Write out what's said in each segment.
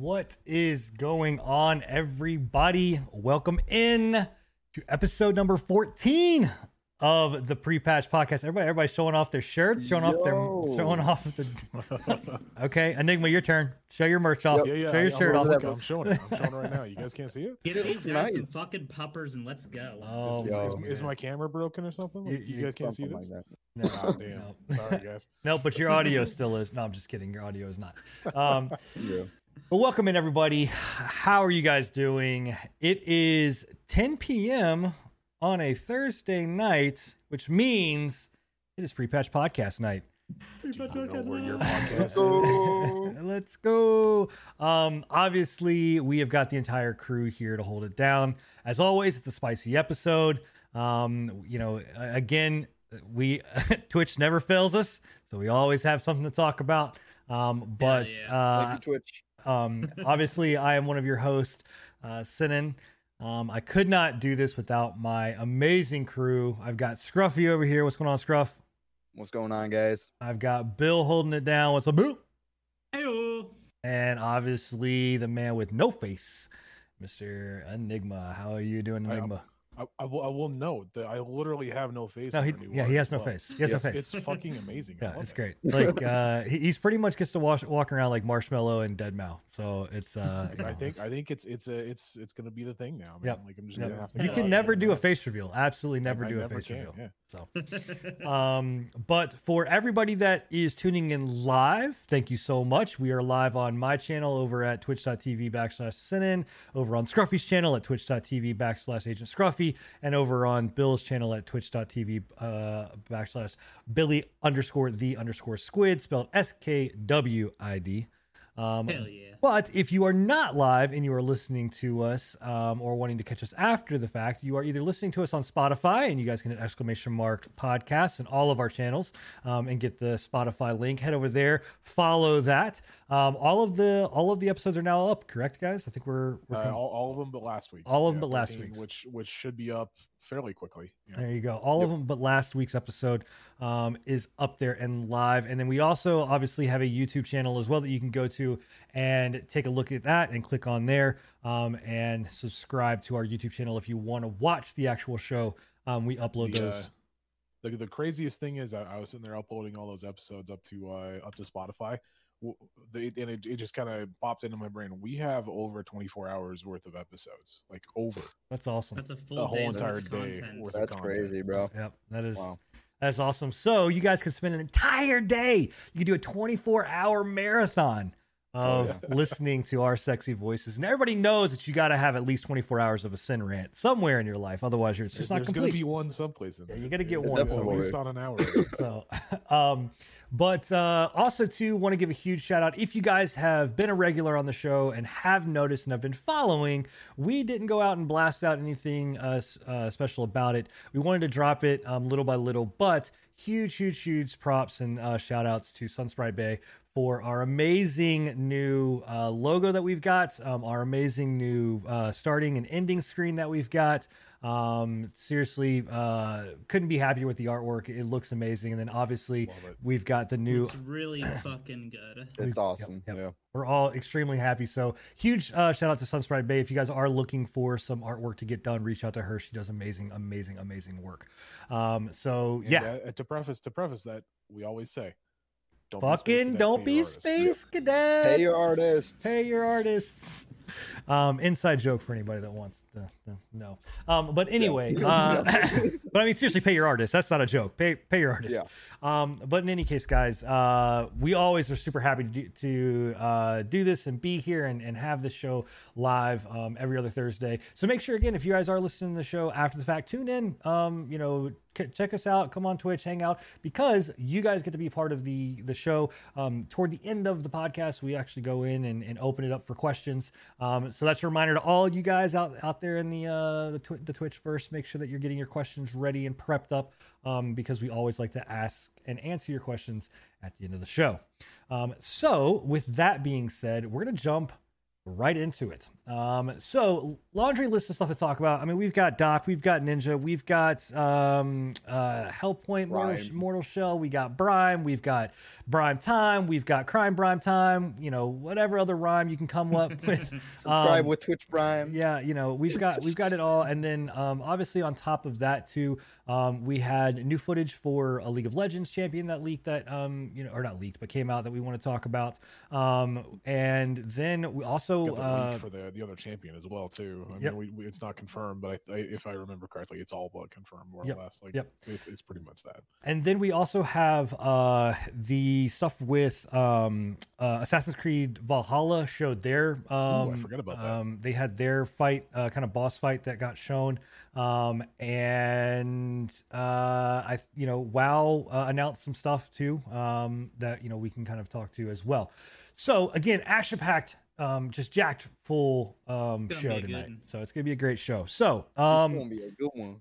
What is going on, everybody? Welcome in to episode number 14 of the pre-patch podcast. Everybody, everybody showing off their shirts, showing off their showing off the Okay, Enigma, your turn. Show your merch off. Yep. Yeah, yeah. Show your I- shirt I'm, off. look, I'm showing it. I'm showing it right now. You guys can't see it. Get Dude, these looks guys some nice. fucking puppers and let's go. Oh, Is, is, Yo. is my camera broken or something? Like, You- you, guys can't see this. like that. no, Oh, damn. no. Sorry, guys. no, but your audio still is. No, I'm just kidding. Your audio is not. Um, Yeah. Well, welcome in, everybody. How are you guys doing? It is 10 p.m. on a Thursday night, which means it is pre-patch podcast night. Do you know where Let's podcast is? go. Let's go. Um, obviously, we have got the entire crew here to hold it down. As always, it's a spicy episode. Um, you know, again, we Twitch never fails us, so we always have something to talk about. Um, but yeah. uh, Thank you, Twitch. Um, obviously, I am one of your hosts, uh, Sinan. Um, I could not do this without my amazing crew. I've got Scruffy over here. What's going on, Scruff? What's going on, guys? I've got Bill holding it down. What's up, boo? Heyo. And obviously, the man with no face, Mr. Enigma. How are you doing, I- Enigma? I, I, will, I will note that I literally have no face. No, he, yeah, he as has no well. face. He has Yes, no face. It's fucking amazing. I yeah, it's it. great. Like uh, he, he's pretty much gets to wash, walk around like Marshmallow and Deadmau5. So it's uh, I know, think it's- I think it's it's a it's it's gonna be the thing now. Man. Yep. Like I'm just Yep. gonna have to. you can never do a face reveal. Absolutely never I do a never face can, reveal. Yeah. So, um, but for everybody that is tuning in live, thank you so much. We are live on my channel over at twitch.tv backslash Sinin, over on Scruffy's channel at twitch.tv backslash Agent Scruffy, and over on Bill's channel at twitch.tv uh, backslash Billy underscore the underscore squid, spelled S K W I D. Um, Hell yeah. but if you are not live and you are listening to us um, or wanting to catch us after the fact, you are either listening to us on Spotify and you guys can hit exclamation mark podcasts and all of our channels um, and get the Spotify link. Head over there, follow that. Um, all of the all of the episodes are now up, correct, guys? I think we're, we're Uh, all, all of them but last week's. All of them but last 13, week's. which which should be up fairly quickly. Yeah. There you go. All of them, but last week's episode um, is up there and live. And then we also obviously have a YouTube channel as well that you can go to and take a look at that and click on there um, and subscribe to our YouTube channel if you want to watch the actual show. Um, we upload The, uh, those. the, the craziest thing is I, I was sitting there uploading all those episodes up to uh up to Spotify. W- They, and it, it just kind of popped into my brain. We have over 24 hours worth of episodes, like over That's awesome. That's a full the whole day's entire day. worth That's content. crazy, bro. Yep, that is Wow. that's awesome. So you guys can spend an entire day. You can do a 24 hour marathon of yeah. listening to our sexy voices, and everybody knows that you got to have at least 24 hours of a sin rant somewhere in your life. Otherwise, you're it's just There's not going to complete. be one someplace in Yeah, there. you gotta get It's one At least on an hour. so um but uh also too want to give a huge shout out if you guys have been a regular on the show and have noticed and have been following we didn't go out and blast out anything uh, uh special about it we wanted to drop it um little by little but huge huge huge props and uh shout outs to sunsprite bay for our amazing new uh, logo that we've got, um, our amazing new uh, starting and ending screen that we've got. Um, seriously, uh, couldn't be happier with the artwork. It looks amazing. And then obviously, we've got the new. It's really fucking good. It's awesome. yep. Yeah. We're all extremely happy. So, huge uh, shout out to Sunsprite Bay. If you guys are looking for some artwork to get done, reach out to her. She does amazing, amazing, amazing work. Um, so, And, yeah. uh, to preface to preface that, we always say, don't Fucking be don't be space space cadets. Pay your artists. Pay your artists. Um, inside joke for anybody that wants to, know. Um, but anyway, uh, but I mean, seriously, pay your artists. That's not a joke. Pay pay your artists. Yeah. Um, but in any case, guys, uh, we always are super happy to do, to uh, do this and be here and, and have this show live um, every other Thursday. So make sure again, if you guys are listening to the show after the fact, tune in. Um, you know, c- check us out. Come on Twitch, hang out because you guys get to be part of the the show. Um, toward the end of the podcast, we actually go in and, and open it up for questions. Um, so that's a reminder to all you guys out out there in the uh, the, tw- the Twitch first. Make sure that you're getting your questions ready and prepped up um, because we always like to ask and answer your questions at the end of the show. Um, so with that being said, we're gonna jump right into it. Um, so laundry list of stuff to talk about. I mean, we've got Doc, we've got Ninja, we've got um, uh, Hellpoint, Mortal, Mortal Shell, we got Brime, we've got Brime Time, we've got Crime Brime Time. You know, whatever other rhyme you can come up with. Subscribe Um, with Twitch Prime. yeah, you know, we've got we've got it all, and then um, obviously on top of that too, um, we had new footage for a League of Legends champion that leaked that um, you know, or not leaked, but came out that we want to talk about. Um, and then we also Got the uh, for the the other champion as well too. I mean, we, we, it's not confirmed, but I, I, if I remember correctly, it's all but confirmed more Yep. or less. Like, Yep. it's it's pretty much that. And then we also have uh, the stuff with um, uh, Assassin's Creed Valhalla showed their. Um, I forgot about that. Um, they had their fight, uh, kind of boss fight that got shown, um, and uh, I, you know, WoW uh, announced some stuff too um, that you know we can kind of talk to as well. So again, action packed. Um, just jacked full um, show tonight, so it's gonna be a great show. So It's um, gonna be a good one.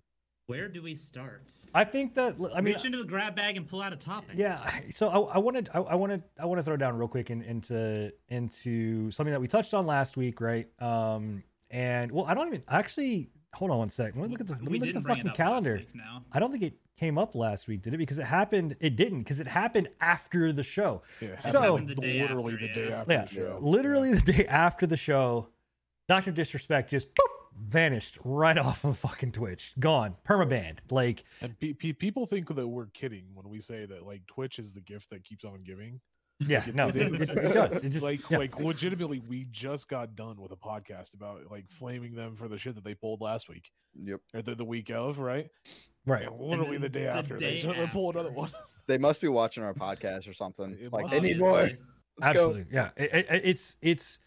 Where do we start? I think that I mean Reach into the grab bag and pull out a topic. Yeah. So I, I wanted I, I wanted I want to throw down real quick in, into into something that we touched on last week, right? Um and well I don't even actually hold on one sec. Let me look at the let me we look at the fucking it up last calendar. now. I don't think it came up last week, did it? Because it happened it didn't, because it happened after the show. Yeah, So- The day literally after, the day yeah. after Yeah. the show. Literally the day after the show, Dr. Disrespect just boop, vanished right off of fucking Twitch. Gone. Permabanned. Like And pe- pe- people think that we're kidding when we say that like Twitch is the gift that keeps on giving. yeah, It- no, it it, is. it- it does. It just like yeah. like legitimately, we just got done with a podcast about like flaming them for the shit that they pulled last week Yep. or the, the week of, right? Right. And literally then the day the after, day they, they pull another one. They must be watching our podcast or something. It Like must they be. need more. Obviously. Let's go. Absolutely, yeah. It, it- it's it's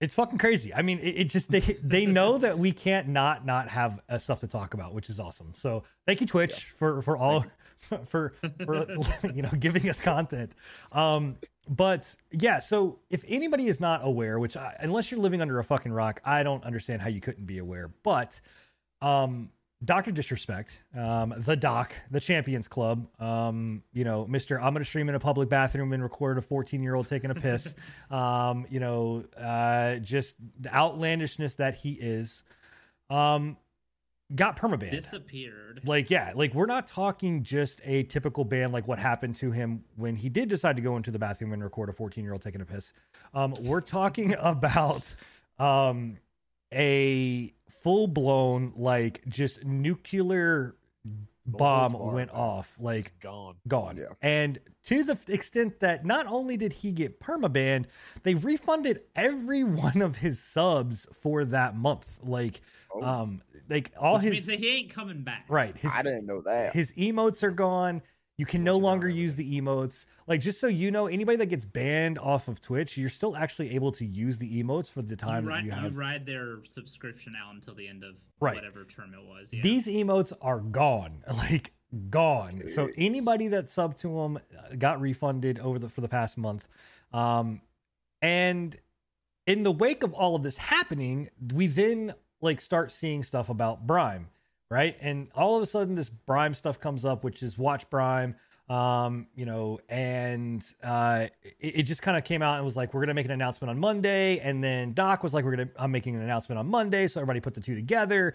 it's fucking crazy. I mean, it, it just they they know that we can't not not have uh, stuff to talk about, which is awesome. So thank you, Twitch, for for all for for you know giving us content. Um, but yeah, so if anybody is not aware, which I, unless you're living under a fucking rock, I don't understand how you couldn't be aware. But um, Dr. Disrespect, um, the Doc, the Champions Club, um, you know, Mr. I'm going to stream in a public bathroom and record a 14 year old taking a piss, um, you know, uh, just the outlandishness that he is, um, got permabanned. Disappeared. Like, yeah, like we're not talking just a typical ban like what happened to him when he did decide to go into the bathroom and record a 14 year old taking a piss. Um, we're talking about um, a full blown, like, just nuclear bomb bar, went man. off. Like, It's gone. gone. Yeah. And to the extent that not only did he get permabanned, they refunded every one of his subs for that month. Like, Oh. um, like all Which his means that he ain't coming back. right. His I didn't know that. his emotes are gone. You can no longer use the emotes. Like just so you know, anybody that gets banned off of Twitch, you're still actually able to use the emotes for the time you that ride, you you, have. ride their subscription out until the end of Right. whatever term it was. Yeah. These emotes are gone, like gone. So anybody that subbed to them got refunded over the for the past month. Um, and in the wake of all of this happening, we then like start seeing stuff about Brime, right? And all of a sudden, this Brime stuff comes up, which is Watch Brime. Um, you know, and uh, it, it just kind of came out and was like, we're gonna make an announcement on Monday, and then Doc was like, we're gonna, I'm making an announcement on Monday, so everybody put the two together,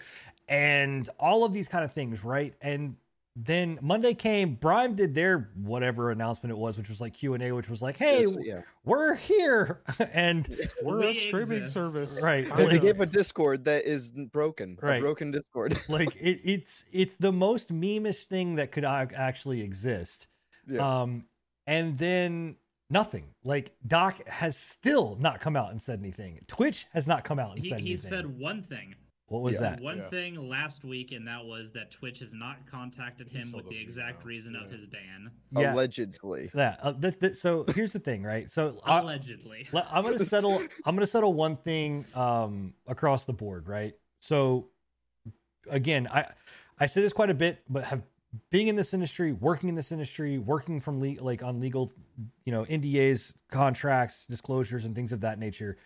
and all of these kind of things, right? And then Monday came, Brime did their whatever announcement it was, which was like Q and A, which was like, hey, It's- yeah. we're here, and We're a streaming exist. service. Right. Kinda. They they gave a Discord that is broken. Right. A broken Discord. like it, it's it's the most memeish thing that could actually exist. yeah. Um, and then nothing. Like Doc has still not come out and said anything. Twitch has not come out and he, said he anything. said one thing. What was Yeah. that? One Yeah. thing last week, and that was that Twitch has not contacted him with the exact know. reason of his ban. Yeah, Allegedly. that. Uh, th- th- so here's the thing, right? So I, Allegedly. Le- I'm gonna settle. I'm gonna settle one thing um, across the board, right? So, again, I I say this quite a bit, but have being in this industry, working in this industry, working from le- like on legal, you know, NDAs, contracts, disclosures, and things of that nature,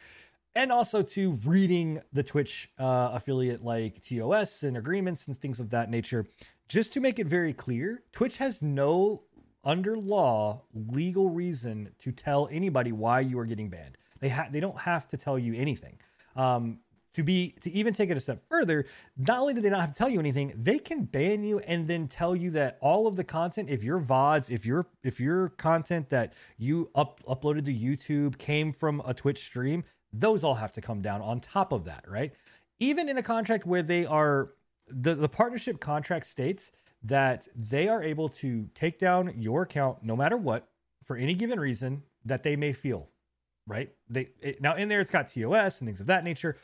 and also to reading the Twitch uh, affiliate like TOS and agreements and things of that nature. Just to make it very clear, Twitch has no under law legal reason to tell anybody why you are getting banned. They ha- they don't have to tell you anything. Um, to be to even take it a step further, not only do they not have to tell you anything, they can ban you and then tell you that all of the content, if your VODs, if your if your content that you up uploaded to YouTube came from a Twitch stream, those all have to come down on top of that, right? Even in a contract where they are the, the partnership contract states that they are able to take down your account no matter what for any given reason that they may feel right? They it, now in there it's got tos and things of that nature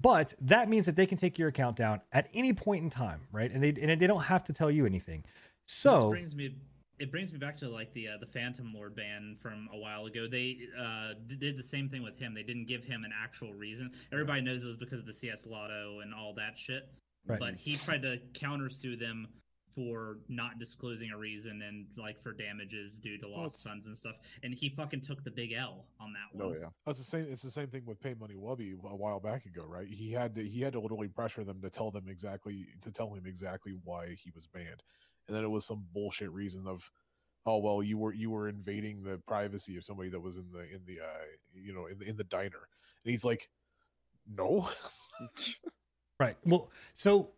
but that means that they can take your account down at any point in time right? And they and they don't have to tell you anything. This so brings me it brings me back to like the uh, the PhantomL0rd ban from a while ago. They uh, d- did the same thing with him. They didn't give him an actual reason. Everybody knows it was because of the CS Lotto and all that shit. Right. But he tried to countersue them for not disclosing a reason and like for damages due to lost it's- funds and stuff. And he fucking took the big L on that one. Oh yeah. That's the same. It's the same thing with PaymoneyWubby a while back ago, right? He had to he had to literally pressure them to tell them exactly to tell him exactly why he was banned, and then it was some bullshit reason of, oh well, you were you were invading the privacy of somebody that was in the in the uh you know in the in the diner, and he's like, no, Right. Well, so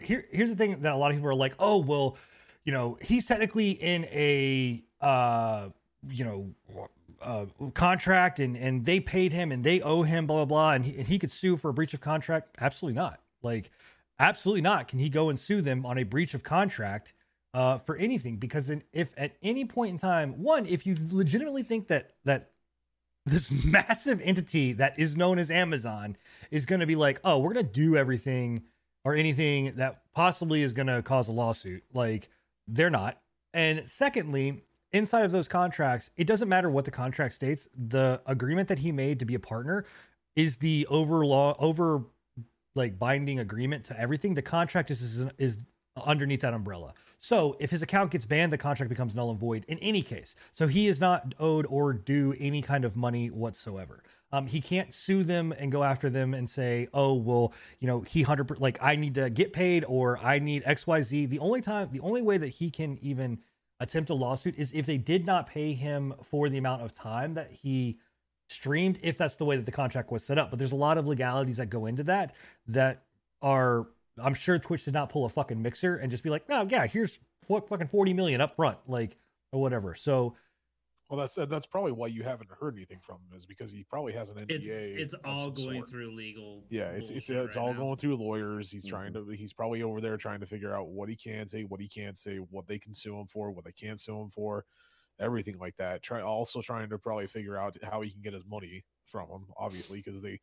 here here's the thing that a lot of people are like, oh, well, you know, he's technically in a uh, you know, uh, contract and and they paid him and they owe him blah blah blah and he, and he could sue for a breach of contract. Absolutely not. Like, absolutely not. Can he go and sue them on a breach of contract? Uh, for anything because then if at any point in time one if you legitimately think that that this massive entity that is known as Amazon is going to be like, oh, we're going to do everything or anything that possibly is going to cause a lawsuit. Like, they're not. And secondly, inside of those contracts, it doesn't matter what the contract states. The agreement that he made to be a partner is the over law over like binding agreement to everything. The contract is is, is underneath that umbrella. So if his account gets banned, the contract becomes null and void in any case. So he is not owed or due any kind of money whatsoever. Um, he can't sue them and go after them and say, "Oh, well, you know, he hundred like I need to get paid or I need X Y Z." The only time, the only way that he can even attempt a lawsuit is if they did not pay him for the amount of time that he streamed, if that's the way that the contract was set up. But there's a lot of legalities that go into that that are I'm sure Twitch did not pull a fucking mixer and just be like, oh yeah, here's fu- fucking 40 million up front, like or whatever. So well that's uh, that's probably why you haven't heard anything from him is because he probably has an NDA. It's it's all going sort. through legal. Yeah, it's it's bullshit it's right all now. going through lawyers. He's mm-hmm. trying to he's probably over there trying to figure out what he can say, what he can't say, what they can sue him for, what they can't sue him for, everything like that. Try also trying to probably figure out how he can get his money from him, obviously, because they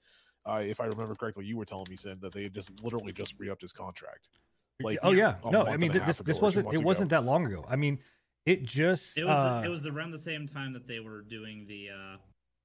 uh, if I remember correctly, you were telling me said that they had just literally just re-upped his contract. Like, oh yeah, no, I mean a th- half this this wasn't it ago. wasn't that long ago. I mean, it just It was uh, the, it was around the same time that they were doing the uh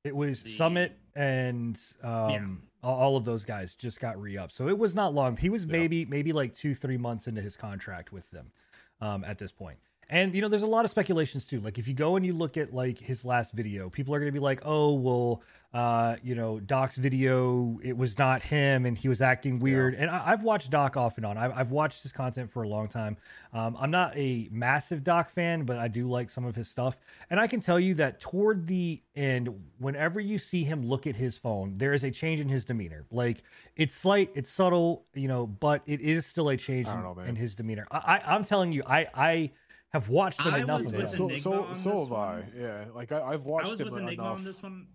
It was the- Summit and um, all, all of those guys just got re up. So it was not long. He was Yeah. maybe maybe like two three months into his contract with them um, at this point. And you know, there's a lot of speculations too. Like if you go and you look at like his last video, people are going to be like, "Oh, well, uh, you know, Doc's video, it was not him, and he was acting weird." And I, I've watched Doc off and on. I've, I've watched his content for a long time. Um, I'm not a massive Doc fan, but I do like some of his stuff. And I can tell you that toward the end, whenever you see him look at his phone, there is a change in his demeanor. Like it's slight, it's subtle, you know, but it is still a change I in, know, in his demeanor. I, I, I'm telling you, I, I have watched him I enough was of with it. so so on so this have I. Yeah, like I, I've I was him with Enigma enough. on this one,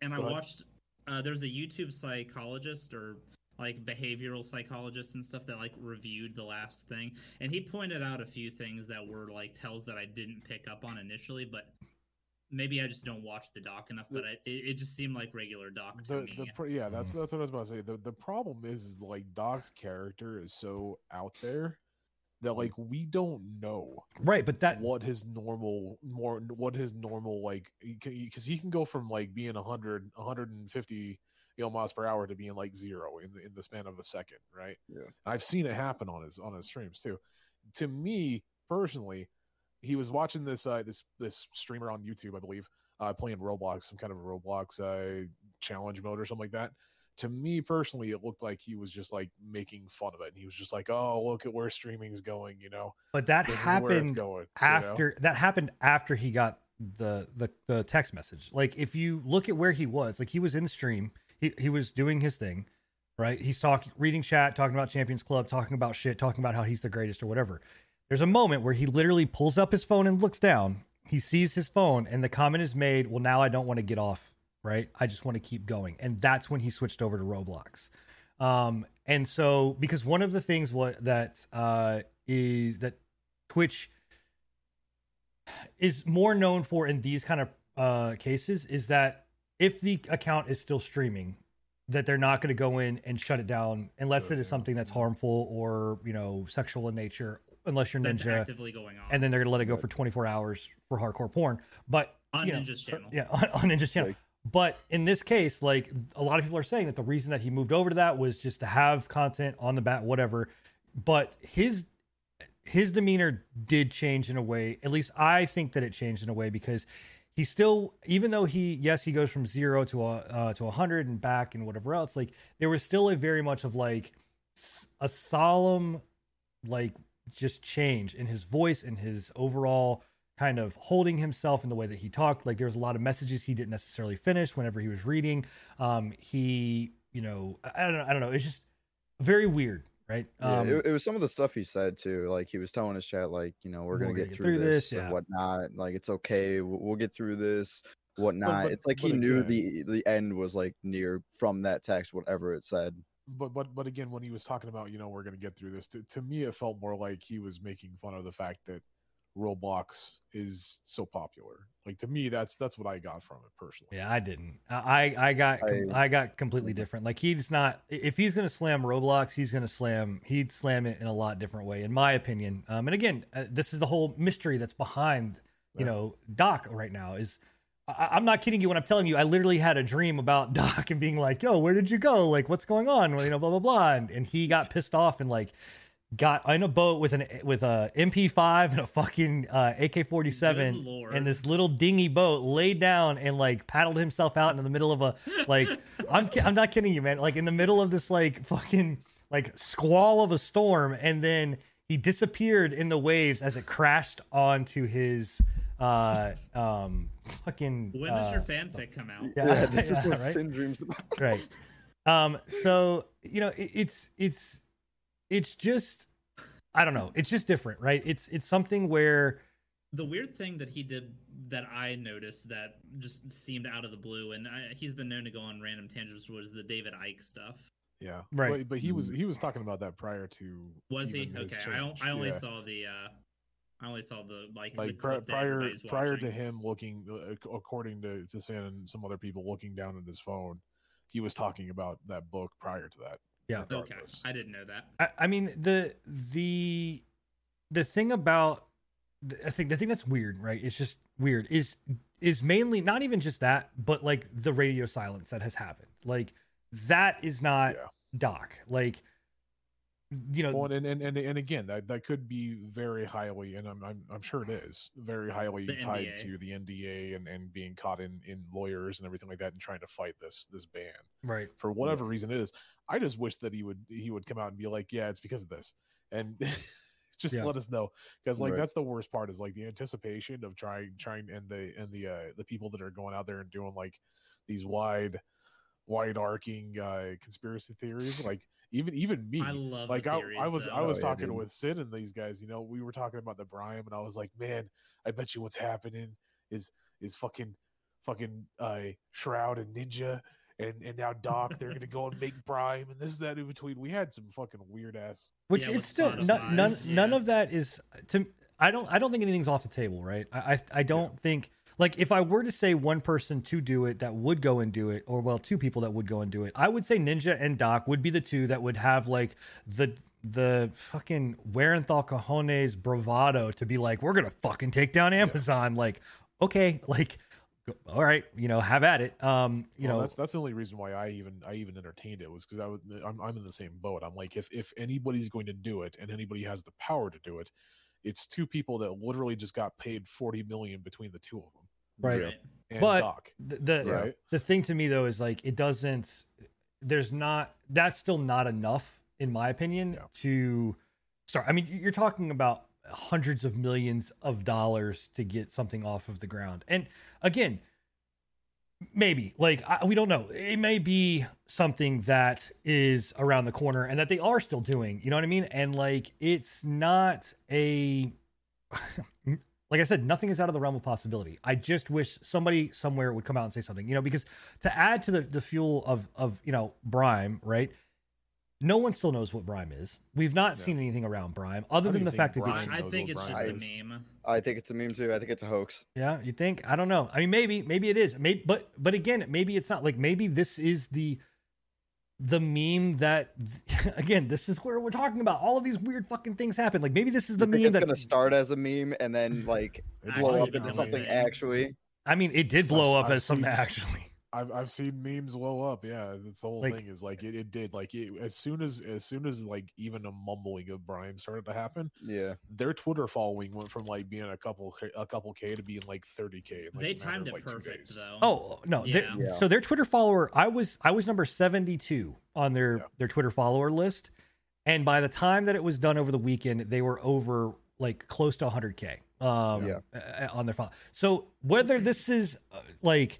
and I Go ahead. watched. Uh, there's a YouTube psychologist or like behavioral psychologist and stuff that like reviewed the last thing, and he pointed out a few things that were like tells that I didn't pick up on initially, but maybe I just don't watch the doc enough. But I, it, it just seemed like regular doc to the, me. the pr- yeah that's that's what i was about to say the, the problem is, is like doc's character is so out there that like we don't know Right, but that what his normal more what his normal like because he can go from like being 100 150 you know miles per hour to being like zero in the in the span of a second right? Yeah. i've seen it happen on his on his streams too. To me personally he was watching this uh this this streamer on youtube i believe uh playing roblox some kind of a roblox uh challenge mode or something like that to me personally it looked like he was just like making fun of it and he was just like oh look at where streaming's going you know but that this is where it's happened going you know? after that happened after he got the the the text message. Like if you look at where he was, like he was in the stream, he he was doing his thing, right? He's talking, reading chat, talking about Champions Club, talking about shit, talking about how he's the greatest or whatever. There's a moment where he literally pulls up his phone and looks down. He sees his phone, and the comment is made, "Well, now I don't want to get off. Right? I just want to keep going." And that's when he switched over to Roblox. Um, and so because one of the things what that uh is that Twitch is more known for in these kind of uh cases is that if the account is still streaming that they're not going to go in and shut it down unless Shut it it is down. something that's harmful or you know sexual in nature unless you're That's ninja actively going on. and then they're going to let it go for 24 hours for hardcore porn but on you know, Ninja's so- channel. yeah on, on ninja's channel Like- but in this case like a lot of people are saying that the reason that he moved over to that was just to have content on the bat whatever. But his his demeanor did change in a way at least i think that it changed in a way because he still even though he yes he goes from zero to a uh, to a hundred and back and whatever else like there was still a very much of like a solemn like just change in his voice and his overall kind of holding himself in the way that he talked like there was a lot of messages he didn't necessarily finish whenever he was reading um he you know i I don't know i don't know it's just very weird right Yeah, um it, it was some of the stuff he said too. Like he was telling his chat, like you know, we're gonna We're get through, this, yeah. and whatnot. Like it's okay, we'll, we'll get through this, whatnot. but- it's like he but knew again- the the end was like near from that text, whatever it said. but but but again when he was talking about you know we're gonna get through this to, to me it felt more like he was making fun of the fact that roblox is so popular like to me that's that's what i got from it personally Yeah, I didn't. I I got I, I- got completely different. Like he's not. If he's gonna slam Roblox, he's gonna slam. He'd slam it in a lot different way, in my opinion. Um, and again, uh, this is the whole mystery that's behind, you Yeah. know, Doc right now. Is I, I'm not kidding you when I'm telling you I literally had a dream about Doc and being like, "Yo, where did you go? Like, what's going on? Well, you know, blah blah blah." And, and he got pissed off and like got in a boat with an with a MP5 and a fucking uh, AK47 and this little dingy boat laid down and like paddled himself out into the middle of a like I'm I'm not kidding you man like in the middle of this like fucking like squall of a storm and then he disappeared in the waves as it crashed onto his uh um fucking When does uh, your fanfic come out? Yeah, this is yeah, what right? Sin dreams about. right um so you know it, it's it's it's just i don't know it's just different right it's it's something where The weird thing that he did that I noticed that just seemed out of the blue, and I, he's been known to go on random tangents, was the David Icke stuff. yeah Right. but, but he was he was talking about that prior to Was he? even his Okay, I, o- change. I only Yeah. saw the. uh I only saw the like, the like pri- clip prior prior to him looking uh, according to to Sin and some other people looking down at his phone he was talking about that book prior to that Yeah. Okay. I didn't know that. I, I mean the the the thing about I think the thing that's weird, right? It's just weird. Is is mainly not even just that, but like the radio silence that has happened. Like that is not Yeah. Doc. Like you know, Well, and, and and and again, that that could be very highly, and I'm I'm, I'm sure it is very highly tied NDA. to the NDA and, and being caught in in lawyers and everything like that, and trying to fight this this ban right? for whatever reason it is. I just wish that he would he would come out and be like, yeah, it's because of this, and just Yeah. let us know because like Right. that's the worst part is like the anticipation of trying trying and the and the uh the people that are going out there and doing like these wide wide arcing uh conspiracy theories like even even me I love like the I, theories, I was though. I was Oh, talking dude. with Sid and these guys, you know, we were talking about the Brime and I was like, man, I bet you what's happening is is fucking fucking uh Shroud and Ninja and and now Doc, they're gonna go and make Brime and this is that in between. We had some fucking weird ass Which Yeah, it's still Sodom none, none Eyes, none of that is to I don't I don't think anything's off the table, right? I I, I don't think like if I were to say one person to do it that would go and do it, or well, two people that would go and do it, I would say Ninja and Doc would be the two that would have like the the fucking Werenthal cojones bravado to be like, we're gonna fucking take down Amazon. Like, okay, like go- all right, you know, have at it. Um, you Well, know, that's that's the only reason why I even I even entertained it was because I was I'm, I'm in the same boat. I'm like if if anybody's going to do it and anybody has the power to do it, it's two people that literally just got paid 40 million between the two of them right. Yeah. and But- Doc. the, the Right. the thing to me though is like it doesn't there's not that's still not enough in my opinion Yeah. to start i mean you're talking about hundreds of millions of dollars to get something off of the ground. And again, maybe like I, we don't know. It may be something that is around the corner and that they are still doing. You know what I mean? And like it's not a like I said, nothing is out of the realm of possibility. I just wish somebody somewhere would come out and say something, you know, because to add to the, the fuel of of you know Brime, right? No one still knows what Brime is. We've not No. seen anything around Brime other than the fact think that they, I think it's Brime just a meme. I think it's a meme too. I think it's a hoax. Yeah, you think? I don't know. I mean, maybe, maybe it is. Maybe, but, but again, maybe it's not. Like, maybe this is the, the meme that, again, this is where we're talking about. All of these weird fucking things happen. Like, maybe this is the meme it's that. gonna start as a meme and then like blow up into something actually. I mean, it did blow up as something actually. I've I've seen memes blow up. Yeah, that's the whole Like- thing. Is like it, it did. Like it, as soon as as soon as like even a mumbling of Brime started to happen, Yeah. their Twitter following went from like being a couple a couple k to being like thirty k. like, they a matter timed it like, perfect days. though. Oh no! Yeah. Yeah. So their Twitter follower, I was I was number seventy two on their Yeah. their Twitter follower list, and by the time that it was done over the weekend, they were over like close to hundred k. Um, Yeah. on their follow. So whether this is uh, like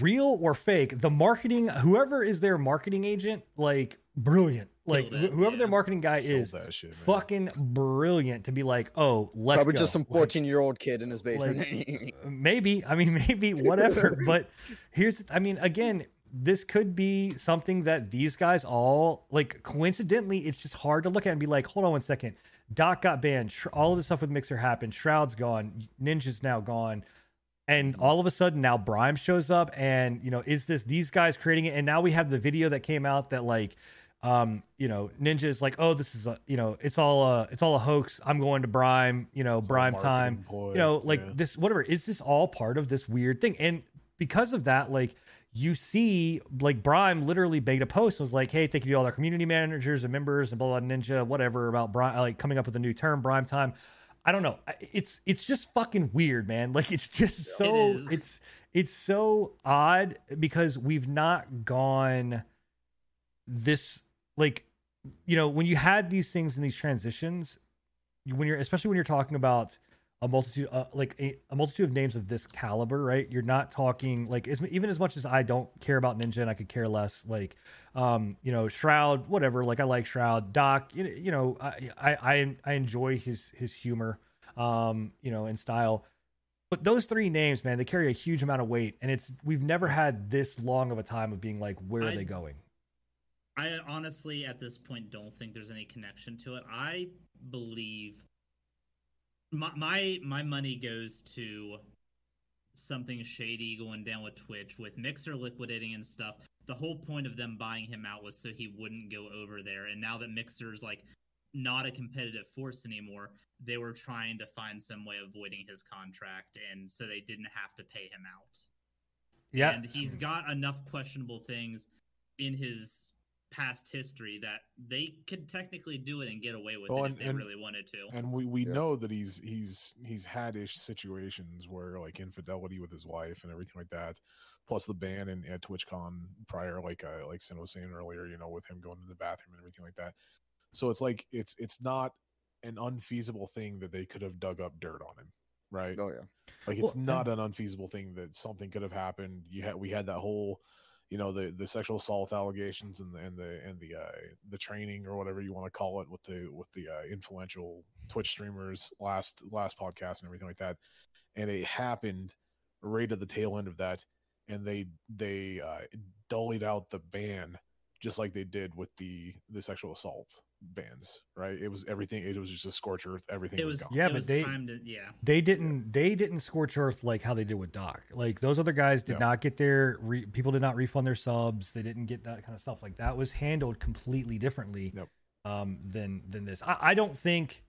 real or fake, the marketing, whoever is their marketing agent, like brilliant. Like Killed it, wh- whoever their marketing guy Killed is, that shit, fucking brilliant to be like, oh, let's Probably go. just some Like, 14 year old kid in his basement. maybe. I mean maybe whatever. But here's i mean again this could be something that these guys all like coincidentally it's just hard to look at and be like hold on one second. Doc got banned. All of the stuff with mixer happened. Shroud's gone. Ninja's now gone and all of a sudden now Brime shows up and you know is this these guys creating it? And now we have the video that came out that like um you know ninja is like oh this is a you know it's all a it's all a hoax. I'm going to Brime you know It's Brime time. ploy, you know like yeah. this whatever. Is this all part of this weird thing? And because of that like you see like Brime literally made a post and was like hey thank you to all our community managers and members and blah blah ninja whatever about Brime like coming up with a new term Brime time I don't know. It's it's just fucking weird man. Like it's just so is. it's it's so odd because we've not gone this like you know when you had these things in these transitions you- when you're especially when you're talking about a multitude uh, like a, a multitude of names of this caliber right? You're not talking like as, even as much as i don't care about ninja and i could care less like um you know shroud whatever like i like shroud. Doc you know, you know I, I i i enjoy his his humor um you know and style. But those three names man they carry a huge amount of weight and it's we've never had this long of a time of being like where are I- they going? I honestly, at this point, don't think there's any connection to it. I believe my my, my money goes to something shady going down with Twitch, with Mixer liquidating and stuff. The whole point of them buying him out was so he wouldn't go over there. And now that Mixer's like not a competitive force anymore, they were trying to find some way of avoiding his contract, and so they didn't have to pay him out. yeah And he's got enough questionable things in his past history that they could technically do it and get away with Well, it and- if they and- really wanted to. and we we Yeah. know that he's he's he's had ish situations where like infidelity with his wife and everything like that plus the ban and at twitchcon prior like uh, like sin was saying earlier you know with him going to the bathroom and everything like that so it's like it's it's not an unfeasible thing that they could have dug up dirt on him right oh yeah. like Well, it's not an unfeasible thing that something could have happened. You had we had that whole, you know, the the sexual assault allegations and the and the and the uh, the training or whatever you want to call it with the with the uh, influential Twitch streamers last last podcast and everything like that, and it happened right at the tail end of that, and they they uh, out the ban just like they did with the the sexual assault bans, right? It was everything. It was just a scorch earth. Everything It was, was gone. Yeah, it but was they- time to yeah. they didn't they didn't scorch earth like how they did with doc like those other guys did Yeah. not get their re, people did not refund their subs they didn't get that kind of stuff like that was handled completely differently Yep. um than than this i, I don't think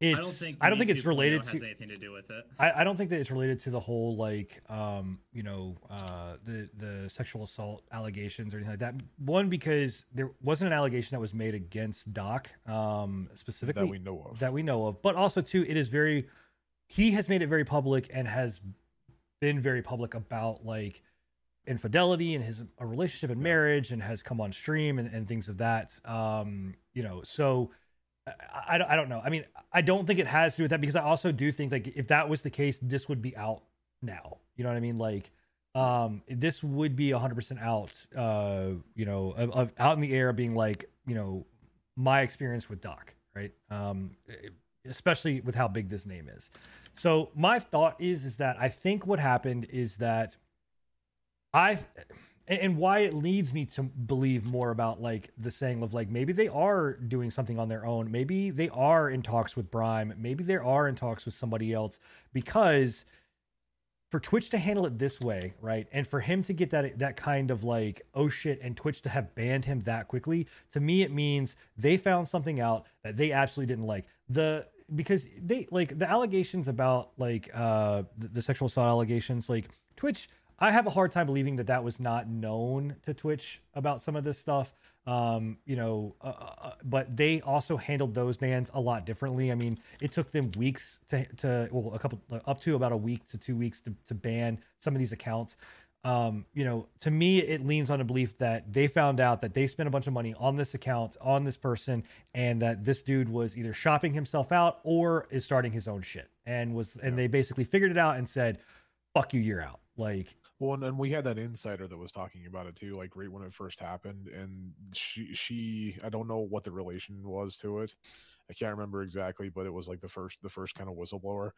it's I don't think i don't think it's 2.0 related has to anything to do with it. I, I don't think that it's related to the whole like um you know uh the the sexual assault allegations or anything like that one because there wasn't an allegation that was made against doc um specifically that we know of. that we know of but also too it is very he has made it very public and has been very public about like infidelity and his a relationship and Yeah. marriage and has come on stream and, and things of that um you know so I, I, don't, know. I mean, I don't think it has to do with that because I also do think like if that was the case, this would be out now. You know what I mean? Like, um, this would be 100% out, uh, you know, of, of out in the air being like, you know, my experience with Doc, right? Um, especially with how big this name is. So my thought is, is that I think what happened is that I and why it leads me to believe more about like the saying of like maybe they are doing something on their own. Maybe they are in talks with Brime. Maybe they are in talks with somebody else. Because for Twitch to handle it this way right and for him to get that that kind of like oh shit and Twitch to have banned him that quickly to me it means they found something out that they absolutely didn't like. The because they like the allegations about like uh the, the sexual assault allegations like Twitch I have a hard time believing that that was not known to Twitch about some of this stuff. Um, you know, uh, uh, but they also handled those bans a lot differently. I mean, it took them weeks to, to well, a couple up to about a week to two weeks to, to ban some of these accounts. Um, you know, to me, it leans on a belief that they found out that they spent a bunch of money on this account, on this person, and that this dude was either shopping himself out or is starting his own shit, and was, and they basically figured it out and said, "Fuck you, you're out." Like, well, and, and we had that insider that was talking about it too, like right when it first happened, and she she I don't know what the relation was to it. I can't remember exactly, but it was like the first the first kind of whistleblower.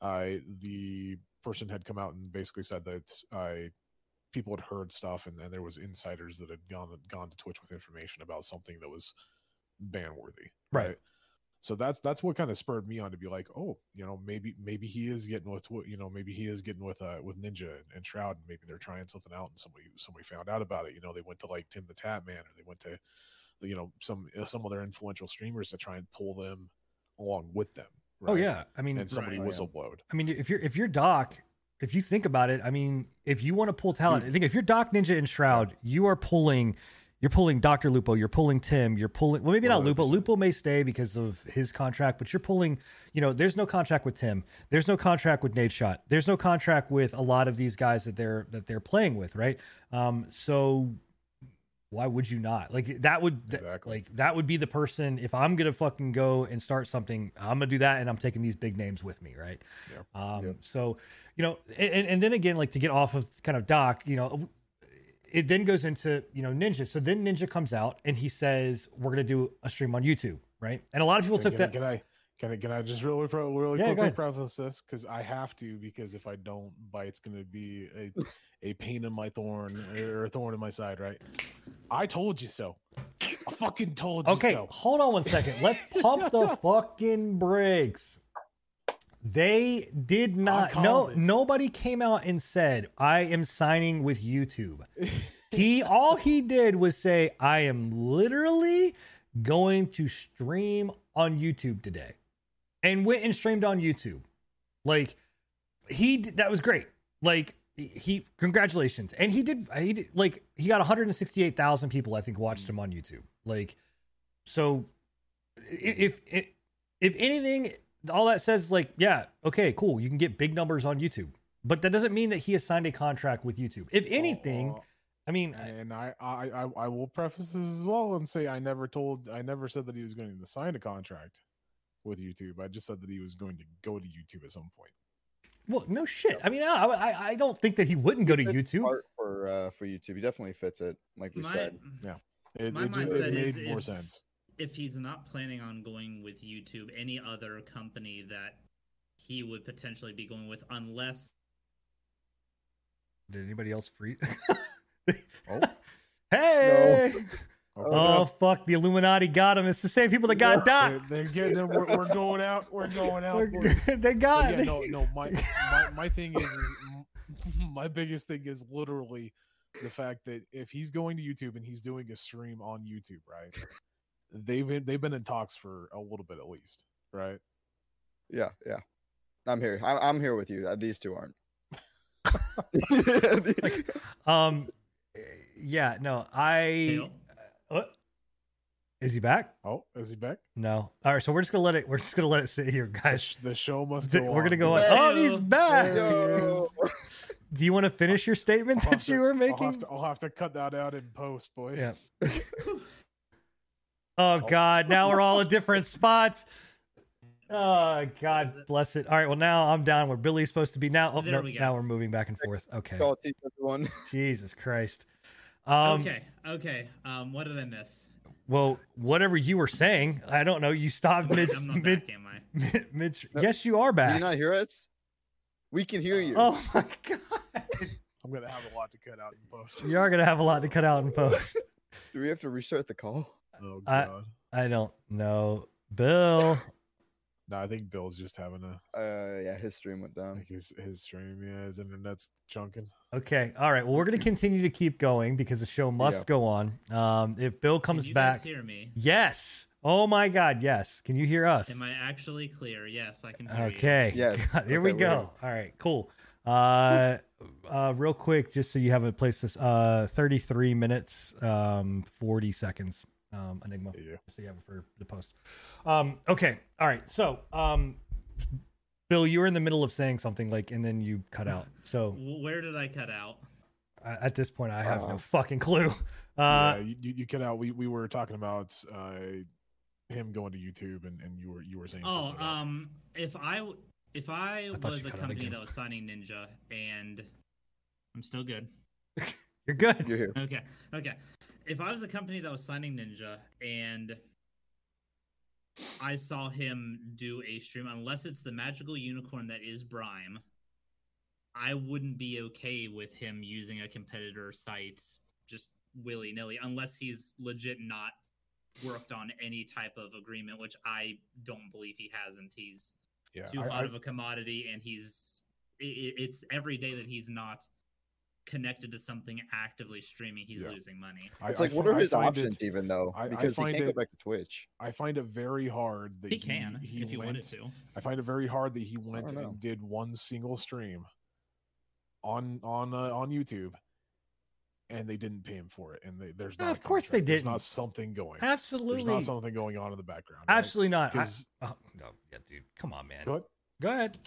Uh, the person had come out and basically said that uh, people had heard stuff, and, then there was insiders that had gone gone to Twitch with information about something that was ban worthy, Right. So that's that's what kind of spurred me on to be like oh you know maybe maybe he is getting with you know maybe he is getting with uh with ninja and, and shroud and maybe they're trying something out and somebody somebody found out about it you know they went to like TimTheTatman or they went to you know some uh, some other influential streamers to try and pull them along with them oh yeah, I mean, and somebody Right. whistleblowed I mean, if you're if you're Doc, if you think about it, I mean, if you want to pull talent, I think if you're Doc Ninja and Shroud, you are pulling. You're pulling Dr. Lupo, you're pulling Tim, you're pulling well maybe not Lupo. 100%. Lupo may stay because of his contract, but you're pulling, you know, there's no contract with Tim. There's no contract with Nadeshot. There's no contract with a lot of these guys that they're that they're playing with, right? Um, so why would you not? Like that would Exactly. like that would be the person if I'm gonna fucking go and start something, I'm gonna do that and I'm taking these big names with me, right? Yeah. Um, so you know, and, and then again, like to get off of kind of Doc, you know, it then goes into you know Ninja. So then Ninja comes out and he says we're gonna do a stream on YouTube, right? And a lot of people can, took I- that. can I can I can I just really pro- really Yeah, quickly preface this because I have to because if I don't, Bite's gonna be a a pain in my thorn or a thorn in my side, right? I told you so. I fucking told you Okay, so. hold on one second. Let's pump the fucking brakes. They did not. No, it. nobody came out and said I am signing with YouTube. he all he did was say I am literally going to stream on YouTube today, and went and streamed on YouTube. Like he that was great. Like he congratulations, and he did. He did like he got 168,000 people I think watched him on YouTube. Like so, if if if anything, all that says like yeah, okay, cool, you can get big numbers on YouTube, but that doesn't mean that he has signed a contract with YouTube. If anything, Uh, I mean, and I, I I I will preface this as well and say I never told I never said that he was going to sign a contract with YouTube. I just said that he was going to go to YouTube at some point. well, no shit. I mean, I I, I don't think that he wouldn't go to YouTube. for uh, for YouTube. He definitely fits it, like we My, said. It, My it just mindset it made is more if- sense. If he's not planning on going with YouTube, any other company that he would potentially be going with, unless Did anybody else free? Oh. hey! Okay. Oh, oh fuck! The Illuminati got him. It's the same people that got Doc. They're, they're getting him. We're, we're going out. We're going out. We're- they But got. yeah, no, no. My, my my thing is, is my biggest thing is literally the fact that if he's going to YouTube and he's doing a stream on YouTube, right? They've been they've been in talks for a little bit at least, right? Yeah, yeah. I'm here. I'm, I'm here with you. Uh, These two aren't. Um, yeah, no, I. Hale, What? Is he back? Oh, is he back? No. All right, so we're just gonna let it. We're just gonna let it sit here, The, guys. the show must Th- go. We're gonna on. go on. Oh, he's back. There he Yo. Do you want to finish your statement I'll that you to- were I'll making? have, to, I'll have to cut that out in post, boys. Yeah. Oh Oh. God! Now we're all in different spots. Oh God, it- bless it. All right, well now I'm down where Billy's supposed to be. Now, oh, There no, we go. now we're moving back and forth. Okay, everyone. Jesus Christ. Um, okay, okay. Um, what did I miss? Well, whatever you were saying, I don't know. You stopped mid I'm not mid back, am I? mid. mid No. yes, you are Do back. you not hear us? We can hear you. Oh my God! I'm gonna have a lot to cut out in post. You are gonna have a lot to cut out in post. Do we have to restart the call? Oh I- god. I don't know, Bill. no, I think Bill's just having a Uh, yeah, his stream went down. like his his stream. Yeah, his internet's chunking. Okay, all right. Well, we're gonna continue to keep going because the show must Yeah. go on. Um, if Bill Can comes you back, guys hear me? yes. Oh my God, yes. Can you hear us? Am I actually clear? Yes, I can hear you. Okay. Yes. God, here we Okay, we're go. All right. Cool. Uh, uh, real quick, just so you have a place. This uh, thirty-three minutes, um, forty seconds. Um, Enigma. Yeah. So you have it for the post. Um, okay. All right. So, um, Bill, you were in the middle of saying something like, and then you cut out. So Where did I cut out? uh, at this point, I have no Uh, fucking clue. yeah, Uh, you, you you cut out. We we were talking about uh him going to YouTube, and, and you were you were saying. Oh, something um, if I if I, thought was a company that was signing Ninja, and I'm still good. you're good. You're here. Okay, okay. If I was a company that was signing Ninja and I saw him do a stream, unless it's the magical unicorn that is Brime, I wouldn't be okay with him using a competitor site just willy nilly, unless he's legit not worked on any type of agreement, which I don't believe he hasn't. He's yeah, too I- hot I- of a commodity, and he's i i- it's every day that he's not connected to something actively streaming, he's Yeah. losing money. It's I like, what fi- are his options it- even though? I- I Because he find can't it- go back to Twitch. I find it very hard that He can he if you went, wanted to. I find it very hard that he went and did one single stream on on uh, on YouTube, and they didn't pay him for it. And they, there's No, not. of course they didn't. There's not something going. There's Absolutely. There's not something going on in the background. right? Absolutely not. I, 'Cause- oh, no, yeah, dude. Come on, man. Go ahead. Go ahead.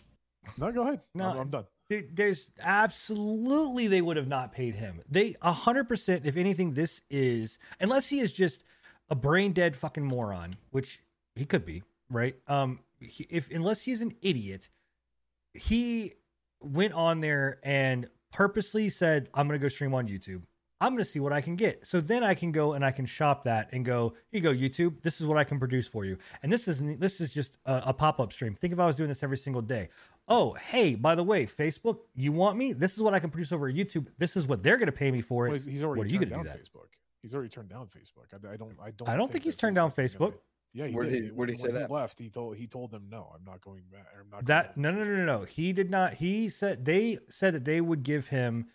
No, go ahead. No, I'm, I'm done. There- There's absolutely they would have not paid him. They a hundred percent. If anything, this is unless he is just a brain dead fucking moron, which he could be, right? Um, if unless he's an idiot, he went on there and purposely said, "I'm gonna go stream on YouTube. I'm gonna see what I can get." So then I can go and I can shop that and go, "Here you go, YouTube. This is what I can produce for you." And this is this is just a, a pop up stream. Think if I was doing this every single day. Oh, hey, by the way, Facebook, you want me? This is what I can produce over YouTube. This is what they're gonna pay me for it. Well, he's, he's already what are you gonna do that? Facebook. He's already turned down Facebook. I, I don't. I don't. I don't think he's turned down is gonna- Facebook. Yeah, he Where did. did he- where did he when say that? left, he told he told them no. I'm not going back. I'm not. That going no back no to no no no. He did not. He said they said that they would give him,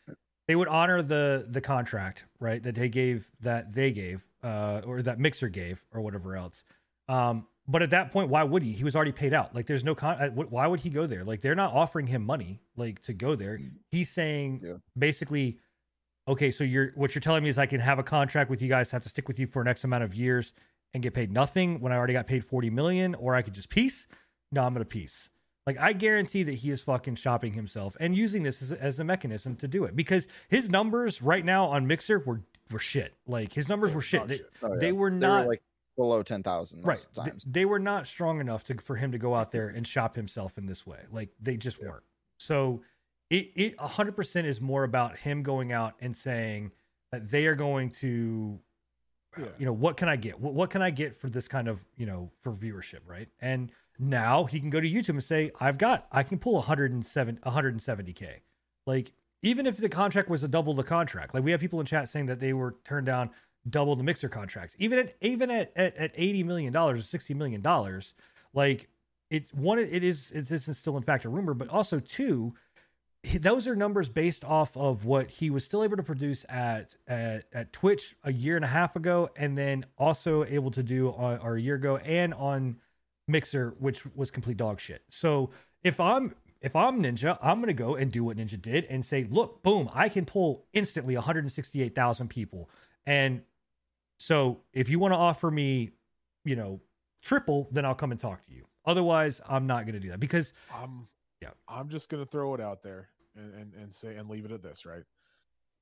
they would honor the the contract right that they gave that they gave uh or that Mixer gave or whatever else. Um, but at that point, why would he? He was already paid out. Like there's no con. uh, Why would he go there? Like they're not offering him money like to go there. He's saying Yeah. basically, okay, so you're what you're telling me is I can have a contract with you guys, have to stick with you for an X amount of years and get paid nothing when I already got paid 40 million, or I could just piece. No, I'm gonna piece. Like I guarantee that he is fucking shopping himself and using this as, as a mechanism to do it because his numbers right now on Mixer were were shit. Like his numbers were shit. They, shit. Oh, yeah. they were They not were like below ten thousand right. times. they were not strong enough to for him to go out there and shop himself in this way. Like they just weren't. So it it hundred percent is more about him going out and saying that they are going to Yeah. you know what can i get what, what can i get for this kind of you know for viewership right and now he can go to youtube and say i've got i can pull 107 170k like even if the contract was a double the contract like we have people in chat saying that they were turned down double the mixer contracts. Even at even at at, at 80 million dollars or 60 million dollars like it's one it is it's, it's still in fact a rumor but also two those are numbers based off of what he was still able to produce at, at at Twitch a year and a half ago, and then also able to do on or a year ago and on Mixer, which was complete dog shit. So if I'm if I'm Ninja, I'm gonna go and do what Ninja did and say, look, boom, I can pull instantly 168,000 people, and so if you want to offer me, you know, triple, then I'll come and talk to you. Otherwise, I'm not gonna do that because I'm Yeah. I'm just gonna throw it out there and, and and say and leave it at this, right?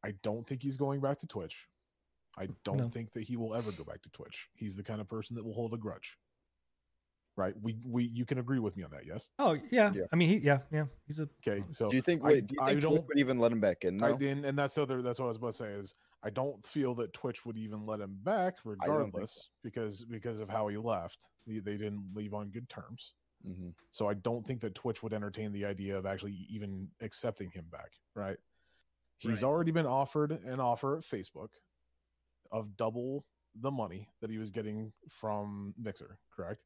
I don't think he's going back to Twitch. I don't No. think that he will ever go back to Twitch. He's the kind of person that will hold a grudge. Right? We we you can agree with me on that, yes? Oh yeah. Yeah. I mean, he yeah yeah. He's a Okay. So do you think? I- do you I think Twitch don't- would even let him back in? I didn't, and that's the other. That's what I was about to say is I don't feel that Twitch would even let him back, regardless, so. because because of how he left. They, they didn't leave on good terms. Mhm. So I don't think that Twitch would entertain the idea of actually even accepting him back. Right? He's Right. already been offered an offer at Facebook of double the money that he was getting from Mixer. Correct?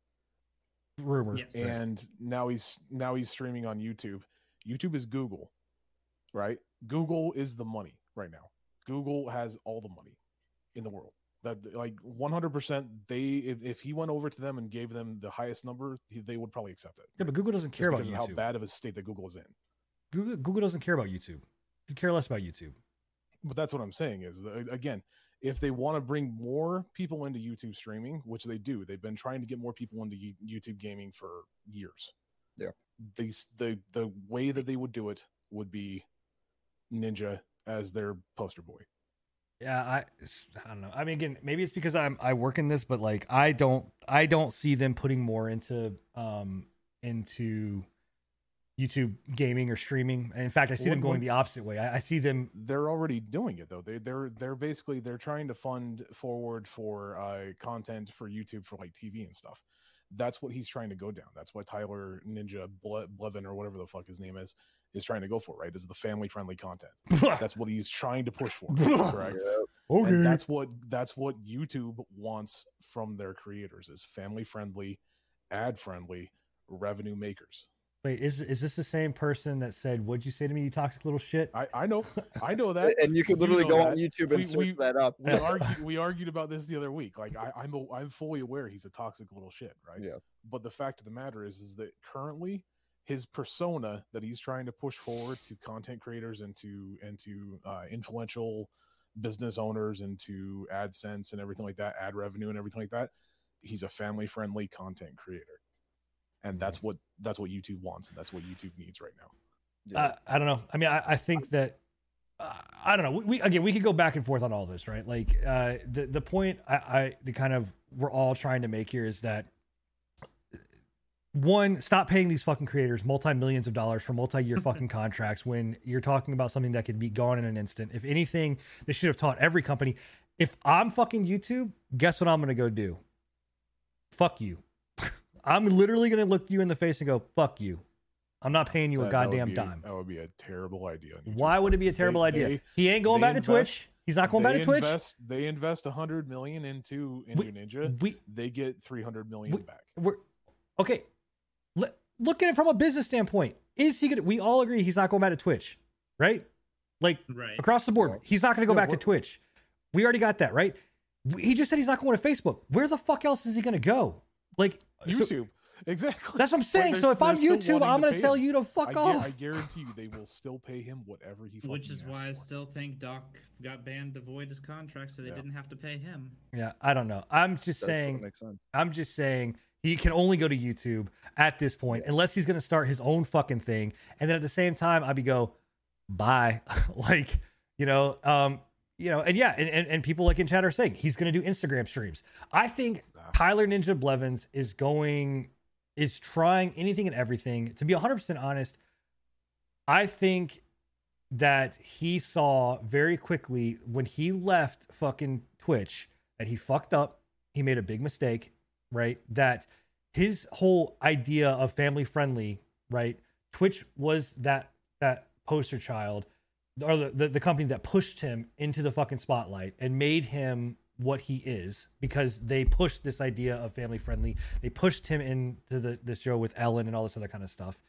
Rumor. Yes. and now he's now he's streaming on YouTube. YouTube is Google, right? Google is the money right now. Google has all the money in the world. That like 100% they if, if he went over to them and gave them the highest number, he- they would probably accept it. Yeah, but Google doesn't care about because how bad of a state that Google is in. Google Google doesn't care about YouTube. They care less about YouTube. But that's what I'm saying is again, if they want to bring more people into YouTube streaming, which they do, they've been trying to get more people into YouTube gaming for years. Yeah. These the the way that they would do it would be Ninja as their poster boy. Yeah, I I don't know. I mean, again, maybe it's because I'm I work in this, but like I don't I don't see them putting more into um into YouTube gaming or streaming. In fact, I see them going what- the opposite way. I, I see them. They're already doing it though. They they're they're basically they're trying to fund forward for uh content for YouTube for like TV and stuff. That's what he's trying to go down. That's what Tyler Ninja Ble- Blevin or whatever the fuck his name is is trying to go for, right? Is the family friendly content. That's what he's trying to push for, correct? okay. and that's what that's what youtube wants from their creators is family friendly ad friendly revenue makers Wait, is is this the same person that said, "What'd you say to me, you toxic little shit"? i i know i know that and you could you literally know go on. YouTube and We- search we- that up. we argued we argued about this the other week like i i'm a, i'm fully aware he's a toxic little shit right Yeah. but the fact of the matter is is that currently his persona that he's trying to push forward to content creators and to and to uh, influential business owners and to AdSense and everything like that, ad revenue and everything like that. He's a family friendly content creator, and that's what that's what YouTube wants, and that's what YouTube needs right now. Yeah. I, I don't know. I mean, I, I think that uh, I don't know. We, we again, we could go back and forth on all this, right? Like uh, the the point I, I the kind of we're all trying to make here is that one, stop paying these fucking creators multi millions of dollars for multi year fucking contracts when you're talking about something that could be gone in an instant. If anything, they should have taught every company. If I'm fucking YouTube, guess what I'm gonna go do? Fuck you. I'm literally gonna look you in the face and go, fuck you. I'm not paying you a That- that goddamn be- dime. That would be a terrible idea. Why would it be a terrible they- idea? they- he ain't going they back to Twitch. He's not going back they to Twitch. Invest, they invest a hundred million into into We- Ninja. We They get three hundred million We- back. we're okay. Let, look at it from a business standpoint. Is he gonna? We all agree he's not going back to Twitch, right? Like Right. across the board, he's not going to go Yeah, back to Twitch. We already got that, right? He just said he's not going to Facebook. Where the fuck else is he going to go? Like so- YouTube, exactly. that's what I'm saying. they're- so if I'm YouTube, I'm going pay to tell him. you to I, fuck gu- off. I guarantee you, they will still pay him whatever he. Wants. Which is why I for. still think Doc got banned to void his contract, so they Yeah. didn't have to pay him. yeah, I don't know. I'm just That's what saying. makes sense. I'm just saying he can only go to YouTube at this point, unless he's going to start his own fucking thing. And then at the same time, I'd be go, bye. like, you know, um, you know, and yeah, and, and, and people like in chat are saying he's going to do Instagram streams. I think Nah. Tyler Ninja Blevins is going, is trying anything and everything. To be 100% honest, I think that he saw very quickly when he left fucking Twitch that he fucked up. He made a big mistake, right? That his whole idea of family friendly, right? Twitch was that that poster child or the, the, the company that pushed him into the fucking spotlight and made him what he is because they pushed this idea of family friendly. They pushed him into the, the show with Ellen and all this other kind of stuff.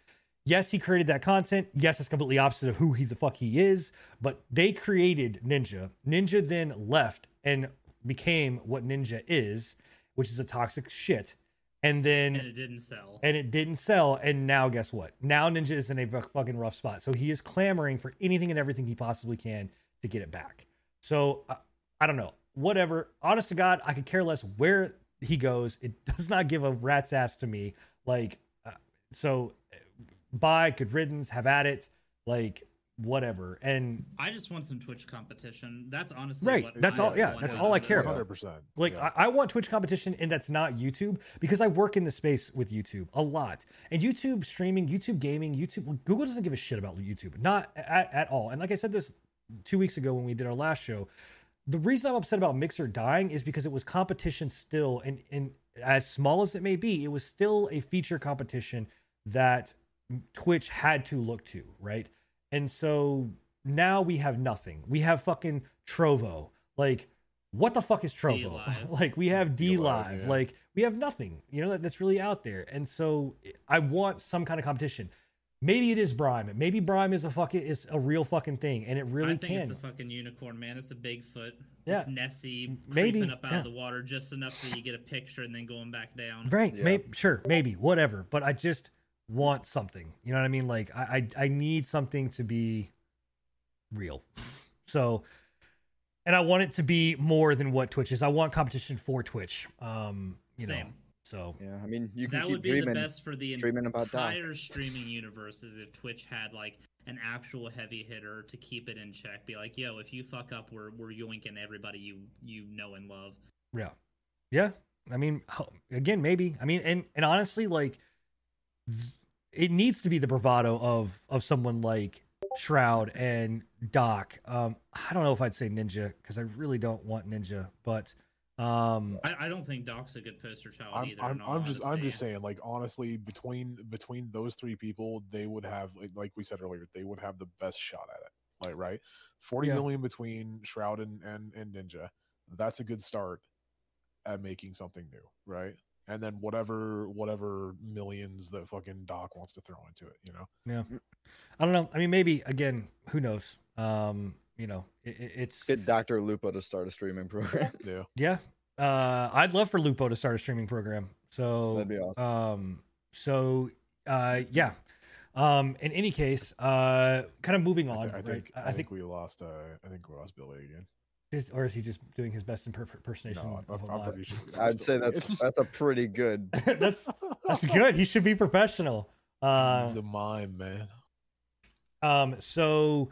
Yes, he created that content. Yes, it's completely opposite of who he the fuck he is. But they created Ninja. Ninja then left and became what Ninja is, which is a toxic shit. And then And it didn't sell. and it didn't sell. And now, guess what? Now Ninja is in a fucking rough spot. So he is clamoring for anything and everything he possibly can to get it back. So uh, I don't know. Whatever. Honest to God, I could care less where he goes. It does not give a rat's ass to me. Like, uh, so uh, bye, good riddance, have at it. Like, whatever. And I just want some Twitch competition. That's honestly Right, What that's I all- yeah, that's all of I this. care about. Hundred percent. like I, I want Twitch competition, and that's not YouTube because I work in the space with YouTube a lot. And YouTube streaming, YouTube gaming, YouTube Google doesn't give a shit about YouTube, not at, at all. And like I said this two weeks ago when we did our last show, the reason I'm upset about Mixer dying is because it was competition still, and and as small as it may be, it was still a feature competition that Twitch had to look to, right? And so now we have nothing. We have fucking Trovo. Like, what the fuck is Trovo? Like, we have DLive. yeah. Like, we have nothing, you know, that, that's really out there. And so I want some kind of competition. Maybe it is Brime. Maybe Brime is a fucking is a real fucking thing, and it really I think can. it's a fucking unicorn, man. It's a Bigfoot. Yeah. It's Nessie Maybe, creeping up out yeah. of the water just enough so you get a picture and then going back down. Right. Yeah. Maybe sure, maybe, whatever. But I just want something. You know what I mean? Like I I, I need something to be real. So and I want it to be more than what Twitch is. I want competition for Twitch. Um, you know. Same. So Yeah, I mean, you can that keep would be dreaming. the best for the dreaming about Doc. entire streaming universe is if Twitch had like an actual heavy hitter to keep it in check. Be like, yo, if you fuck up, we're we're yoinking everybody you you know and love. yeah. Yeah. I mean, again, maybe. I mean, and and honestly, like it needs to be the bravado of of someone like Shroud and Doc. Um, I don't know if I'd say Ninja because I really don't want Ninja, but um, I, I don't think Doc's a good poster child I'm, either. I'm, in all I'm just I'm just saying like honestly between between those three people they would have like, like we said earlier they would have the best shot at it like right Forty Yeah. million between Shroud and, and and Ninja that's a good start at making something new right and then whatever whatever millions that fucking Doc wants to throw into it you know Yeah, I don't know. I mean, maybe again, who knows? Um, you know, it, it- it's Get Dr. Lupo to start a streaming program. yeah yeah. Uh, I'd love for Lupo to start a streaming program. So That'd be awesome. Um, so uh, yeah. Um, in any case, uh, kind of moving I, on. I right? think I, I, think, think we lost uh I think we lost Billy again is, or is he just doing his best imper- impersonation no of I'm, a I'm sure I'd say that's that's a pretty good. that's that's good. He should be professional. Uh, He's a mime man Um, so,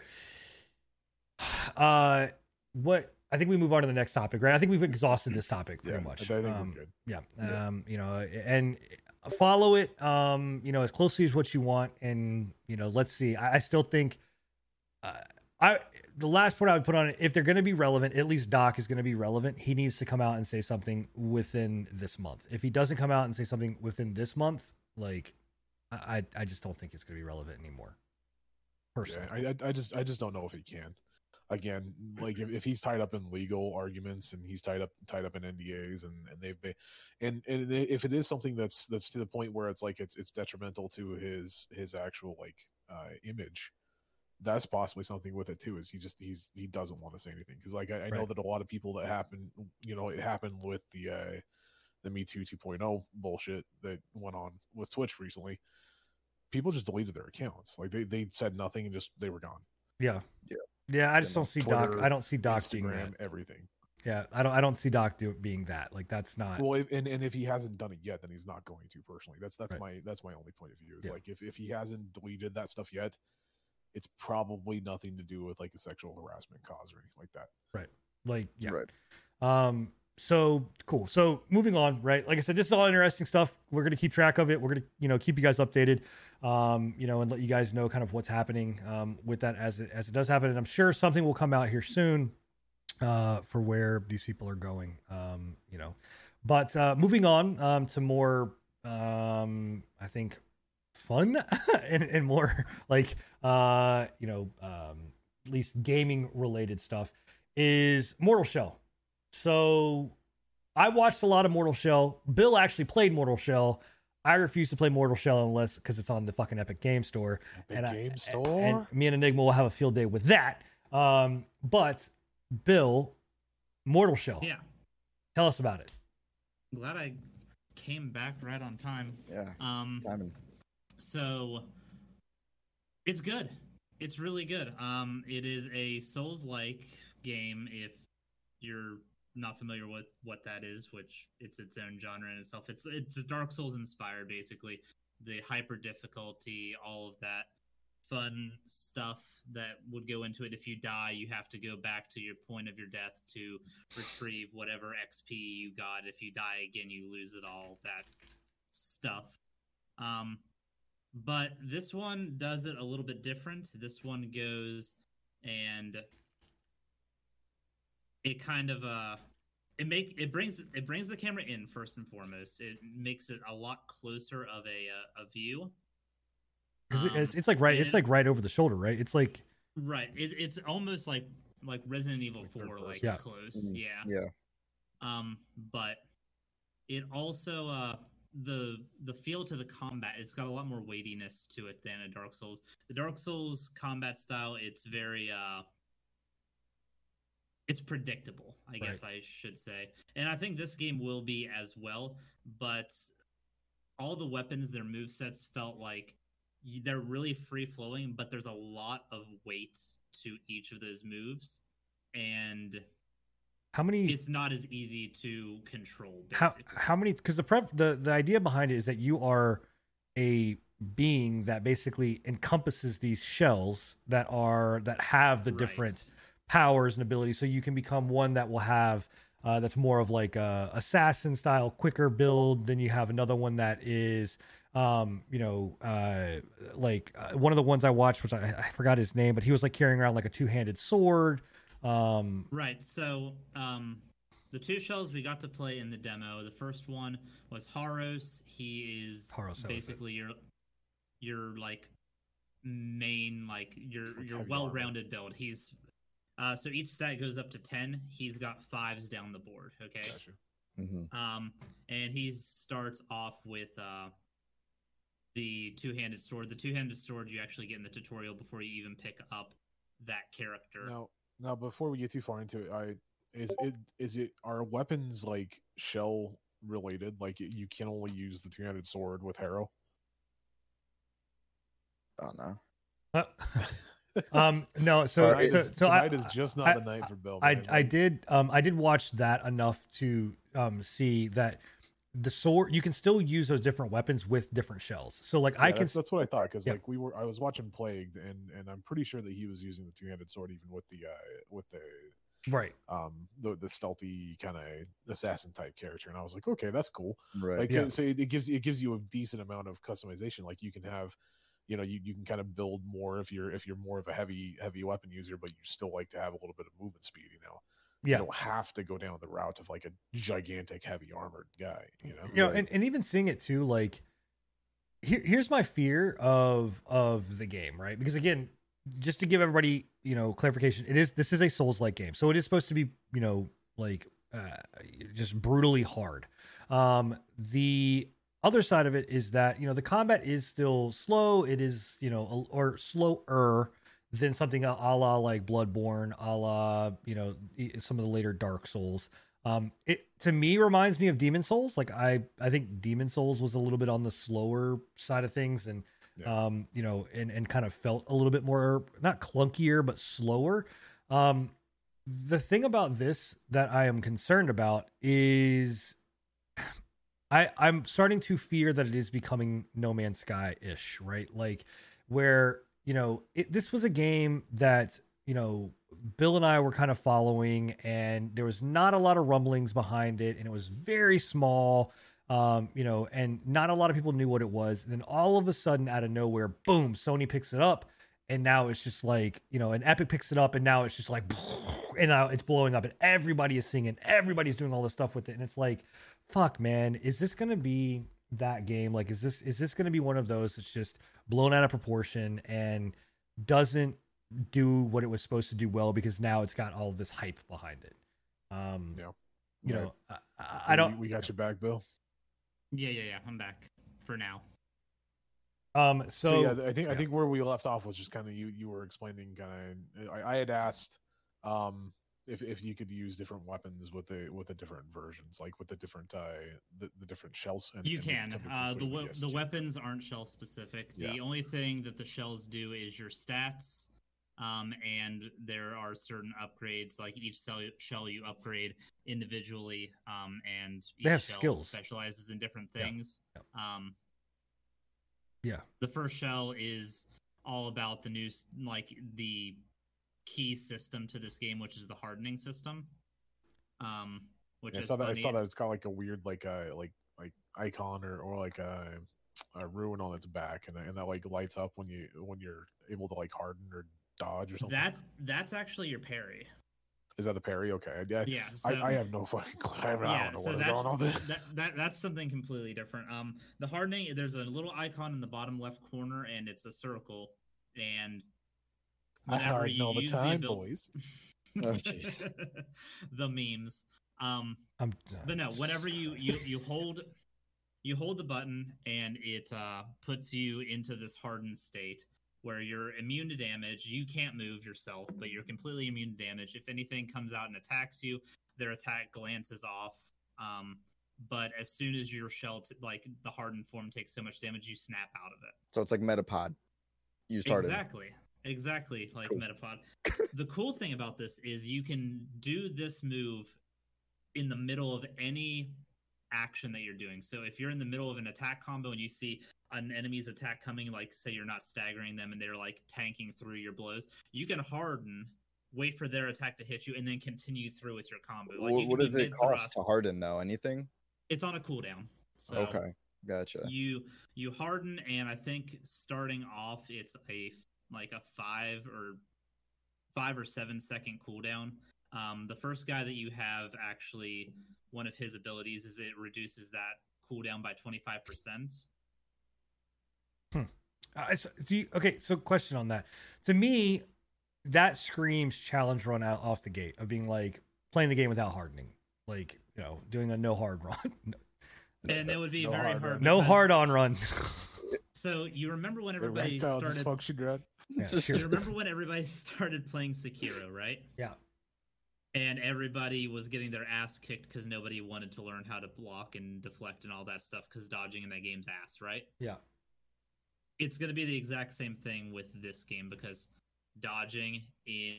uh, what I think we move on to the next topic, right? I think we've exhausted this topic pretty yeah much. I think um, yeah, Yeah. um, you know, and follow it, um, you know, as closely as what you want, and you know, let's see. I, I still think, uh, I the last point I would put on it, if they're going to be relevant, at least Doc is going to be relevant. He needs to come out and say something within this month. If he doesn't come out and say something within this month, like, I I, just don't think it's going to be relevant anymore. Personally, Yeah, I, I just I just don't know if he can. Again, like if, if he's tied up in legal arguments and he's tied up tied up in NDAs and, and they've been and and if it is something that's that's to the point where it's like it's it's detrimental to his his actual like uh image, that's possibly something with it too. Is he just he's he doesn't want to say anything because like I, I know that a lot of people that happen you know it happened with the uh the Me Too 2.0 bullshit that went on with Twitch recently. People just deleted their accounts. Like they, they said nothing and just they were gone. Yeah. Yeah. Yeah, I just don't see Doc. I don't see Doc being that. everything. Yeah, I don't. I don't see Doc do, being that. Like that's not. Well, if, and and if he hasn't done it yet, then he's not going to personally. That's that's Right. my that's my only point of view. Is Yeah. like if if he hasn't deleted that stuff yet, it's probably nothing to do with like a sexual harassment cause or anything like that. Right. Like yeah. Right. Um. So cool. So moving on, right? Like I said, this is all interesting stuff. We're gonna keep track of it. We're gonna, you know, keep you guys updated. Um, you know, and let you guys know kind of what's happening um with that as it as it does happen. And I'm sure something will come out here soon, uh, for where these people are going. Um, you know, but uh, moving on um to more um I think fun and, and more like uh you know um at least gaming related stuff is Mortal Shell. So I watched a lot of Mortal Shell. Bill actually played Mortal Shell. I refuse to play Mortal Shell unless because it's on the fucking Epic Game Store. Big and game and- store. And me and Enigma will have a field day with that. Um, but Bill, Mortal Shell. Yeah. Tell us about it. Glad I came back right on time. Yeah. Um, Simon. so it's good. It's really good. Um, it is a Souls-like game. If you're not familiar with what that is, which it's its own genre in itself. It's it's Dark Souls inspired, basically. The hyper difficulty, all of that fun stuff that would go into it. If you die, you have to go back to your point of your death to retrieve whatever XP you got. If you die again, you lose it all. That stuff. Um, but this one does it a little bit different. This one goes and it kind of uh it make it brings it brings the camera in first and foremost. It makes it a lot closer of a uh, a view. 'Cause it- it's, Um, it's like right. It's like right over the shoulder, right? It's like Right. It, it's almost like like Resident Evil Like 4 like. Yeah. close. Mhm. Yeah. Yeah. Um but it also uh the the feel to the combat it's got a lot more weightiness to it than a Dark Souls. The Dark Souls combat style it's very uh it's predictable, I guess I should say. And I think this game will be as well, but all the weapons, their move sets felt like they're really free flowing, but there's a lot of weight to each of those moves. And how many? it's not as easy to control. how Basically. how many? Because the prep the the idea behind it is that you are a being that basically encompasses these shells that are that have the different Right. Powers and abilities so you can become one that will have uh, that's more of like a assassin style quicker build then you have another one that is um you know uh like uh, one of the ones i watched which I, I forgot his name but he was like carrying around like a two-handed sword um Right. So, um, the two shells we got to play in the demo. The first one was Harros. He is Harros, that was it. basically your your like main like your your well-rounded build. He's uh, so each stat goes up to ten. He's got fives down the board. Okay. Gotcha. hmm Um, and he starts off with uh, the two-handed sword. The two-handed sword you actually get in the tutorial before you even pick up that character. Now, now before we get too far into it, I is it is it are weapons like shell related? Like you can only use the two-handed sword with Harrow. Oh no. um no so tonight so, is, so tonight I, is just not I- the night for Bill. I. I did um I did watch that enough to um see that the sword you can still use those different weapons with different shells. So like I can That's, that's what I thought because Yeah. like we were, I was watching Plagued, and and I'm pretty sure that he was using the two-handed sword even with the uh with the right. um the the stealthy kind of assassin type character, and I was like, okay, that's cool. Right. Like Yeah. so, it, it gives it gives you a decent amount of customization. Like you can have, you know, you, you can kind of build more if you're if you're more of a heavy heavy weapon user, but you still like to have a little bit of movement speed. You know, Yeah. you don't have to go down the route of like a gigantic heavy armored guy. You know, you know, Right. and, and even seeing it too, like here, here's my fear of of the game, right? Because again, just to give everybody, you know, clarification, it is this is a Souls like game, so it is supposed to be, you know, like uh, just brutally hard. Um, the other side of it is that you know the combat is still slow. It is you know a- or slower than something a a la like Bloodborne, a la you know some of the later Dark Souls. Um, it to me reminds me of Demon's Souls. Like I, I think Demon's Souls was a little bit on the slower side of things, and Yeah. um, you know, and and kind of felt a little bit more not clunkier but slower. Um, the thing about this that I am concerned about is, I I'm starting to fear that it is becoming No Man's Sky ish, right? Like where you know it, this was a game that you know Bill and I were kind of following, and there was not a lot of rumblings behind it, and it was very small, um, you know, and not a lot of people knew what it was. And then all of a sudden, out of nowhere, boom, Sony picks it up, and now it's just like, you know, and Epic picks it up, and now it's just like, and now it's blowing up, and everybody is singing, everybody's doing all this stuff with it, and it's like, fuck, man, is this gonna be that game? Like, is this is this gonna be one of those that's just blown out of proportion and doesn't do what it was supposed to do well because now it's got all this hype behind it. Um, Yeah. you Right. know, I, I, I don't. We, we got your back, Bill. Yeah, yeah, yeah. I'm back for now. Um, So, so, yeah, I think I think where we left off was just kind of you you were explaining kind of I, I had asked um if if you could use different weapons with the with the different versions like with the different uh the, the different shells and You and the can. Uh, the we- yes, the you can. weapons aren't shell specific. The Yeah. only thing that the shells do is your stats, um, and there are certain upgrades. Like each cell, shell you upgrade individually, um, and each They have shell skills. specializes in different things. Yeah. Um, Yeah. The first shell is all about the new like the key system to this game, which is the hardening system. Um, which I is saw that. I saw that it's got like a weird like uh like like icon or or like a, a ruin on its back, and and that like lights up when you when you're able to like harden or dodge or something. That that's actually your parry. is that the parry? Okay, I, I, Yeah. I, so- I have no fucking clue. I, I don't know what is that's, going on there. That, that that's something completely different. Um, the hardening, there's a little icon in the bottom left corner, and it's a circle. And I whenever hardly you know the use time, abil- boys. Oh, jeez. the memes. Um, I'm, but no, whenever you you you hold you hold the button and it uh, puts you into this hardened state where you're immune to damage. You can't move yourself, but you're completely immune to damage. If anything comes out and attacks you, their attack glances off. Um, but as soon as your shell, t- like the hardened form, takes so much damage, you snap out of it. So it's like Metapod. You started. Exactly. Exactly like Cool. Metapod. the cool thing about this is you can do this move in the middle of any action that you're doing. So if you're in the middle of an attack combo and you see an enemy's attack coming, like say you're not staggering them and they're like tanking through your blows, you can harden, wait for their attack to hit you, and then continue through with your combo. Like you what does it cost to harden though? Anything? It's on a cooldown. So Okay, gotcha. you you harden and i think starting off it's a like a five or five or seven second cooldown. Um the first guy that you have actually one of his abilities is it reduces that cooldown by 25% Uh, so, do you, okay, so question on that. To me, that screams challenge run out off the gate of being like playing the game without hardening, like you know, doing a no hard run, and it would be no very hard hard no hard on run. so you remember when everybody started dysfunction run. Yeah, It's just- sure. remember when everybody started playing sekiro right Yeah. and everybody was getting their ass kicked because nobody wanted to learn how to block and deflect and all that stuff because dodging in that game's ass, right? Yeah. It's going to be the exact same thing with this game because dodging in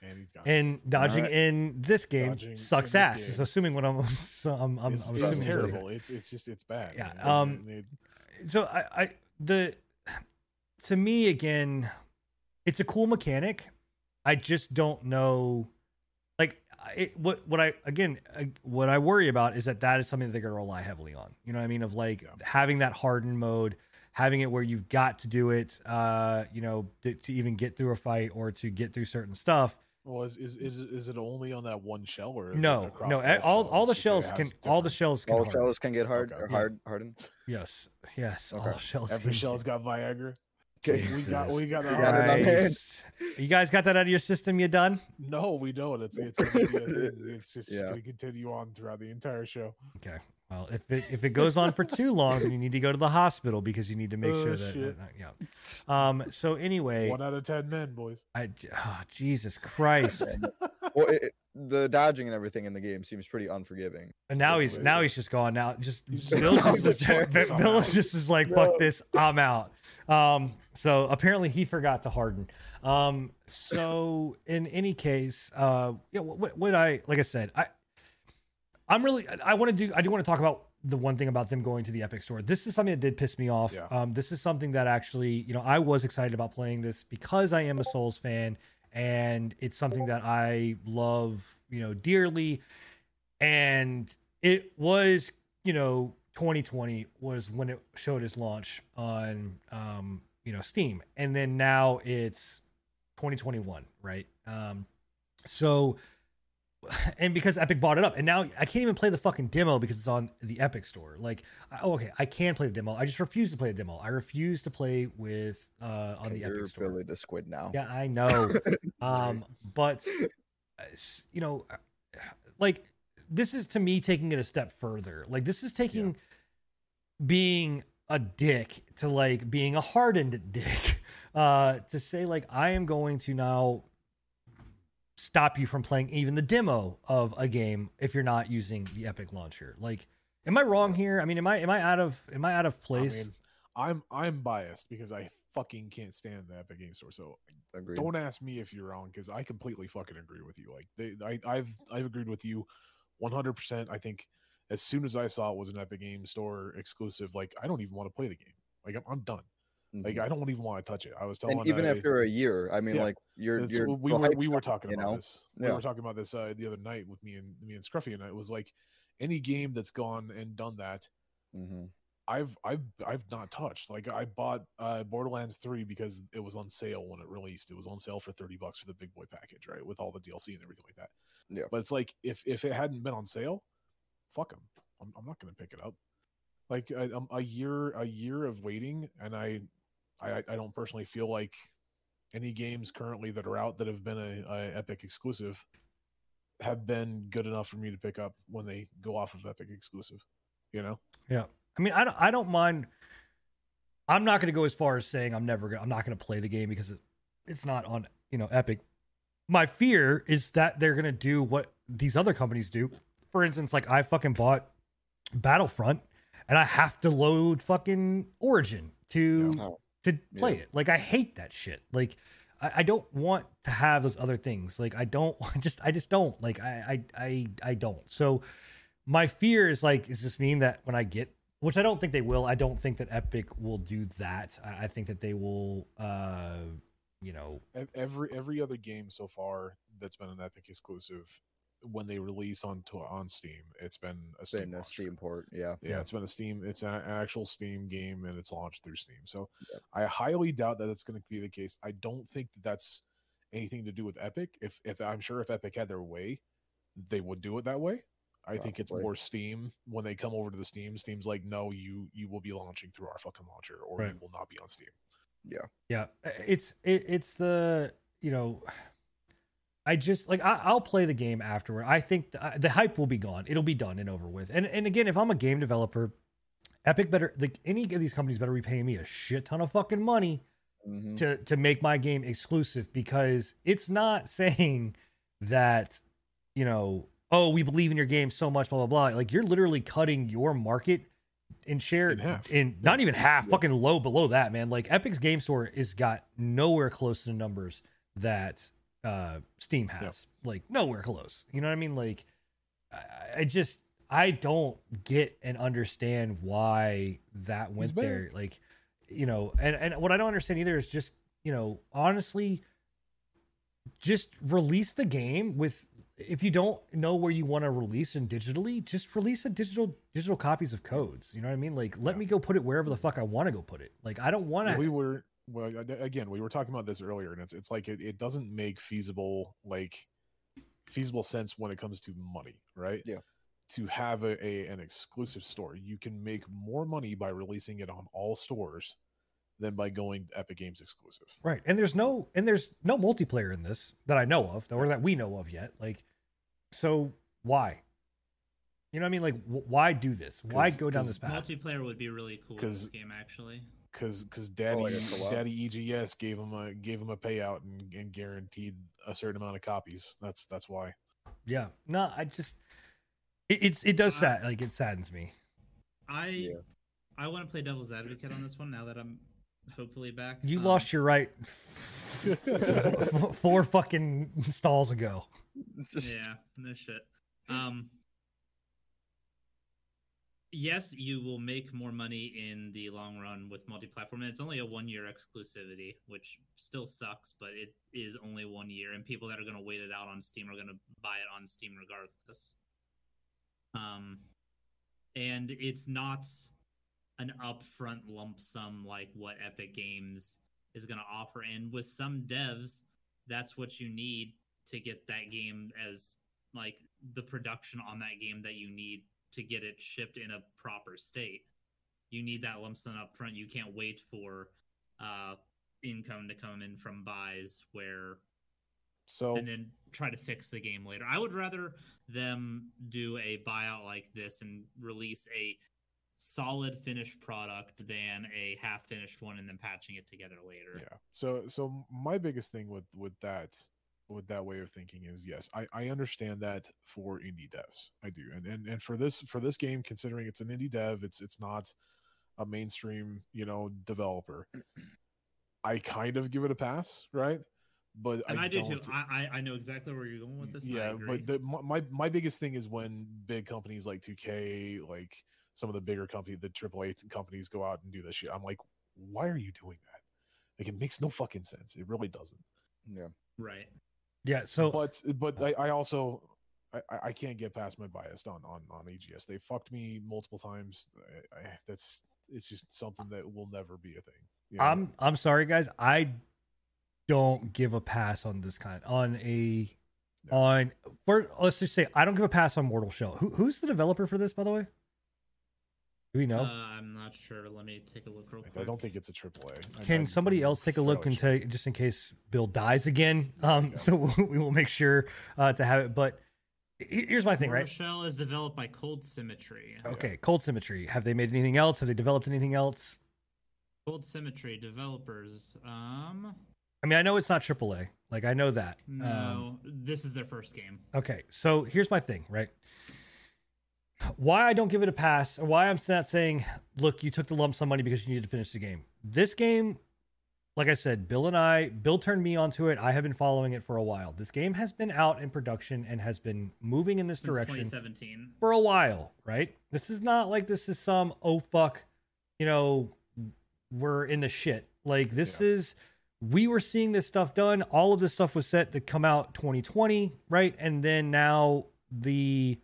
And he's. And dodging Alright. in this game Dodging sucks this ass. game. So assuming what I'm, so I'm, I'm, it's, I'm it's assuming terrible. It's it's just it's bad. Yeah, man. um, They- so I, I the to me again it's a cool mechanic i just don't know like it, what what i again uh, what i worry about is that that is something that they're going to rely heavily on you know what i mean of like Yeah. having that hardened mode having it where you've got to do it uh you know to, to even get through a fight or to get through certain stuff well, is, is is is it only on that one shell or no no both all, all the shells can all the shells can All harden. shells can get hard Okay. or hard hardened. yes yes all shells Every can shell's got Viagra. Okay. We got we got the We got it on hand. Christ. you guys got that out of your system you done No, we don't. It's it's gonna be a. It's just Yeah. gonna continue on throughout the entire show. Okay. Well, if it if it goes on for too long, then you need to go to the hospital because you need to make Oh, sure that shit. uh, yeah. Um. So anyway, One out of ten men, boys. I oh, Jesus Christ. well, it, it- the dodging and everything in the game seems pretty unforgiving. And now he's now he's just gone. Now just He's Bill just- just, Bill "Fuck this, I'm out." just is like fuck this. I'm out. Um. So apparently he forgot to harden. Um. So in any case, uh, yeah. What, what I like I said, I I'm really I want to do I do want to talk about the one thing about them going to the Epic Store. This is something that did piss me off. Yeah. Um, this is something that actually, you know, I was excited about playing this because I am a Souls fan and it's something that I love, you know, dearly. And it was, you know, 2020 was when it showed its launch on um, you know, Steam. And then now it's 2021, right? Um so and because Epic bought it up, and now I can't even play the fucking demo because it's on the Epic Store. Like, I- oh, okay, I can play the demo. I just refuse to play the demo. I refuse to play with uh on the Epic Store. Billy the Squid now. Yeah, I know. um, but uh, you know, uh, like this is to me taking it a step further. Like this is taking being a dick to like being a hardened dick. Uh, to say like I am going to now stop you from playing even the demo of a game if you're not using the Epic launcher. Like, am I wrong here? I mean, am I am I out of am I out of place? I mean, I'm I'm biased because I fucking can't stand the Epic Game Store. So Agreed. don't ask me if you're wrong because I completely fucking agree with you. Like they, I, I've I've agreed with you 100. percent I think as soon as I saw it was an Epic Game Store exclusive, like I don't even want to play the game. Like I'm, I'm done. Like Mhm. I don't even want to touch it. I was telling and even uh, after a year, I mean, yeah, like you're you're we were we were talking about know? this. We were talking about this uh, the other night with me and me and Scruffy, and it was like any game that's gone and done that. Mhm. I've I've I've not touched. Like I bought uh, Borderlands three because it was on sale when it released. It was on sale for thirty bucks for the big boy package, right, with all the DLC and everything like that. Yeah. But it's like if if it hadn't been on sale, fuck them. I'm I'm not gonna pick it up. Like a, um, a year a year of waiting, and I I I don't personally feel like any games currently that are out that have been a, a Epic exclusive have been good enough for me to pick up when they go off of Epic exclusive. You know. Yeah. I mean, I don't, I don't mind. I'm not going to go as far as saying I'm never going to, I'm not going to play the game because it, it's not on, you know, Epic. My fear is that they're going to do what these other companies do. For instance, like I fucking bought Battlefront and I have to load fucking Origin to Oh, to play Yeah. it. Like I hate that shit. Like I, I don't want to have those other things. Like I don't I just I just don't. Like I I I, I don't. So my fear is like, does this mean that when I get which I don't think they will, I don't think that Epic will do that. I, I think that they will uh you know every every other game so far that's been an Epic exclusive, when they release on to, on Steam, it's been a Steam, Steam, a. Steam port, yeah. Yeah, Yeah. it's been a Steam. It's an an actual Steam game, and it's launched through Steam. So Yep. I highly doubt that that's going to be the case. I don't think that that's anything to do with Epic. If if I'm sure if Epic had their way, they would do it that way. I think it's more Steam when they come over to the Steam. Steam's like, no, you you will be launching through our fucking launcher, or Right. you will not be on Steam. Yeah, yeah, it's it, it's the you know, I just like I, I'll play the game afterward. I think the, the hype will be gone. It'll be done and over with. And and again, if I'm a game developer, Epic better like any of these companies better be paying me a shit ton of fucking money Mhm. to to make my game exclusive because it's not saying that you know oh we believe in your game so much blah blah blah like you're literally cutting your market in share In half. in not even half Yeah. fucking low below that man like epic's game store is got nowhere close to the numbers that uh steam has like nowhere close. You know what i mean? Like I, I just i don't get and understand why that went there. Like you know and and what i don't understand either is just you know honestly just release the game with if you don't know where you want to release and digitally just release a digital digital copies of codes. You know what i mean? Like let Yeah. me go put it wherever the fuck i want to go put it. Like i don't want to we were well again we were talking about this earlier and it's it's like it, it doesn't make feasible like feasible sense when it comes to money right? Yeah. to have a, a an exclusive store you can make more money by releasing it on all stores than by going epic games exclusive. Right and there's no and there's no multiplayer in this that i know of or that we know of yet like so why? You know what i mean? Like wh- why do this? Why go down this path? Multiplayer would be really cool in this 'Cause- game, actually. Because because daddy like daddy egs gave him a gave him a payout and, and guaranteed a certain amount of copies that's that's why yeah no i just it, it's it does sad like it saddens me I Yeah. I want to play devil's advocate on this one now that I'm hopefully back. you Um, lost your right f- four fucking stalls ago yeah, no shit. Um, yes, you will make more money in the long run with multi-platform. And it's only a one-year exclusivity, which still sucks, but it is only one year, and people that are going to wait it out on Steam are going to buy it on Steam regardless. Um, and it's not an upfront lump sum like what Epic Games is going to offer. And with some devs, that's what you need to get that game as like the production on that game that you need to get it shipped in a proper state. You need that lump sum up front. You can't wait for uh income to come in from buys where so and then try to fix the game later. I would rather them do a buyout like this and release a solid finished product than a half finished one and then patching it together later. yeah so so my biggest thing with with that with that way of thinking is yes i i understand that for indie devs i do and and, and for this for this game considering it's an indie dev it's it's not a mainstream you know developer i kind of give it a pass right but And I, do too. I, I I know exactly where you're going with this. yeah but the, my my- my biggest thing is when big companies like 2k like some of the bigger company the aaa companies go out and do this shit i'm like why are you doing that? Like it makes no fucking sense. It really doesn't. Yeah. Right. Yeah. So but but I, I also I, I- can't get past my bias on on on EGS. They fucked me multiple times. I, I, that's it's just something that will never be a thing. you know? I'm I'm sorry, guys. I don't give a pass on this kind on a No. on. For, let's just say I don't give a pass on Mortal Shell. Who, who's the developer for this, by the way? Do we know? Uh, I'm not sure. Let me take a look real quick. I don't think it's a triple A. Can somebody else take a look and tell just in case Bill dies again? Um, Yeah. so we will make sure uh, to have it. But here's my thing, right? Shell is developed by Cold Symmetry. Okay, Cold Symmetry. Have they made anything else? Have they developed anything else? Cold Symmetry developers. Um, I mean, I know it's not AAA. Like I know that. Um, no, this is their first game. Okay, so here's my thing, right? Why I don't give it a pass, or why I'm not saying, look, you took the lump sum money because you needed to finish the game. This game, like I said, Bill and I, Bill turned me onto it. I have been following it for a while. This game has been out in production and has been moving in this Since direction 2017. for a while, right? This is not like this is some oh fuck, you know, we're in the shit. Like this Yeah. is we were seeing this stuff done. All of this stuff was set to come out 2020, right? And then now the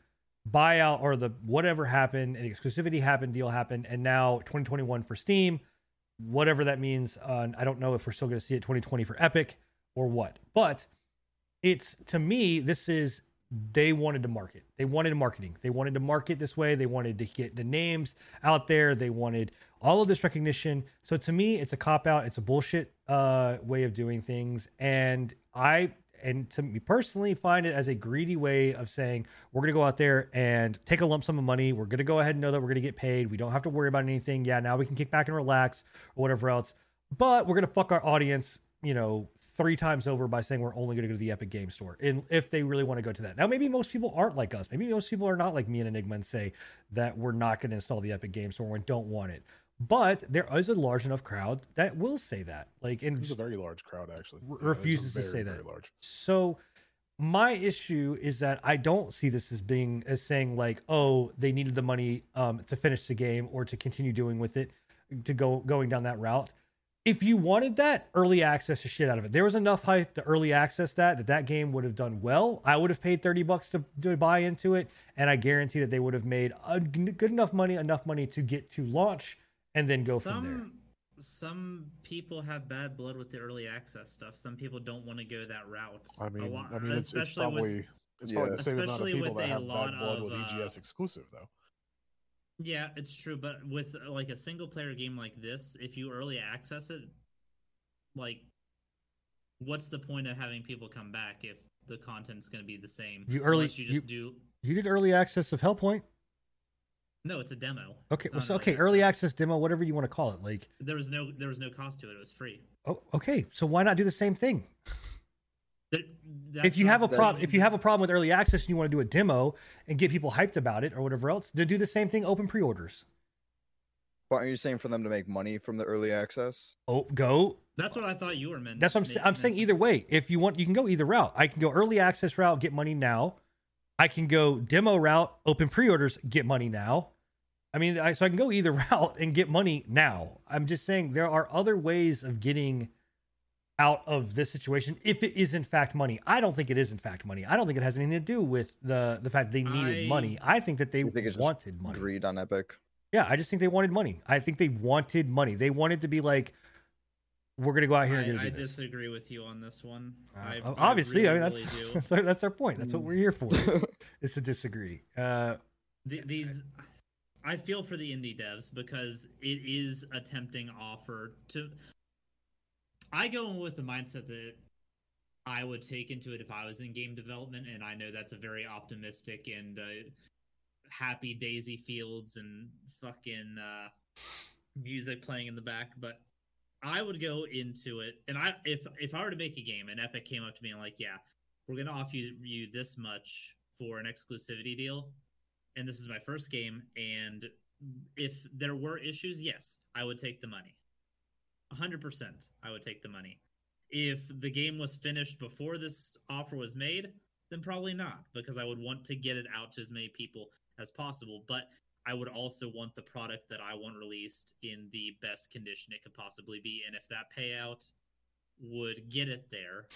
buyout or the whatever happened, and exclusivity happened, deal happened, and now 2021 for Steam, whatever that means. Uh, I don't know if we're still going to see it 2020 for Epic or what, but it's to me this is they wanted to market. They wanted marketing. They wanted to market this way. They wanted to get the names out there. They wanted all of this recognition. So to me it's a cop out it's a bullshit uh way of doing things. And i and to me personally find it as a greedy way of saying we're going to go out there and take a lump sum of money we're going to go ahead and know that we're going to get paid we don't have to worry about anything yeah now we can kick back and relax or whatever else but we're going to fuck our audience you know three times over by saying we're only going to go to the Epic Game Store, and if they really want to go to that. Now, maybe most people aren't like us. Maybe most people are not like me and Enigma and say that we're not going to install the Epic Game Store and don't want it. But there is a large enough crowd that will say that. Like, and There's a very large crowd actually. Re- Yeah, refuses to very, say very that. Large. so my issue is that I don't see this as being as saying like, oh, they needed the money um, to finish the game or to continue doing with it, to go going down that route. If you wanted that, early access to shit out of it. There was enough hype to early access that that that game would have done well. I would have paid thirty bucks to, to buy into it, and I guarantee that they would have made a good enough money, enough money to get to launch, and then go some, from there. Some people have bad blood with the early access stuff. Some people don't want to go that route. I A mean, lot- I mean, it's, it's especially with- it's probably Yeah. the same amount of Especially people with that a have lot bad blood of, with uh, EGS exclusive though. Yeah, it's true, but with uh, like a single player game like this, if you early access it, like what's the point of having people come back if the content's going to be the same? You early- you just do You did early access of Hellpoint. No, it's a demo. Okay, well, so, an okay, early access demo, whatever you want to call it. Like, There was no there was no cost to it. It was free. oh, okay, so why not do the same thing? There- if that's you have a problem, if you have a problem with early access and you want to do a demo and get people hyped about it or whatever else, then do the same thing. Open pre-orders. But are you saying for them to make money from the early access? Oh, go. That's what I thought you were meant. That's what I'm. saying. I'm saying either way. If you want, you can go either route. I can go early access route, get money now. I can go demo route, open pre-orders, get money now. I mean, I, so I can go either route and get money now. I'm just saying there are other ways of getting out of this situation if it is in fact money. I don't think it is in fact money. I don't think it has anything to do with the the fact they needed I- money. I think that they think it's wanted money. Greed on Epic. Yeah, I just think they wanted money. I think they wanted money. They wanted to be like, we're gonna go out here and I, gonna I do this. disagree with you on this one. Uh, I, obviously, I, really, mean that's do. that's, our, that's our point. That's what we're here for is to disagree. Uh, Th- these i feel for the indie devs because it is a tempting offer to i go in with the mindset that i would take into it if i was in game development and i know that's a very optimistic and uh, happy daisy fields and fucking uh, music playing in the back but i would go into it and i if if i were to make a game and epic came up to me and like yeah we're gonna offer you this much for an exclusivity deal and this is my first game and if there were issues yes i would take the money 100% i would take the money if the game was finished before this offer was made then probably not because i would want to get it out to as many people as possible but I would also want the product that I want released in the best condition it could possibly be. And if that payout would get it there,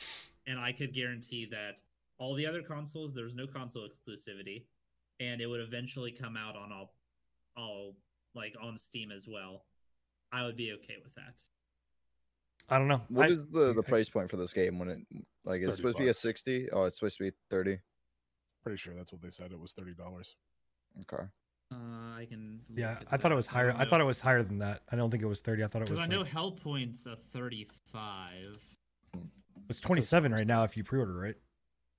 and I could guarantee that all the other consoles, there's no console exclusivity, and it would eventually come out on all, all like on Steam as well. I would be okay with that. I don't know. What I- is the the I- price point for this game when it like It's it's, supposed to be a sixty? Oh, it's supposed to be thirty. Pretty sure that's what they said. It was thirty dollars. Okay. Uh, I can. Yeah, look at I thought it was higher. I thought it was higher than that. I don't think it was thirty. I thought it was. because I know like- Hellpoint's a thirty-five. it's twenty-seven right now if you pre-order, right?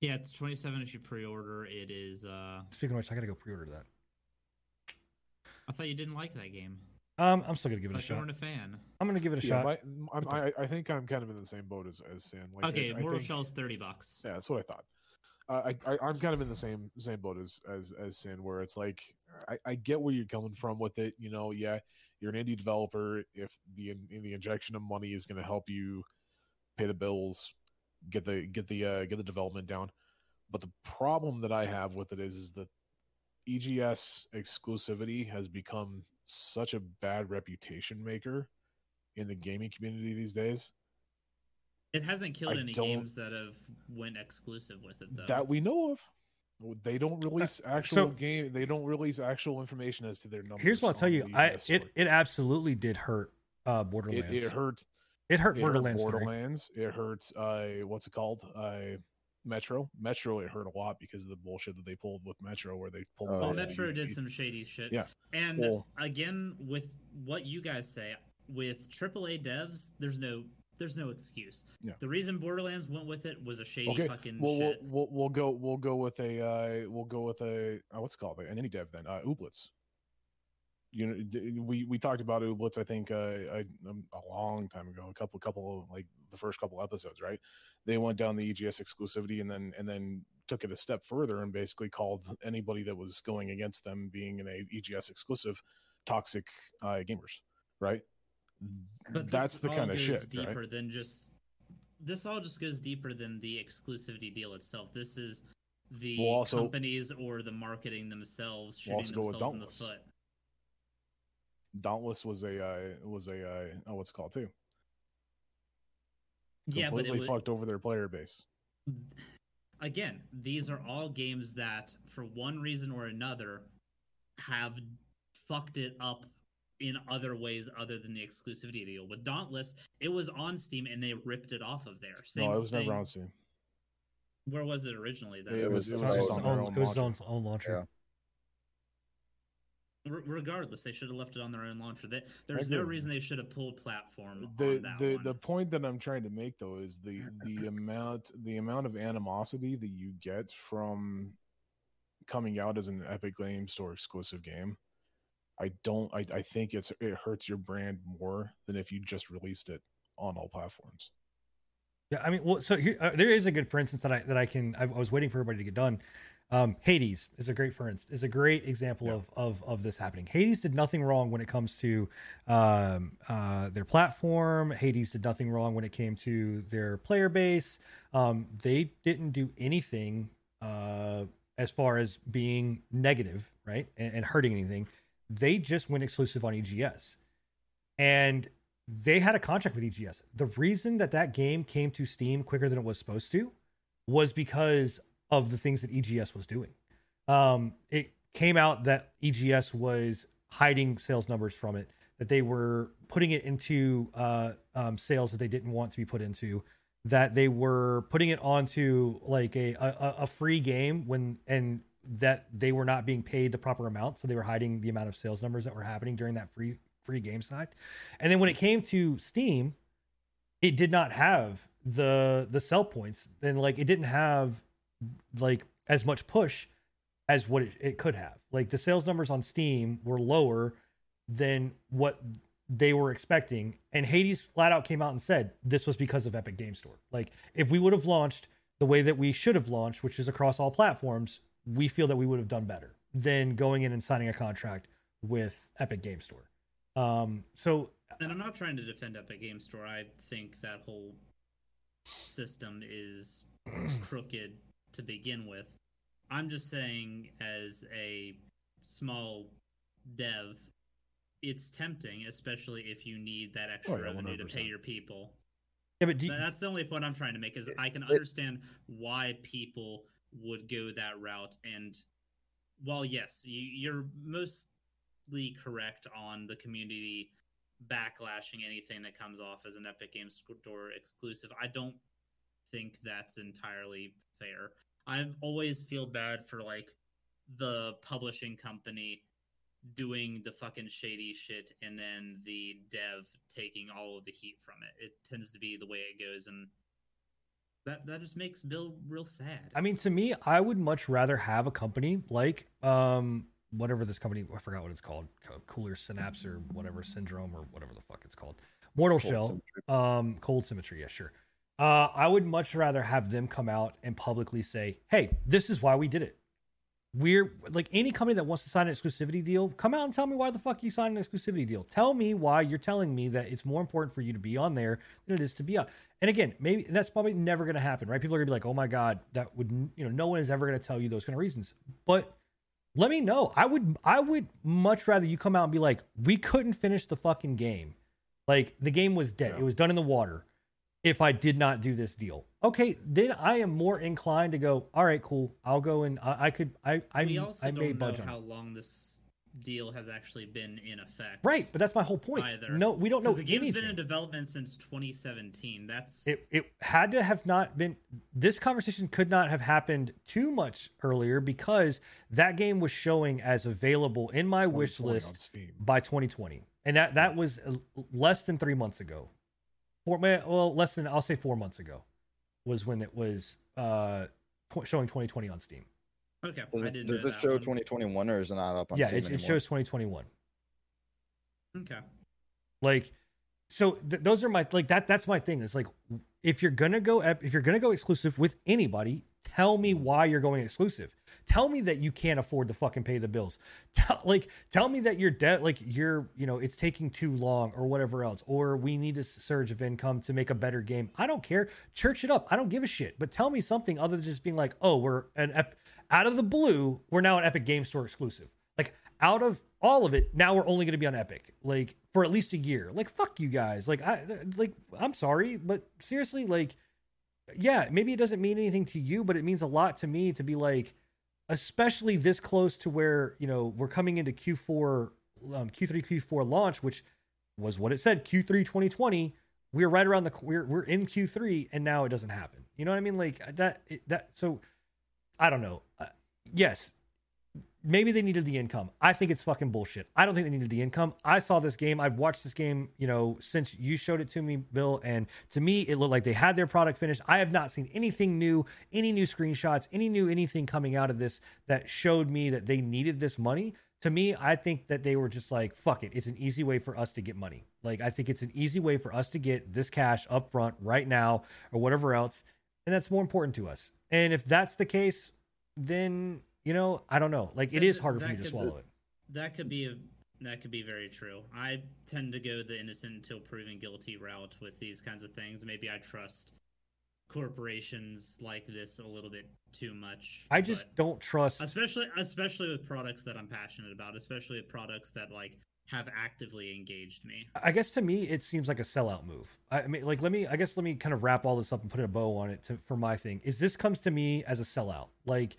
Yeah, it's twenty-seven if you pre-order. It is. uh Speaking of which, I gotta go pre-order that. I thought you didn't like that game. Um, I'm still gonna give it a Like you shot. weren't a fan. I'm gonna give it a Yeah, shot. my, I'm, I I think I'm kind of in the same boat as as Sin. Like, okay, I Mortal think- Shell's thirty bucks. Yeah, that's what I thought. Uh, I, I I'm kind of in the same same boat as as as Sin, where it's like I, I get where you're coming from with it. You know, yeah, you're an indie developer. If the in the injection of money is going to help you pay the bills, get the get the uh, get the development down. But the problem that I have with it is, is that EGS exclusivity has become such a bad reputation maker in the gaming community these days It hasn't killed I any games that have went exclusive with it though. that we know of. They don't release actual so- game. They don't release actual information as to their numbers. Here's what I'll tell you. I it it absolutely did hurt uh it, Borderlands. it hurt. It hurt It Borderlands. 3. Borderlands. It hurts. Uh, what's it called? Uh, Metro. Metro. It hurt a lot because of the bullshit that they pulled with Metro, where they pulled. Oh, it well, off yeah. of Metro did UEP. some shady shit. Yeah. And Well- again, with what you guys say, with AAA devs, there's no there's no excuse. Yeah. The reason Borderlands went with it was a shady Okay, fucking Well, we'll, shit. we'll we'll go we'll go with a uh, we'll go with a uh, what's it called an indie dev then uh, Ooblets. You know, we we talked about Ooblets. I think uh, I, um, a long time ago, a couple couple like the first couple episodes, right? They went down the EGS exclusivity and then and then took it a step further and basically called anybody that was going against them being an EGS exclusive toxic uh, gamers, right? But That's the kind of shit, deeper right? than just. This all just goes deeper than the exclusivity deal itself. This is the Well, also- companies or the marketing themselves shooting with themselves in the foot. Dauntless was a uh, was a uh, oh, what's it called too? Yeah, but it completely was, fucked over their player base. again, these are all games that, for one reason or another, have fucked it up in other ways other than the exclusivity deal. With Dauntless, it was on Steam and they ripped it off of there. Same no, it was thing. never on Steam. Where was it originally? Then? It was- It was, it was its on their own, own it was its launcher. own, own launcher. R- regardless, they should have left it on their own launcher. They, there's no reason they should have pulled platform The on that the one. the point that I'm trying to make though is the the amount the amount of animosity that you get from coming out as an Epic Game Store exclusive game. I don't. I, I think it's it hurts your brand more than if you just released it on all platforms. Yeah, I mean, well, so here uh, there is a good for instance that I that I can. I, I was waiting for everybody to get done. Um, Hades is a great for instance is a great example Yeah. of of of this happening. Hades did nothing wrong when it comes to um, uh, their platform. Hades did nothing wrong when it came to their player base. Um, they didn't do anything uh, as far as being negative, right, and, and hurting anything. They just went exclusive on EGS, and they had a contract with EGS. The reason that that game came to Steam quicker than it was supposed to was because of the things that EGS was doing. Um, it came out that EGS was hiding sales numbers from it, that they were putting it into uh, um, sales that they didn't want to be put into, that they were putting it onto like a, a, a free game when and that they were not being paid the proper amount, so they were hiding the amount of sales numbers that were happening during that free free game side. And then when it came to Steam, it did not have the the sell points and like it didn't have like as much push as what it, it could have. Like the sales numbers on Steam were lower than what they were expecting. And Hades flat out came out and said this was because of Epic Game Store. Like if we would have launched the way that we should have launched, which is across all platforms, we feel that we would have done better than going in and signing a contract with Epic Game Store. Um, so and I'm not trying to defend Epic Game Store. I think that whole system is crooked to begin with. I'm just saying, as a small dev, it's tempting, especially if you need that extra Oh, yeah, revenue to pay your people. Yeah, but you, That's the only point I'm trying to make is It- I can it- understand why people would go that route. And while yes, you, you're mostly correct on the community backlashing anything that comes off as an Epic Games Store exclusive, I don't think that's entirely fair. I always feel bad for like the publishing company doing the fucking shady shit and then the dev taking all of the heat from it. It tends to be the way it goes and that that just makes Bill real sad. I mean, to me, I would much rather have a company like um whatever this company I forgot what it's called, Cooler Synapse or whatever Syndrome or whatever the fuck it's called, Mortal Cold Shell, Symmetry. um, Cold Symmetry. Yeah, sure. Uh, I would much rather have them come out and publicly say, "Hey, this is why we did it." We're like any company that wants to sign an exclusivity deal, come out and tell me why the fuck you signed an exclusivity deal. Tell me why you're telling me that it's more important for you to be on there than it is to be on. And again, maybe and that's probably never going to happen, right? People are going to be like, "Oh my god, that would you know, no one is ever going to tell you those kind of reasons." But let me know. I would I would much rather you come out and be like, "We couldn't finish the fucking game. Like the game was dead. Yeah. It was done in the water." If I did not do this deal, okay, then I am more inclined to go. All right, cool. I'll go and I, I could. I I, we also I may don't budge know on how long this deal has actually been in effect. Right, but that's my whole point. Either. No, we don't know. the game's anything. been in development since 2017. That's it it had to have not been this conversation could not have happened too much earlier because that game was showing as available in my wish list by 2020 and that that was uh, less than three months ago four well less than i'll say four months ago was when it was uh showing 2020 on steam okay. Does I it, didn't does it show one. 2021 or is it not up on yeah Steam it, it shows 2021 Okay. like so th- those are my like that that's my thing it's like if you're gonna go ep- if you're gonna go exclusive with anybody tell me why you're going exclusive tell me that you can't afford to fucking pay the bills. Tell, like tell me that your debt like you're you know it's taking too long or whatever else or we need this surge of income to make a better game. I don't care. Church it up. I don't give a shit. But tell me something other than just being like oh we're an ep- out of the blue we're now an epic game store exclusive. Like out of all of it now we're only going to be on epic like for at least a year. Like fuck you guys. Like i like i'm sorry but seriously like yeah maybe it doesn't mean anything to you but it means a lot to me to be like especially this close to where you know we're coming into q4 um, q3 q4 launch which was what it said q3 2020 we're right around the we're, we're in q3 and now it doesn't happen. You know what i mean? Like that that so i don't know. Uh, yes maybe they needed the income. I think it's fucking bullshit. I don't think they needed the income. I saw this game. I've watched this game, you know, since you showed it to me, Bill. And to me, it looked like they had their product finished. I have not seen anything new, any new screenshots, any new anything coming out of this that showed me that they needed this money. To me, I think that they were just like, fuck it. It's an easy way for us to get money. Like, I think it's an easy way for us to get this cash up front right now or whatever else. And that's more important to us. And if that's the case, then you know, I don't know. Like it That- is harder for me to swallow it. That could be a that could be very true. I tend to go the innocent until proven guilty route with these kinds of things. Maybe I trust corporations like this a little bit too much. I just don't trust. especially especially with products that I'm passionate about, especially with products that like have actively engaged me. I guess to me, it seems like a sellout move. I mean, like, let me, I guess, let me kind of wrap all this up and put a bow on it to, for my thing. Is this comes to me as a sellout? Like,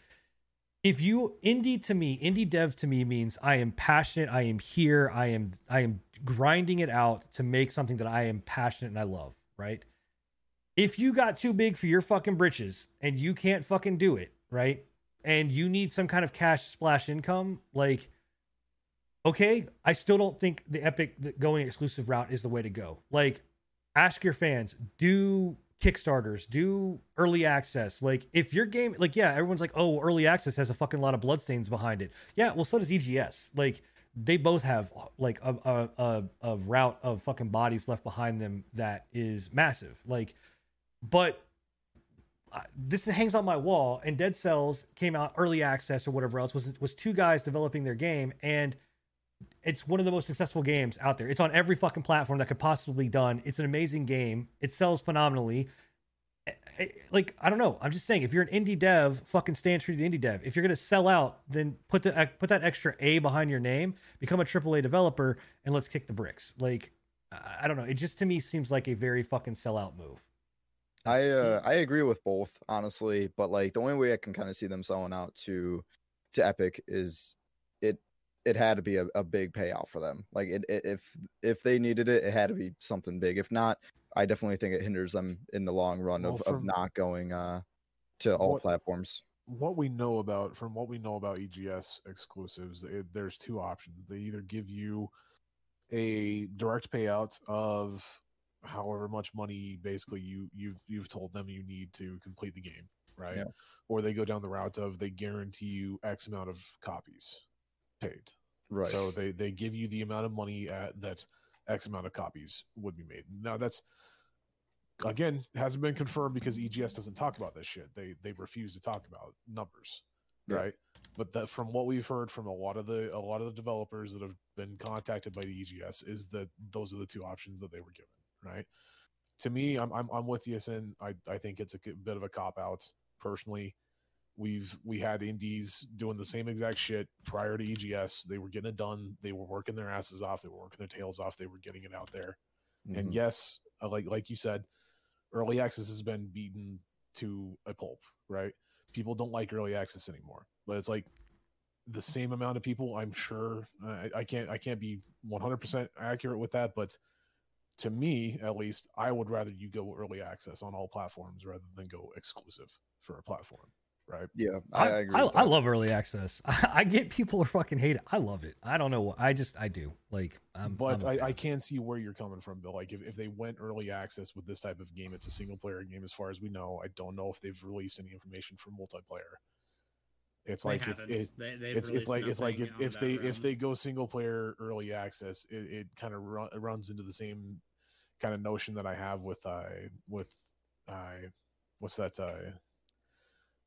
if you indie to me, indie dev to me means I am passionate. I am here. I am, I am grinding it out to make something that I am passionate and I love. Right. If you got too big for your fucking britches and you can't fucking do it, right? And you need some kind of cash splash income, like okay, I still don't think the Epic the going exclusive route is the way to go. Like, ask your fans, do Kickstarters, do early access. Like, if your game, like, yeah, everyone's like, oh, early access has a fucking lot of bloodstains behind it. Yeah, well, so does EGS. Like, they both have like a a, a, a route of fucking bodies left behind them that is massive. Like, but uh, this hangs on my wall and dead cells came out early access or whatever else was was two guys developing their game and it's one of the most successful games out there it's on every fucking platform that could possibly be done it's an amazing game it sells phenomenally like I don't know. I'm just saying, if you're an indie dev, fucking stand true to indie dev. If you're gonna sell out, then put the uh, put that extra A behind your name, become a AAA developer, and let's kick the bricks. Like I I don't know. It just to me seems like a very fucking sellout move. I uh, I agree with both, honestly, but like the only way I can kind of see them selling out to to Epic is it it had to be a, a big payout for them. Like it, it if if they needed it, it had to be something big. If not, I definitely think it hinders them in the long run Well, of, from- of not going uh to all What- platforms. what we know about from what we know about EGS exclusives, it, there's two options. They either give you a direct payout of however much money basically you you've you've told them you need to complete the game, right? Yeah. Or they go down the route of they guarantee you X amount of copies paid. Right. So they they give you the amount of money at, that X amount of copies would be made. Now that's again hasn't been confirmed because EGS doesn't talk about this shit. They they refuse to talk about numbers, Yeah. right? But that from what we've heard from a lot of the a lot of the developers that have been contacted by the EGS is that those are the two options that they were given, right? To me, I'm I'm, I'm with you, Sin. I I think it's a bit of a cop out personally. We've we had indies doing the same exact shit prior to EGS. They were getting it done. They were working their asses off. They were working their tails off. They were getting it out there. And Mhm. yes, uh, like like you said, early access has been beaten to a pulp, right? People don't like early access anymore, but it's like the same amount of people. I'm sure I, I can't I can't be 100 percent accurate with that, but to me, at least, I would rather you go early access on all platforms rather than go exclusive for a platform, right? yeah, I, I agree. I, I love early access. I, get people are fucking hate it. I love it. I don't know. what I just I do. Like, I'm, but I'm a I. I can see where you're coming from, Bill. Like if, if they went early access with this type of game, it's a single player game as far as we know. I don't know if they've released any information for multiplayer. It's They like if it, They, they've it's it's like it's like if, if they that if they go single player early access, it, it kind of run, runs into the same kind of notion that I have with uh with uh what's that uh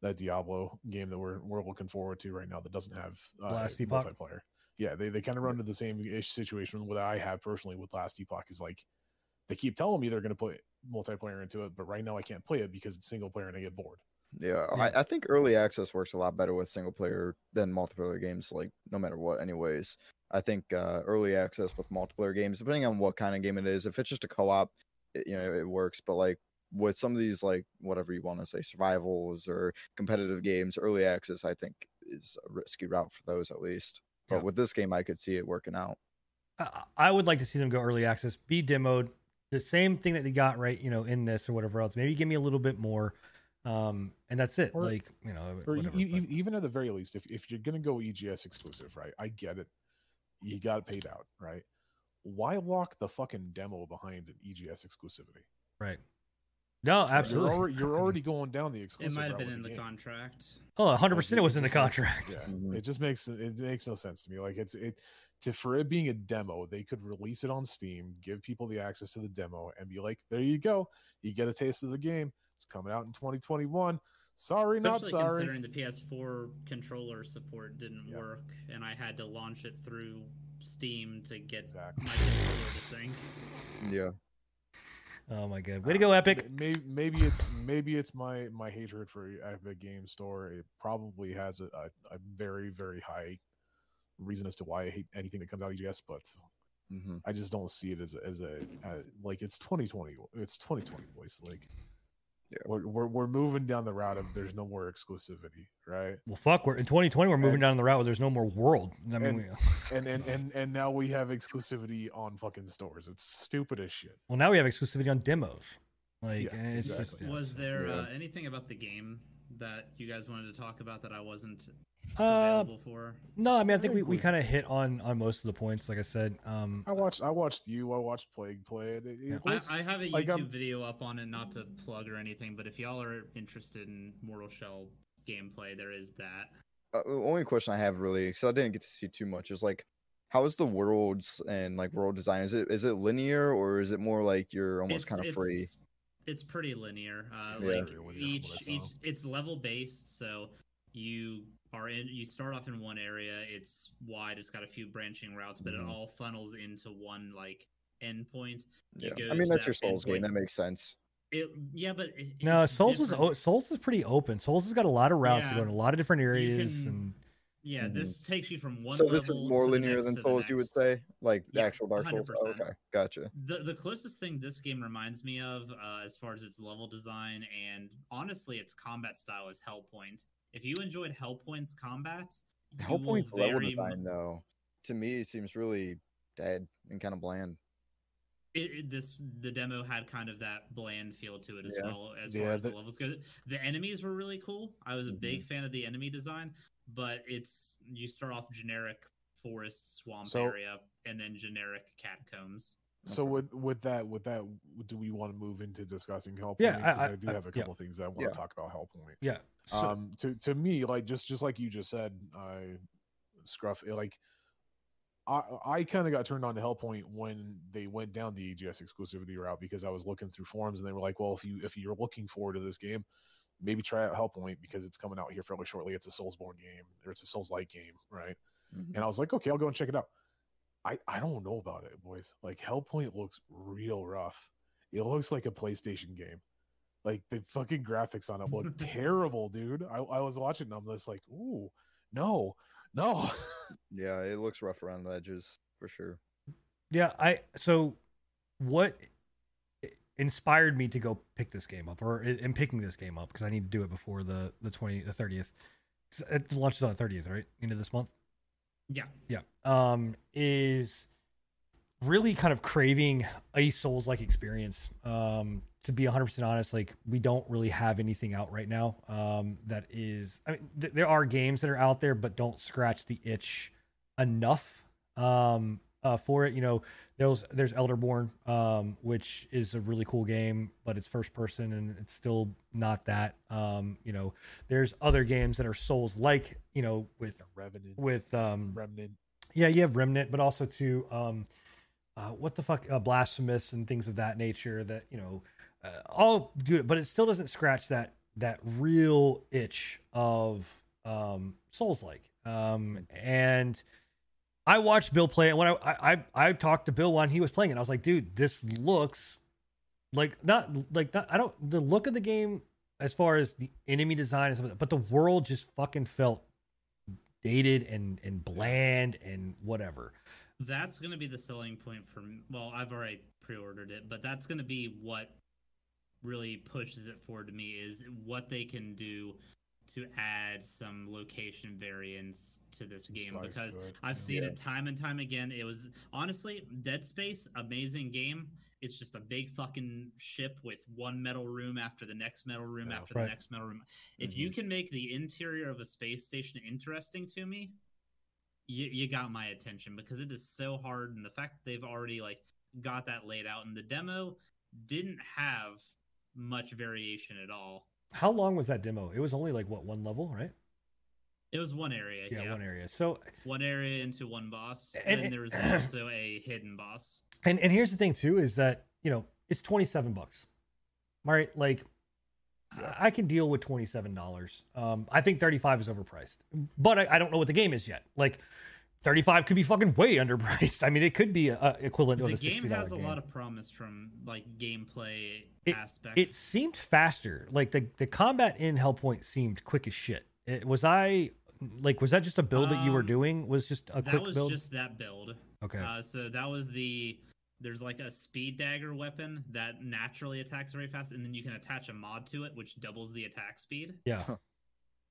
that Diablo game that we're we're looking forward to right now that doesn't have uh, Last Epoch? multiplayer. Yeah, they, they kind of run into the same ish situation what I have personally with Last Epoch is like they keep telling me they're going to put multiplayer into it, but right now I can't play it because it's single player and I get bored. Yeah, Yeah. I, I think early access works a lot better with single player than multiplayer games. Like no matter what, anyways. I think uh, early access with multiplayer games, depending on what kind of game it is, if it's just a co-op, it, you know, it works. But like with some of these, like whatever you want to say, survivals or competitive games, early access, I think is a risky route for those at least. But Yeah. with this game, I could see it working out. I, I would like to see them go early access, be demoed, the same thing that they got right, you know, in this or whatever else. Maybe give me a little bit more, um, and that's it. Or- like you know, or e- whatever, e- e- even at the very least, if, if you're gonna go EGS exclusive, right? I get it. You got it paid out, right? Why lock the fucking demo behind an EGS exclusivity? right. No, absolutely. You're already, you're already going down the exclusive. it might have been in the game. contract. Oh, 100 percent. It was in the just makes- contract. yeah, Mhm. it just makes it makes no sense to me. Like it's it to for it being a demo, they could release it on Steam, give people the access to the demo, and be like, "There you go, you get a taste of the game. It's coming out in 2021. Sorry, not Especially sorry." considering the PS4 controller support didn't Yeah. work, and I had to launch it through Steam to get Exactly. my controller to sync. Yeah, Oh my god, way to go, Epic. Maybe maybe it's maybe it's my my hatred for Epic Game Store. It probably has a, a, a very very high reason as to why I hate anything that comes out of EGS, but hmm I just don't see it as a, as a uh, like it's 2020. It's 2020, boys. Like Yeah. we're, we're we're moving down the route of there's no more exclusivity, right? Well, fuck. We're in 2020. We're moving And- down the route where there's no more world. I mean, and- we, And and and and now we have exclusivity on fucking stores. It's stupid as shit. well, now we have exclusivity on demos. Like, Yeah, eh, it's just exactly. yeah, Was there Yeah. uh, anything about the game that you guys wanted to talk about that I wasn't Uh, available for? no, I mean, I I think we, we we- kind of hit on on most of the points. Like I said, um, I watched I watched you. I watched Plague play it. it, it Yeah. I, looks- I have a YouTube like, I'm- video up on it, not to plug or anything, but if y'all are interested in Mortal Shell gameplay, there is that. uh, the only question I have really, because I didn't get to see too much, is like, how is the worlds and like world design? Is it is it linear or is it more like you're almost kind of free? It's, it's pretty linear. Uh, Yeah. Like Very each each it's level based, so you are in. You start off in one area. It's wide. It's got a few branching routes, but Mhm. it all funnels into one like endpoint. You Yeah, I mean that's that your Souls game. That makes sense. It, yeah, but it, No, Souls was different. o- Souls is pretty open. Souls has got a lot of routes to go in a lot of different areas, can- and Yeah, Mhm. this takes you from one. So this is more linear than Souls, you would say, like the Yeah, actual Dark Souls. Oh, 100%. okay, gotcha. The the closest thing this game reminds me of, uh, as far as its level design and honestly its combat style, is Hellpoint. If you enjoyed Hellpoint's combat, Hellpoint's level very design, though, to me seems really dead and kind of bland. It, it- this the demo had kind of that bland feel to it as Yeah. well as Yeah, far as the, the- levels go. The enemies were really cool. I was a big Mm-hmm. fan of the enemy design, but it's you start off generic forest swamp So- area and then generic catacombs. So Okay. with with that with that, do we want to move into discussing Hellpoint? Yeah, I- I- I, do I- have a yeah. couple things I want Yeah. to talk about help Hellpoint. yeah. So, um, to to me, like just just like you just said, I Scruff, it, like I I kind of got turned on to Hellpoint when they went down the EGS exclusivity route because I was looking through forums and they were like, well, if you if you're looking forward to this game, maybe try out Hellpoint because it's coming out here fairly shortly. It's a Soulsborne game or it's a Souls like game, right? Mhm. And I was like, okay, I'll go and check it out. I, I don't know about it, boys. Like Hellpoint looks real rough. It looks like a PlayStation game. Like the fucking graphics on it look terrible, dude. I, I was watching them, I just like, ooh, no, no. Yeah, it looks rough around the edges for sure. yeah, I so what inspired me to go pick this game up, or in picking this game up because I need to do it before the the twenty the thirtieth. It launches on the thirtieth, right? End of this month. Yeah, yeah um is really kind of craving a souls like experience um to be 100% honest like we don't really have anything out right now um that is i mean th- there are games that are out there but don't scratch the itch enough um uh for it you know there's there's elderborn um which is a really cool game but it's first person and it's still not that um you know there's other games that are souls like you know with Revenant, with um Remnant. yeah, you have Remnant, but also to um, uh, what the fuck, uh, Blasphemous and things of that nature. That you know, uh, all good, but it still doesn't scratch that that real itch of um, Souls like. Um, and I watched Bill play it when I, I I talked to Bill when he was playing it. I was like, dude, this looks like not like not, I don't the look of the game as far as the enemy design and stuff, but the world just fucking felt dated and and bland and whatever. that's to be the selling point for well i've already pre-ordered it but that's to be what really pushes it forward to me is what they can do to add some location variance to this Some game spice because I've seen Yeah. it time and time again. It was honestly Dead Space, amazing game. It's just a big fucking ship with one metal room after the next metal room Yeah. after Right. the next metal room. If you can make the interior of a space station interesting to me, you, you got my attention because it is so hard. And the fact that they've already like got that laid out in the demo didn't have much variation at all. How long was that demo? It was only like what one level, right? It was one area, Yeah, yeah, one area. So one area into one boss, And and, it- there was also a hidden boss. and and here's the thing too is that you know it's 27 bucks all right like Yeah. I- i can deal with 27 dollars um i think 35 is overpriced but I, I don't know what the game is yet like 35 could be fucking way underpriced. I mean it could be a, a equivalent to The a 60 game has a lot of promise from like gameplay It- aspects. it seemed faster. Like the the combat in hellpoint seemed quick as shit. It, was i like was that just a build that you were Um, doing? Was just a that quick was build? just that build. okay. Uh, so that was the there's like a speed dagger weapon that naturally attacks very fast, and then you can attach a mod to it which doubles the attack speed. yeah.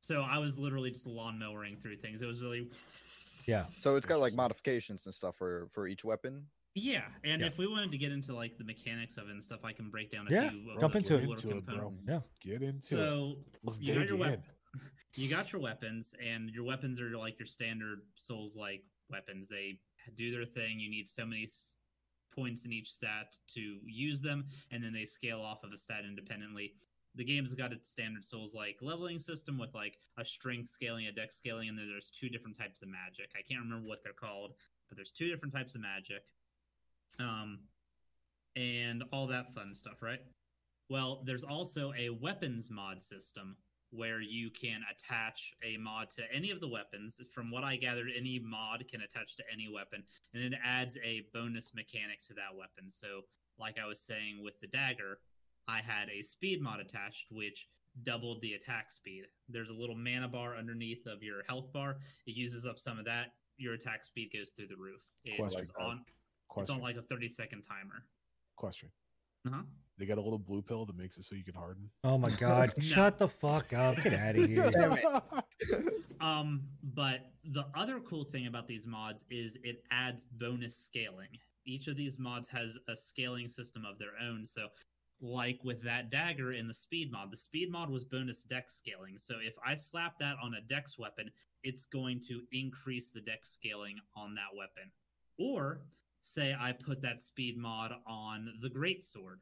So I was literally just lawn mowing through things. It was really yeah So it's got like modifications and stuff for for each weapon. yeah. And Yeah. if we wanted to get into like the mechanics of it and stuff, I can break down a Yeah, few. of jump the into it. Into it, bro. yeah Get into it. So Let's you got your in. weapon. you got your weapons and your weapons are like your standard souls like weapons they do their thing you need so many points in each stat to use them and then they scale off of a stat independently the game's got its standard souls like leveling system with like a strength scaling a dex scaling and then there's two different types of magic i can't remember what they're called but there's two different types of magic um and all that fun stuff right well, there's also a weapons mod system where you can attach a mod to any of the weapons. From what I gathered, any mod can attach to any weapon, and it adds a bonus mechanic to that weapon. So, like I was saying with the dagger, I had a speed mod attached, which doubled the attack speed. There's a little mana bar underneath of your health bar. It uses up some of that. Your attack speed goes through the roof. It's Question. on. It's on like a 30 second timer. Question. Uh-huh. They got a little blue pill that makes it so you can harden. Oh my god! No. Shut the fuck up! Get out of here! Damn it. Um, but the other cool thing about these mods is it adds bonus scaling. Each of these mods has a scaling system of their own. So, like with that dagger in the speed mod, the speed mod was bonus dex scaling. So, if I slap that on a dex weapon, it's going to increase the dex scaling on that weapon. Or say I put that speed mod on the great sword.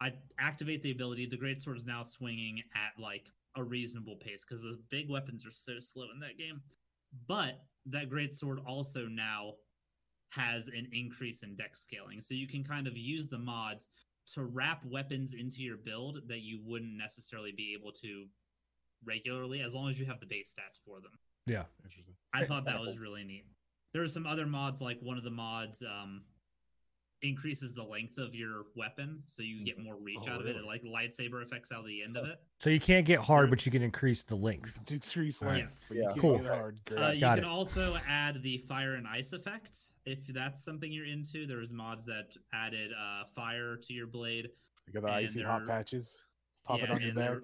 I activate the ability. The great sword is now swinging at like a reasonable pace because those big weapons are so slow in that game. But that great sword also now has an increase in dex scaling, so you can kind of use the mods to wrap weapons into your build that you wouldn't necessarily be able to regularly, as long as you have the base stats for them. Yeah. Interesting. I thought that was really neat. There are some other mods, like one of the mods um, increases the length of your weapon, so you get more reach Oh, out of it, really? and like lightsaber effects out of the end of it. So you can't get hard, but you can increase the length. Decrease Alright. length. Yes. you Yeah. can't Cool. hard. Uh, you Got can it. also add the fire and ice effect if that's something you're into. There's mods that added uh, fire to your blade, you got the and icy hot patches. Pop it on your back. there-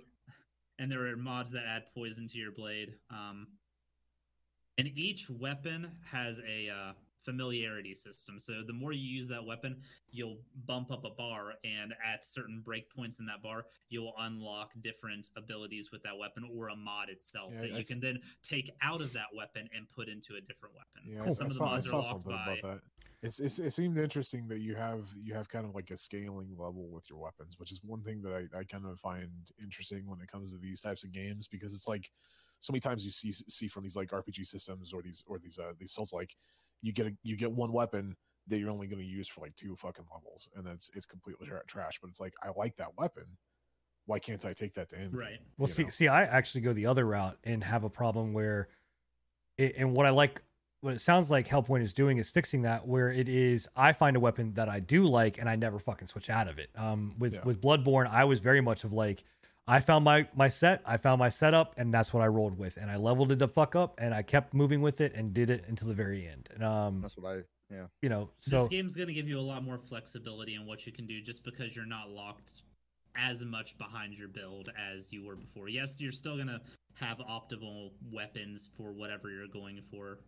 and there are mods that add poison to your blade. Um, and each weapon has a uh, familiarity system. So the more you use that weapon, you'll bump up a bar, and at certain breakpoints in that bar, you'll unlock different abilities with that weapon or a mod itself Yeah, that I you can then take out of that weapon and put into a different weapon. Yeah, So I, some I of the saw, I mods saw are locked by. about that. It's, it's it seemed interesting that you have you have kind of like a scaling level with your weapons, which is one thing that I, I kind of find interesting when it comes to these types of games because it's like so many times you see see from these like RPG systems or these or these uh these souls like you get a, you get one weapon that you're only going to use for like two fucking levels and that's it's completely tra- trash. But it's like I like that weapon. Why can't I take that to end? Right. Well, You see, know? see, I actually go the other route and have a problem where, it, and what I like, what it sounds like Hellpoint is doing is fixing that. Where it is, I find a weapon that I do like, and I never fucking switch out of it. Um, with Yeah. with Bloodborne, I was very much of like, I found my my set, I found my setup, and that's what I rolled with, and I leveled it the fuck up, and I kept moving with it, and did it until the very end. And um, That's what I. Yeah. you know, this game's going to give you a lot more flexibility in what you can do just because you're not locked as much behind your build as you were before. Yes, you're still going to have optimal weapons for whatever you're going for,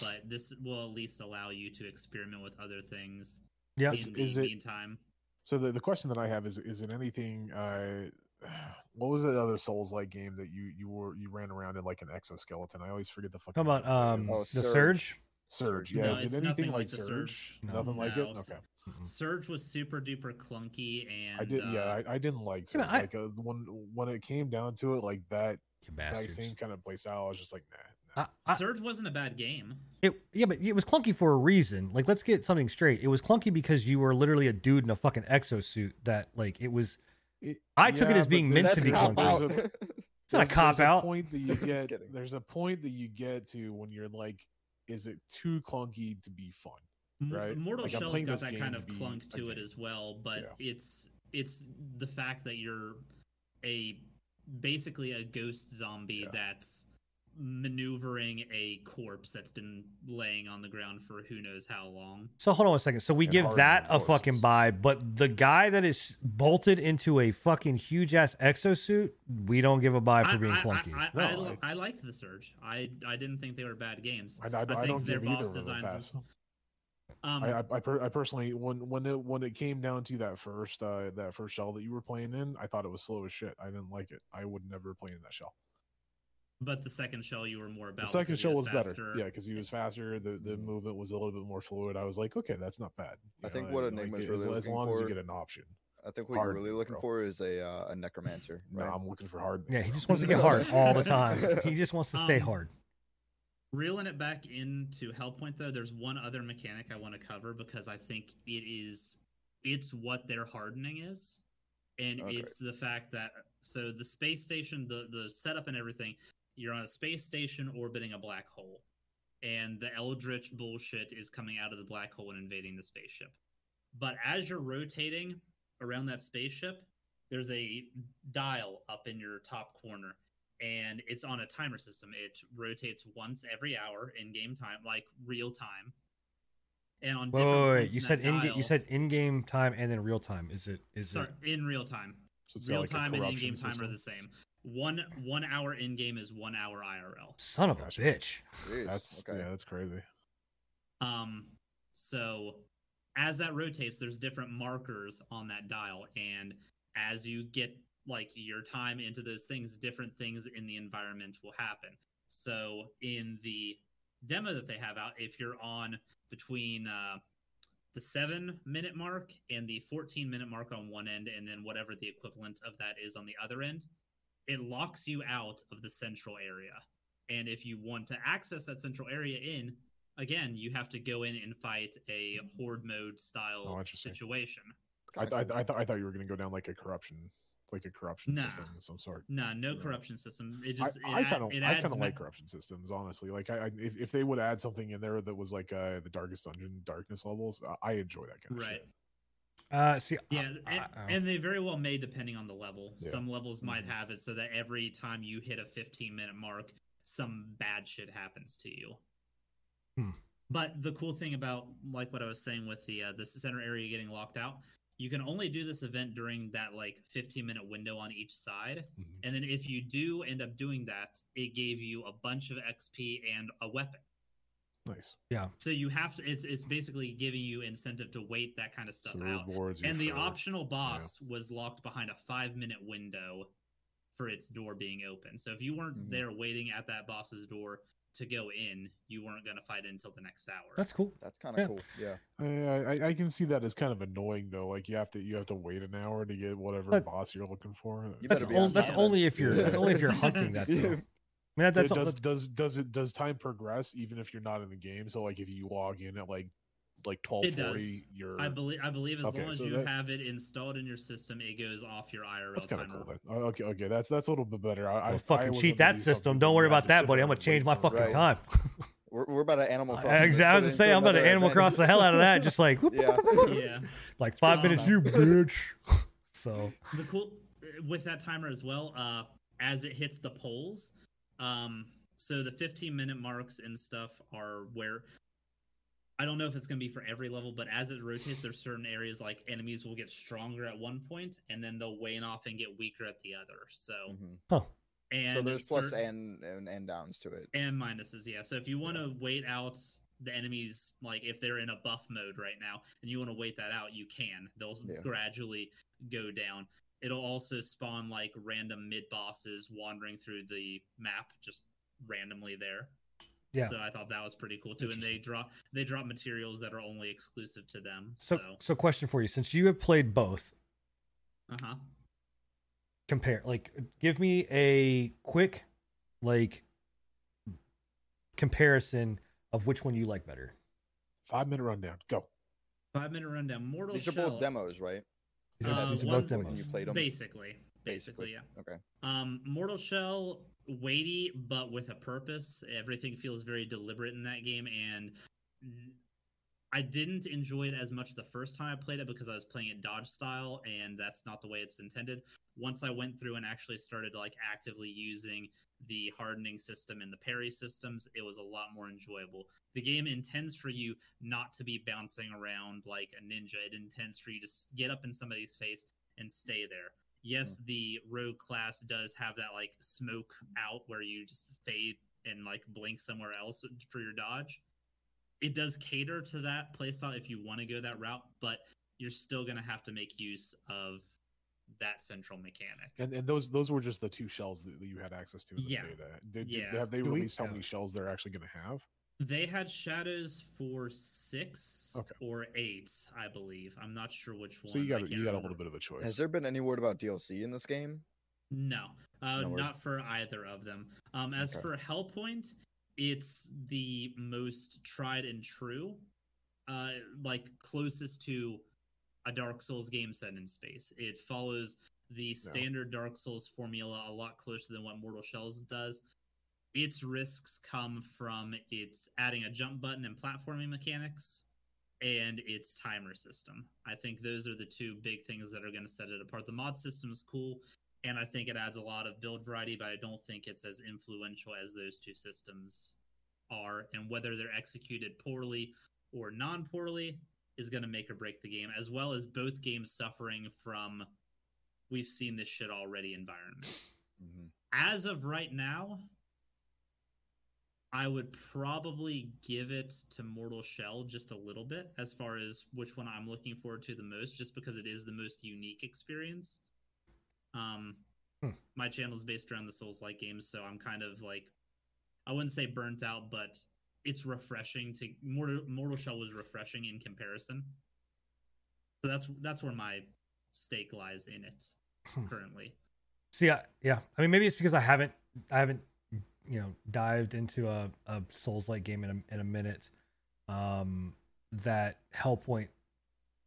but this will at least allow you to experiment with other things yeah, Is- in the is it- meantime. So the, the question that I have is is it anything uh what was the other Souls like game that you you were you ran around in like an exoskeleton? I always forget the fucking Come on, name um Oh, the Surge. Surge? Surge. Yeah, No, is it anything nothing like like the Surge? Surge. No. Nothing like No, it? Okay. Mm-mm. Surge was super duper clunky and I did yeah, uh, I, I didn't like Yeah, Surge. I- like uh, when when it came down to it, like that that bastards. same kind of play style, I was just like, nah. nah. I- I- Surge wasn't a bad game. It yeah, but it was clunky for a reason. Like, let's get something straight. It was clunky because you were literally a dude in a fucking exosuit. That like it was. It- I took it as being meant to be there's clunky. a- It's not a there's- cop there's out. point that you get there's a point that you get to when you're like, is it too clunky to be fun? Right? Mortal Like, I'm Shell's playing got that kind of be clunk to it as well, but Yeah. it's it's the fact that you're a basically a ghost zombie Yeah. that's maneuvering a corpse that's been laying on the ground for who knows how long. So hold on a second. So we And give that and a fucking corpses. buy, but the guy that is bolted into a fucking huge ass exosuit, we don't give a buy for being I, clunky. I, I, No, I, I- I liked the Surge. I I didn't think they were bad games. I, I, I, think don't their give boss either of them a designs. pass. Um, I, I, I, per, I personally, when when it when it came down to that first uh that first shell that you were playing in, I thought it was slow as shit. I didn't like it. I would never play in that shell. But the second shell you were more about. The second because shell was, faster. better, yeah, because he was faster. The the movement was a little bit more fluid. I was like, okay, that's not bad. I You think what and, Enigma's as, really as looking long as you get an option. I think what Hard, you're really looking bro. for is a uh, a necromancer. No, I'm looking for hard. yeah, he just wants to get hard all the time. He just wants to stay Um, hard. Reeling it back into Hellpoint though, there's one other mechanic I want to cover because I think it is it's what their hardening is. And Okay. it's the fact that so the space station, the the setup and everything, you're on a space station orbiting a black hole. And the Eldritch bullshit is coming out of the black hole and invading the spaceship. But as you're rotating, around that spaceship, there's a dial up in your top corner, and it's on a timer system. It rotates once every hour in game time, like real time. And on Wait, different wait, wait. points You in said that in you said in game time and then real time. Is it is sorry, it in real time. So Real like time and in corruption game time are the same. One one hour in game is one hour IRL. son of a Gotcha. bitch? Jeez, That's okay. yeah, that's crazy. Um, so as that rotates, there's different markers on that dial, and as you get like your time into those things, different things in the environment will happen. So in the demo that they have out, if you're on between uh, the seven minute mark and the 14 minute mark on one end, and then whatever the equivalent of that is on the other end, it locks you out of the central area. And if you want to access that central area in, again, you have to go in and fight a horde mode style Oh, situation. I, Kinda I, cool. I thought I thought you were gonna go down like a corruption, like a corruption Nah. system of some sort. No, no Yeah. corruption system. It just I it, kind of I kind of ma- like corruption systems, honestly. Like I, I if, if they would add something in there that was like uh, the darkest dungeon darkness levels, uh, I enjoy that kind of right. shit. Uh, see, Yeah, I- and, I- uh, and they very well may depending on the level. Yeah. Some levels might Mhm. have it so that every time you hit a 15 minute mark, some bad shit happens to you. Hmm. But the cool thing about like what I was saying with the uh, the center area getting locked out, you can only do this event during that like 15 minute window on each side. Mhm. And then if you do end up doing that, it gave you a bunch of XP and a weapon. Nice. Yeah. So you have to it's it's basically giving you incentive to wait that kind of stuff So out. And the for- optional boss was locked behind a five minute window for its door being open. So if you weren't Mhm. there waiting at that boss's door to go in, you weren't going to fight it until the next hour. that's cool. That's kind of Yeah. cool. Yeah. I, I I can see that as kind of annoying though. Like you have to you have to wait an hour to get whatever But- boss you're looking for. You That's, be on- on that's top of it. only if you're that's only if you're hunting that. Though. I mean, that, that's, all, does that's does does it does time progress even if you're not in the game? So like if you log in at like like twelve It you're I believe I believe as Okay, long as so you that- have it installed in your system, it goes off your IRL that's kind of cool. Then. Oh, okay, okay, that's that's a little bit better. I, I- well, I fucking was cheat that system. Don't worry about that, buddy. I'm gonna change my fucking Right. time. We're, we're about to Animal Crossing. Exactly. I was this, to say I'm gonna Animal event Cross the hell out of that. Just like Yeah. Yeah. like five minutes, uh, you bitch. So the cool with that timer as well uh as it hits the poles um so the 15 minute marks and stuff are where i don't know if it's going to be for every level but as it rotates there's certain areas like enemies will get stronger at one point and then they'll wane off and get weaker at the other so Mhm. huh. and So there's plus cer- and, and and downs to it. and minuses yeah so if you want to wait out the enemies like if they're in a buff mode right now and you want to wait that out you can they'll Yeah. gradually go down it'll also spawn like random mid bosses wandering through the map just randomly there Yeah. so i thought that was pretty cool too and they drop they drop materials that are only exclusive to them So so, so question for you, since you have played both, uh-huh compare like give me a quick like comparison of which one you like better. Five minute rundown. Go. five minute rundown mortal These are both demos, right? These are, Uh, these are one- both demos. You played them. basically basically yeah Okay. Um, Mortal Shell, weighty but with a purpose. Everything feels very deliberate in that game, and I didn't enjoy it as much the first time I played it because I was playing it dodge style, and that's not the way it's intended. Once I went through and actually started like actively using the hardening system and the parry systems, it was a lot more enjoyable. The game intends for you not to be bouncing around like a ninja. It intends for you to get up in somebody's face and stay there. Yes, hmm. the rogue class does have that like smoke out where you just fade and like blink somewhere else for your dodge. It does cater to that playstyle if you want to go that route, but you're still going to have to make use of that central mechanic. And and those those were just the two shells that you had access to in the Yeah. beta. Did, did- Yeah. have they Do we- released how yeah. many shells they're actually going to have? They had shadows for six Okay. or eight, I believe. I'm not sure which one. So you got you got a little bit of a choice. Has there been any word about DLC in this game? No, uh, No not for either of them. Um, as Okay. for Hellpoint, it's the most tried and true, uh, like closest to a Dark Souls game set in space. It follows the standard Dark Souls formula a lot closer than what Mortal Shells does. Its risks come from its adding a jump button and platforming mechanics, and its timer system. I think those are the two big things that are going to set it apart. The mod system is cool, and I think it adds a lot of build variety, but I don't think it's as influential as those two systems are. And whether they're executed poorly or non poorly is going to make or break the game, as well as both games suffering from we've seen this shit already environments. Mhm. As of right now, I would probably give it to Mortal Shell just a little bit as far as which one I'm looking forward to the most, just because it is the most unique experience. Um, Hmm. my channel is based around the Souls like games, so I'm kind of like, I wouldn't say burnt out, but it's refreshing to Mortal, Mortal Shell was refreshing in comparison. So that's that's where my stake lies in it Hmm. currently. See, I, yeah. I mean, maybe it's because I haven't, I haven't, you know, dived into a, a Souls like game in a, in a minute. Um, that Hellpoint,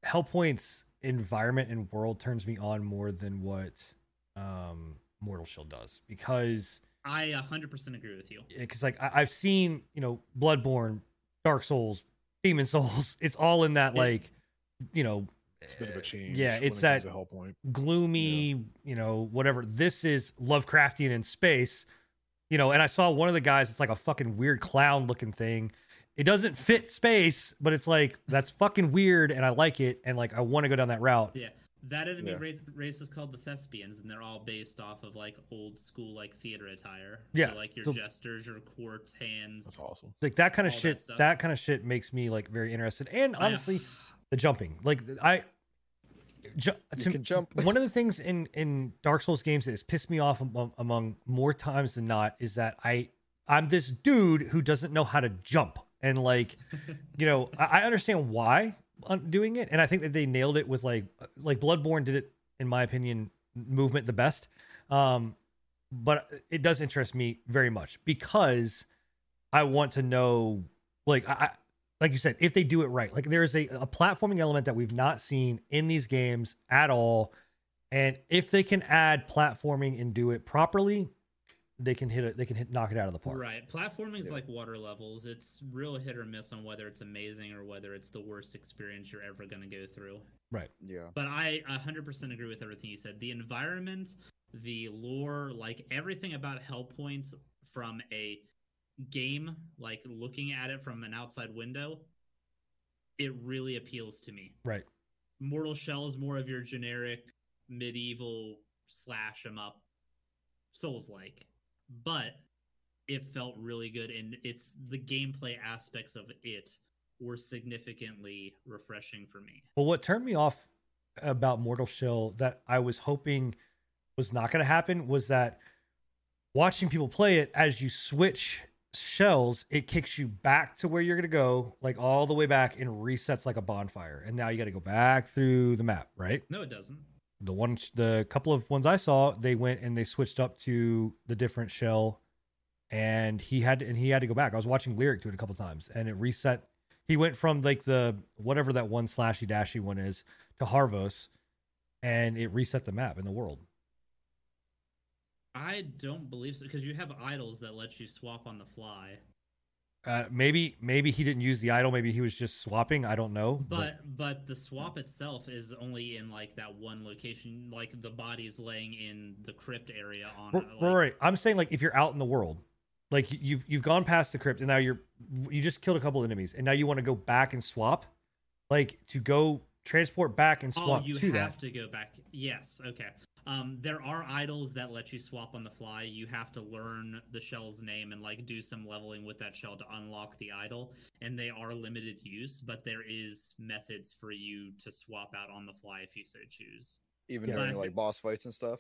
Hellpoint's environment and world turns me on more than what, um, Mortal Shell does because, I 100% agree with you. because like I, I've seen, you know, Bloodborne, Dark Souls, Demon Souls. It's all in that Yeah. like, you know, It's a bit of a uh, change. Yeah, it's that comes to Hellpoint. gloomy, you know, whatever. This is Lovecraftian in space, you know. And I saw one of the guys. It's like a fucking weird clown looking thing. It doesn't fit space, but it's like that's fucking weird, and I like it, and like I want to go down that route. Yeah, that enemy Yeah. race, race is called the Thespians, and they're all based off of like old school like theater attire. Yeah, so, like your so- jesters, your court hands. That's awesome. Like that kind of All that shit. That, kind of shit makes me like very interested. And I- honestly, the jumping, like I, ju- to- can jump. one of the things in in Dark Souls games that has pissed me off among, among more times than not is that I I'm this dude who doesn't know how to jump and like you know I, understand why doing it and I think that they nailed it with like like Bloodborne did it in my opinion movement the best um but it does interest me very much because I want to know like I like you said, if they do it right, like there is a, a platforming element that we've not seen in these games at all. And if they can add platforming and do it properly, they can hit it, they can hit knock it out of the park. Right, platforming is Yeah. like water levels. It's real hit or miss on whether it's amazing or whether it's the worst experience you're ever going to go through. Right. Yeah. But I 100% agree with everything you said. The environment, the lore, like everything about Hellpoint from a game, like looking at it from an outside window, it really appeals to me. Right. Mortal Shell is more of your generic medieval slash slash 'em up Souls like, but it felt really good and it's the gameplay aspects of it were significantly refreshing for me. Well, what turned me off about Mortal Shell that I was hoping was not going to happen was that watching people play it as you switch shells, it kicks you back to where you're going to go, like all the way back and resets like a bonfire. And now you got to go back through the map, right? No, it doesn't. The one, the couple of ones I saw, they went and they switched up to the different shell, and he had and he had to go back. I was watching Lyric do it a couple times, and it reset. He went from like the whatever that one slashy dashy one is to Harros, and it reset the map in the world. I don't believe so because you have idols that let you swap on the fly. Uh, maybe maybe he didn't use the idol. Maybe he was just swapping. I don't know. But but the swap itself is only in like that one location. Like the body is laying in the crypt area on. right, like, right. I'm saying like if you're out in the world, like you've you've gone past the crypt and now you're you just killed a couple enemies and now you want to go back and swap, like to go transport back and swap. Oh, swap you to have that. to go back. Yes, okay. Um, there are idols that let you swap on the fly. You have to learn the shell's name and like do some leveling with that shell to unlock the idol, and they are limited use. But there is methods for you to swap out on the fly if you so choose. Even Yeah. during like boss fights and stuff.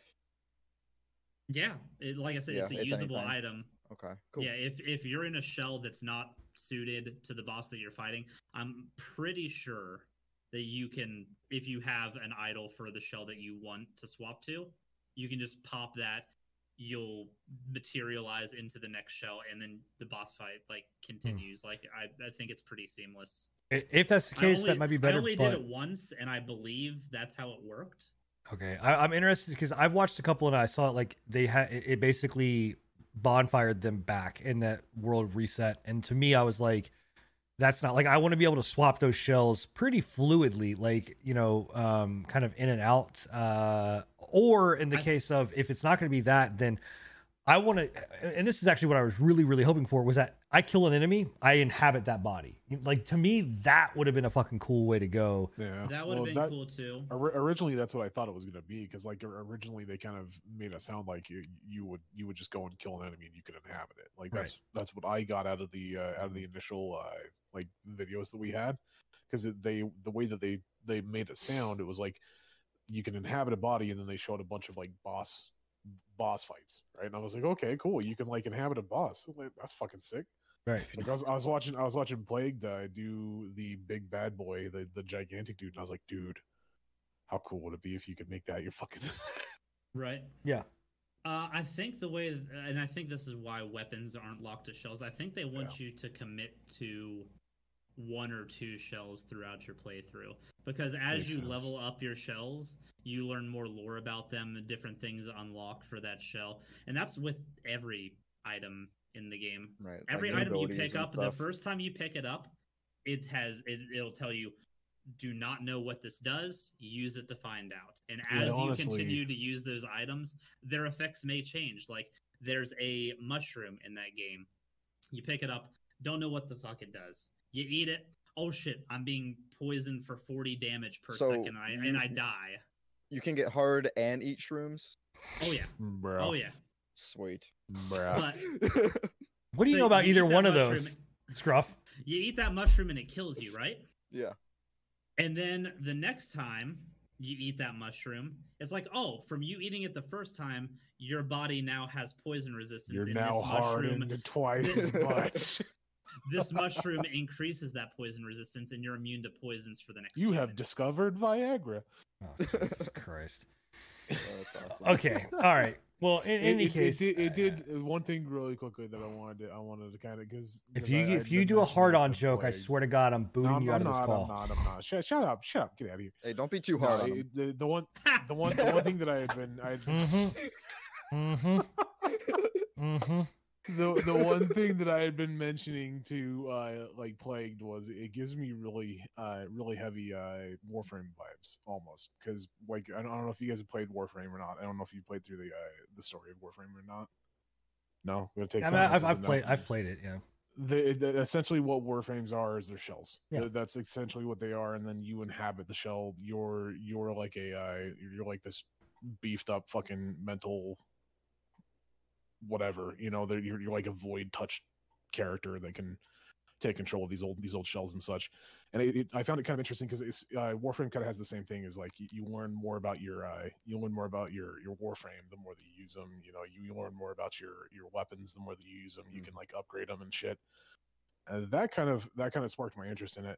Yeah, it, like I said, Yeah, it's a it's usable anything. item. Okay. Cool. Yeah, if if you're in a shell that's not suited to the boss that you're fighting, I'm pretty sure that you can if you have an idol for the shell that you want to swap to, you can just pop that, you'll materialize into the next shell and then the boss fight like hmm. continues. Like I, I think it's pretty seamless. If that's the case, only- that might be better. I only but did it once and I believe that's how it worked. okay, I, I'm interested because I've watched a couple and I saw it like they had it, it basically bonfired them back in that world reset. And to me, I was like, that's not like I want to be able to swap those shells pretty fluidly, like you know, um, kind of in and out. Uh, or in the I- case of if it's not going to be that, then I want to. And this is actually what I was really, really hoping for was that I kill an enemy, I inhabit that body. Like to me, that would have been a fucking cool way to go. Yeah, That would have Well, been that- cool too. Ori- originally, that's what I thought it was going to be because, like, originally they kind of made it sound like you, you would you would just go and kill an enemy and you could inhabit it. Like Right. that's that's what I got out of the uh, out of the initial uh, like videos that we had because they the way that they they made it sound, it was like you can inhabit a body and then they showed a bunch of like boss boss fights, right? And I was like, okay, cool, you can like inhabit a boss. Like, That's fucking sick. Right. Like I was, I was watching, I was watching Plague uh, do the big bad boy, the the gigantic dude, and I was like, dude, how cool would it be if you could make that your fucking? Right. Yeah. Uh, I think the way, and I think this is why weapons aren't locked to shells. I think they want you to commit to one or two shells throughout your playthrough because as Makes you sense. level up your shells, you learn more lore about them, and different things unlock for that shell, and that's with every item in the game. Right. Every new item you pick and up, the first time you pick it up, it has it, it'll tell you do not know what this does. Use it to find out. And Yeah, as you continue to use those items their effects may change. Like there's a mushroom in that game. You pick it up don't know what the fuck it does. You eat it. Oh shit i'm being poisoned for 40 damage per So second I, and i die. You can get hard and eat shrooms. oh yeah. Bro, oh yeah. Sweet. Bro. but What do you so know about eat either one of mushroom- those, Scruff? you eat that mushroom and it kills you right yeah. And then the next time you eat that mushroom, it's like, oh, from you eating it the first time, your body now has poison resistance. You're and now this mushroom, hardened twice this- as much. this mushroom increases that poison resistance, and you're immune to poisons for the next. you have minutes. discovered Viagra. Oh, Jesus Christ. Oh, that's awesome. Okay. All right. Well, in It- any it, case, it, did, it uh, did uh, one thing really quickly that I wanted to I wanted to kind of because If you if you do a hard on joke, I swear to God, I'm booting no, I'm, you out I'm of this not, call. I'm not. I'm not. Shut, shut up. Shut up. Get out of here. Hey, don't be too No, hard on him. the, the one the one the one thing that I had been I had Mm-hmm. Mm-hmm. Mm-hmm. The the one thing that I had been mentioning to uh like plagued was it gives me really uh really heavy uh Warframe vibes almost because like I don't, know if you guys have played Warframe or not. I don't know if you played through the uh the story of Warframe or not. No, we're gonna take. I mean, I've, silence as a I've played I've played it. Yeah. the, the essentially what warframes are is they're shells Yeah. Th- that's essentially what they are and then you inhabit the shell you're you're like a uh, you're like this beefed up fucking mental whatever you know you're, you're like a void touch character that can take control of these old these old shells and such. And it, it, i found it kind of interesting because it's uh, warframe kind of has the same thing as like you, you learn more about your uh you learn more about your your warframe the more that you use them you know you, you learn more about your your weapons the more that you use them you can like upgrade them and shit. Uh, that kind of that kind of sparked my interest in it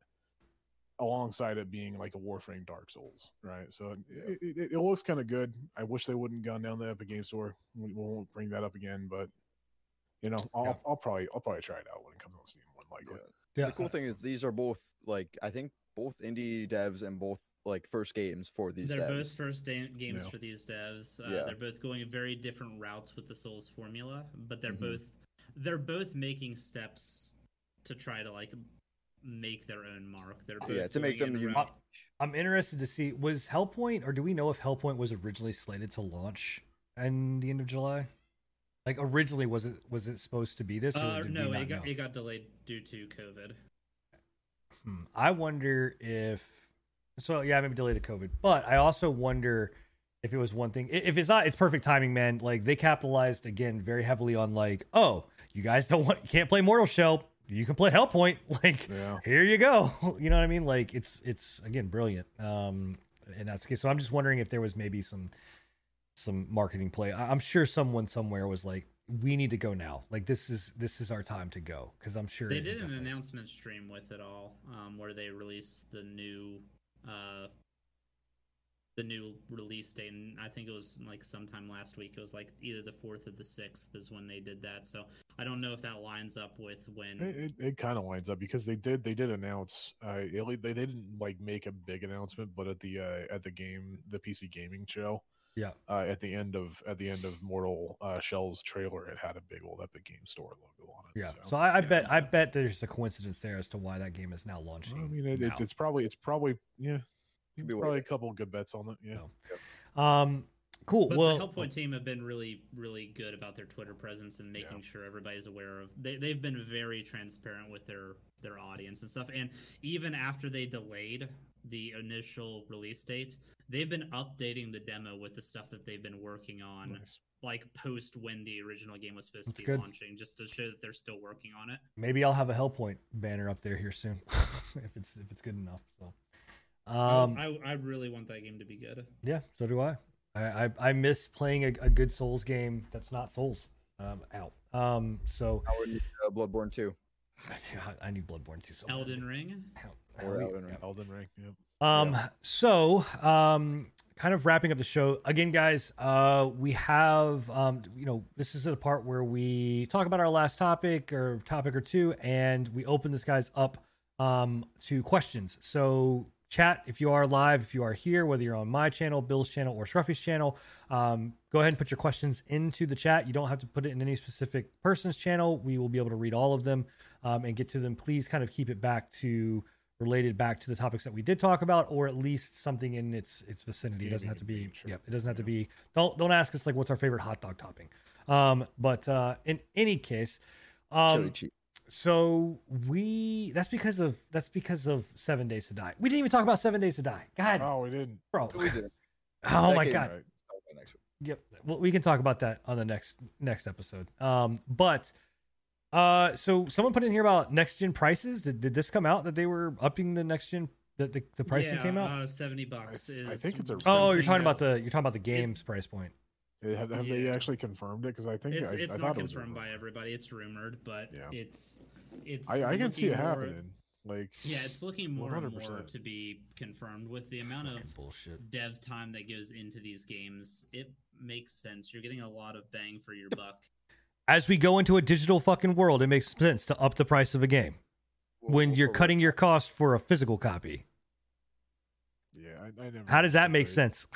alongside it being like a warframe dark souls right so it, it, it looks kind of good i wish they wouldn't gone down the epic game store we, we won't bring that up again but you know I'll, Yeah. I'll probably i'll probably try it out when it comes on steam one likely Yeah. Yeah. The cool thing is these are both like I think both indie devs and both like first games for these They're devs. both first da- games Yeah. for these devs. Uh, Yeah. They're both going very different routes with the Souls formula, but they're Mhm. both they're both making steps to try to like make their own mark. They're both Yeah, to make them unique. I'm interested to see was Hellpoint or do we know if Hellpoint was originally slated to launch in the end of July? Like originally was it was it supposed to be this? Or Uh, no, not it got know? it got delayed due to COVID. Hmm. I wonder if so. Yeah, maybe delayed to COVID, but I also wonder if it was one thing. If it's not, it's perfect timing, man. Like they capitalized again very heavily on like, oh, you guys don't want, you can't play Mortal Shell, you can play Hellpoint. Like yeah here you go. You know what I mean? Like it's it's again brilliant. Um, and that's the case. So I'm just wondering if there was maybe some some marketing play. I- I'm sure someone somewhere was like, we need to go now. Like this is this is our time to go because I'm sure They it did an announcement stream with it all, um, where they released the new, uh, the new release date, and I think it was like sometime last week. It was like either the fourth or the sixth is when they did that. So I don't know if that lines up with when. It, it, it kind of lines up because they did they did announce uh it, they, they didn't like make a big announcement, but at the uh, at the game the PC gaming show Yeah. Uh, at the end of at the end of Mortal uh, Shell's trailer, it had a big old Epic Game Store logo on it. Yeah. So, So I, I yeah. bet I bet there's a coincidence there as to why that game is now Well, launching. I mean, it, now. it's, it's probably it's probably yeah, Could be probably a worth it. couple good bets on it. Yeah. No. um cool. But well the Hellpoint team have been really, really good about their Twitter presence and making Yeah. sure everybody's aware of. They they've been very transparent with their their audience and stuff. And even after they delayed the initial release date, they've been updating the demo with the stuff that they've been working on, Nice. like post when the original game was supposed That's to be good. launching, just to show that they're still working on it. maybe I'll have a Hellpoint banner up there here soon if it's if it's good enough. So I- um I, I really want that game to be good. yeah, so do I. I I, I miss playing a, a good Souls game that's not Souls um out. Um so Now we need, uh, Bloodborne 2. yeah, I need Bloodborne too so. Elden Ring. Or Elden Ring. Elden Ring. Yep. Um, so, um, kind of wrapping up the show again, guys. Uh, we have, um, you know, this is the part where we talk about our last topic or topic or two, and we open this guys up, um, to questions. So, chat if you are live, if you are here, whether you're on my channel, Bill's channel, or Scruffy's channel, um, go ahead and put your questions into the chat. You don't have to put it in any specific person's channel. We will be able to read all of them, um, and get to them. Please kind of keep it back to related back to the topics that we did talk about, or at least something in its its vicinity. It doesn't have to be. Sure. Yep, it doesn't have to be. Don't don't ask us like what's our favorite hot dog topping. Um, but uh, in any case, Chili um, cheese. So we that's because of that's because of Seven Days to Die. We didn't even talk about Seven Days to Die. God, Oh, we didn't. bro. We did. Oh That my god. Right. Okay. Yep. Well, we can talk about that on the next next episode. Um, but uh, so someone put in here about next gen prices. Did, did this come out that they were upping the next gen that the, the pricing yeah, came out? Uh, Seventy bucks I- is. I think it's a oh, you're talking about the you're talking about the games price point. Eh, Have, have they actually confirmed it? Because I think It's I, it's I not thought it was confirmed by everybody. It's rumored, but Yeah. it's it's. I, I can see it more- happening. Like Yeah, it's looking more and more to be confirmed with the amount of bullshit. dev time that goes into these games. It makes sense. You're getting a lot of bang for your buck. As we go into a digital fucking world, it makes sense to up the price of a game We'll- when you're cutting your cost for a physical copy. yeah, I, I never. How does that make understood sense?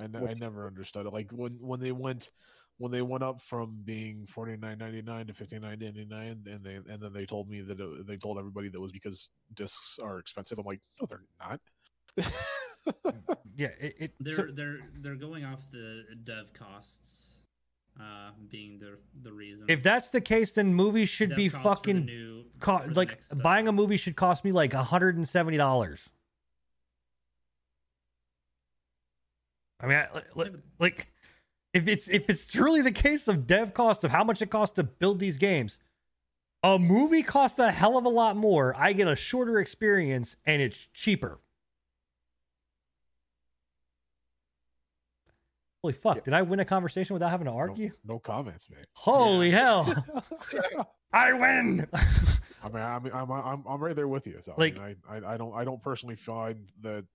It. I, ne- I What's- never understood it. Like when when they went when they went up from being forty nine ninety nine to fifty nine ninety nine, and they and then they told me that it, they told everybody that was because discs are expensive. I'm like, no, they're not. Yeah, it. it They're so- they're they're going off the dev costs, uh, being the the reason. if that's the case, then movies should Dev be costs for the fucking new, co- like next, uh, buying a movie should cost me like hundred and seventy dollars. I mean, I, like, if it's if it's truly the case of dev cost of how much it costs to build these games, a movie costs a hell of a lot more. I get a shorter experience and it's cheaper. Holy fuck! Yep. Did I win a conversation without having to no, argue? no comments, man. Holy Yeah. hell! I win. I mean, I mean, I'm I'm I'm right there with you. So Like- I, mean, I, I I don't I don't personally find that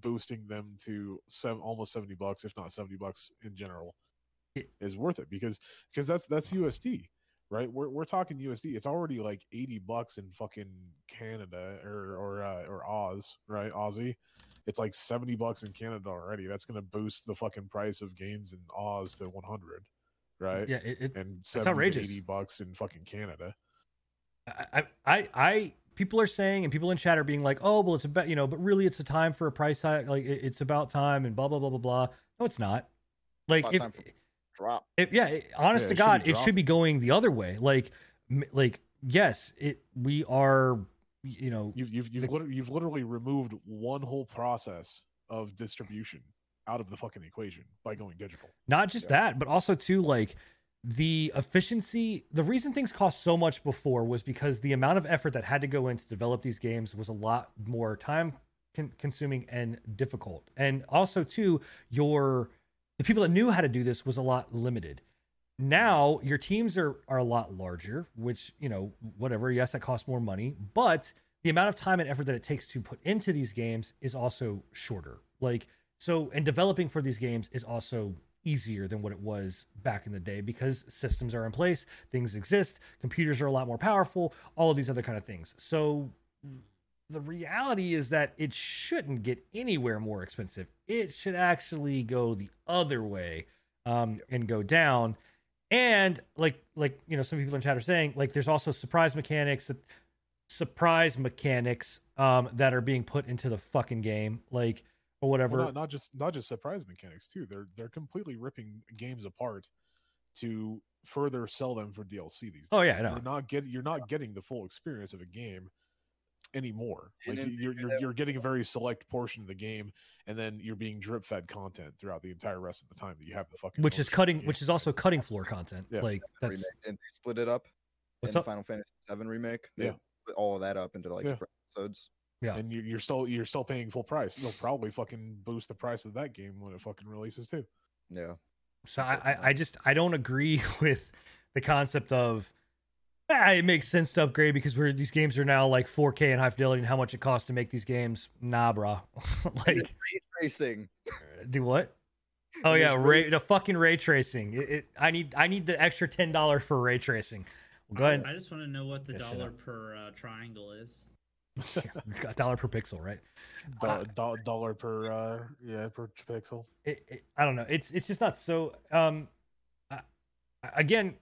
boosting them to seven almost seventy bucks, if not seventy bucks in general, is worth it because because that's that's USD, right? We're we're talking USD. It's already like eighty bucks in fucking Canada or or uh, or Oz, right? Aussie. It's like seventy bucks in Canada already. That's gonna boost the fucking price of games in Oz to one hundred, right? yeah, it, it, And 70 outrageous. eighty bucks in fucking Canada. I, I, I, people are saying, and people in chat are being like, "Oh, well, it's about you know," but really, it's a time for a price hike. Like it- it's about time, and blah blah blah blah blah. No, it's not. Like About if, Drop. if yeah, it- honest Yeah, to God, it should be going the other way. Like, m- like yes, it we are, you know, You've you've you've, The- liter- you've literally removed one whole process of distribution out of the fucking equation by going digital. not just Yeah. that, but also too like the efficiency. The reason things cost so much before was because the amount of effort that had to go in to develop these games was a lot more time con- consuming and difficult. And also too, your the people that knew how to do this was a lot limited. Now your teams are are a lot larger, which you know whatever. Yes, that costs more money, but the amount of time and effort that it takes to put into these games is also shorter. Like so, and developing for these games is also easier than what it was back in the day because systems are in place, things exist, computers are a lot more powerful, all of these other kind of things. So the reality is that it shouldn't get anywhere more expensive. It should actually go the other way um, and go down. And like like you know, some people in chat are saying like there's also surprise mechanics that surprise mechanics um, that are being put into the fucking game, like or whatever. Well, not, not just not just surprise mechanics too. They're they're completely ripping games apart to further sell them for DLC these oh, days. Oh yeah, I know. You're not getting you're not getting the full experience of a game anymore. Like you're you're, you're getting a very select portion of the game, and then you're being drip fed content throughout the entire rest of the time that you have the fucking. Which is cutting, which is also cutting floor content. Yeah. Like that's remake. and they split it up. What's in up? Final Fantasy VII remake. They yeah, split all of that up into like Yeah. episodes. Yeah. and you're, you're still you're still paying full price. They'll probably fucking boost the price of that game when it fucking releases too. Yeah. So I, I, I just I don't agree with the concept of ah, it makes sense to upgrade because we're these games are now like 4K and high fidelity and how much it costs to make these games. Nah, bro. like Ray tracing. do what? Oh yeah, is ray the fucking ray tracing. It, it I need I need the extra ten dollars for ray tracing. Well, go ahead. I just want to know what the Yeah, dollar per uh, triangle is. We've got dollar per pixel, right? Do- Uh, do- dollar per uh yeah per pixel. it, it, I don't know. It's it's just not so. Um, I, I- again,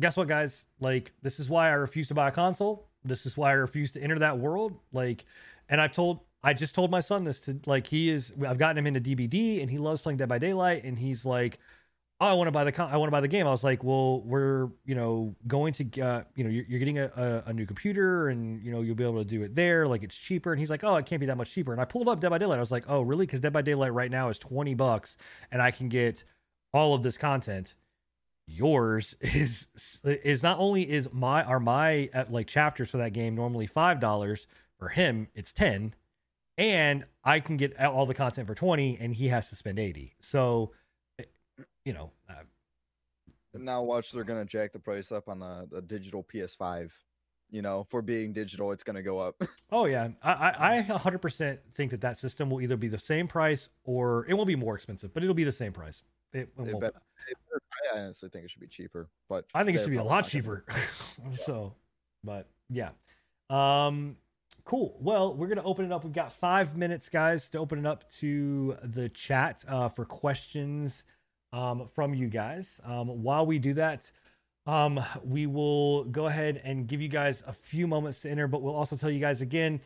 guess what, guys? Like this is why I refuse to buy a console. This is why I refuse to enter that world. Like, and I've told, I just told my son this to like he is. I've gotten him into DBD, and he loves playing Dead by Daylight, and he's like. Oh, I want to buy the con- I want to buy the game. I was like, well, we're you know going to uh, you know you're, you're getting a, a, a new computer and you know you'll be able to do it there. Like it's cheaper. And he's like, oh, it can't be that much cheaper. And I pulled up Dead by Daylight. I was like, oh, really? Because Dead by Daylight right now is twenty bucks, and I can get all of this content. Yours is is not only is my are my uh, like chapters for that game normally five dollars for him it's ten, and I can get all the content for twenty, and he has to spend eighty. So, you know, uh, now watch they're gonna jack the price up on the, the digital PS5. You know, for being digital, it's gonna go up. Oh yeah, I I I 100% think that that system will either be the same price or it won't be more expensive, but it'll be the same price. It, it better- I honestly think it should be cheaper, but I think it should be a lot cheaper. so, but yeah, um, cool. Well, we're gonna open it up. We've got five minutes, guys, to open it up to the chat uh, for questions um, from you guys. Um, while we do that. Um, we will go ahead and give you guys a few moments to enter, but we'll also tell you guys again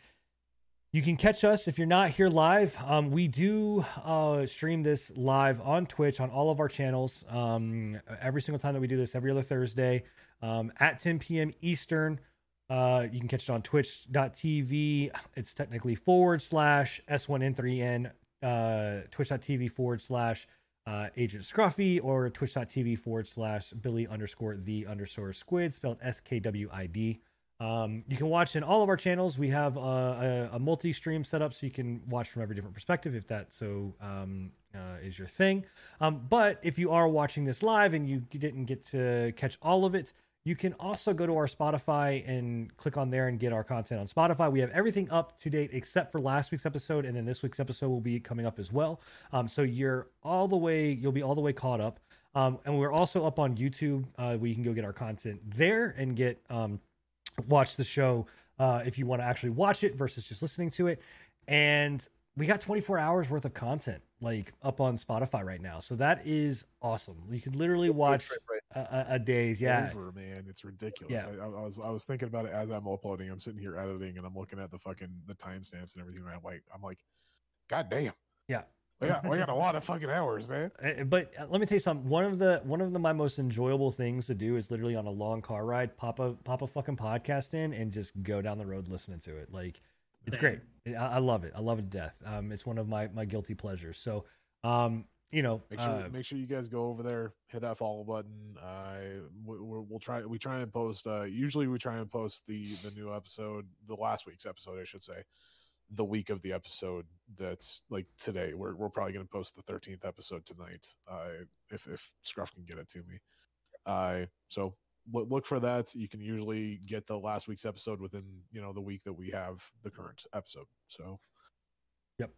you can catch us if you're not here live. Um, we do uh, stream this live on Twitch on all of our channels. Um, every single time that we do this, every other Thursday um, at 10 p.m. Eastern. Uh, you can catch it on twitch.tv. It's technically forward slash S1N3N, uh, twitch.tv forward slash uh, Agent Scruffy or twitch.tv forward slash Billy underscore the underscore squid, spelled S K W I D. Um, you can watch in all of our channels. We have a, a, a multi-stream setup, so you can watch from every different perspective if that so um, uh, is your thing. Um, but if you are watching this live and you didn't get to catch all of it, you can also go to our Spotify and click on there and get our content on Spotify. We have everything up to date except for last week's episode, and then this week's episode will be coming up as well. Um, so you're all the way, you'll be all the way caught up. Um, and we're also up on YouTube, uh, where you can go get our content there and get um, watch the show uh, if you want to actually watch it versus just listening to it. And we got 24 hours worth of content like up on Spotify right now, so that is awesome. You could literally watch a, a, a day's yeah. over, man. It's ridiculous. Yeah. I, I was I was thinking about it as I'm uploading. I'm sitting here editing and I'm looking at the fucking the timestamps and everything. And I'm like, I'm like, God damn. Yeah. We got, we got a lot of fucking hours, man. Uh, But uh, let me tell you something. One of the one of the my most enjoyable things to do is literally on a long car ride, pop a pop a fucking podcast in and just go down the road listening to it. Like it's great. I, I love it. I love it to death. Um, it's one of my my guilty pleasures. So, um, you know, Make sure uh, make sure you guys go over there, hit that follow button. I we, we'll try we try and post. Uh, usually we try and post the the new episode, the last week's episode, I should say, the week of the episode. That's like today. We're we're probably gonna post the thirteenth episode tonight. Uh, if if Scruff can get it to me. Uh, so look, look for that. You can usually get the last week's episode within you know the week that we have the current episode. So yep.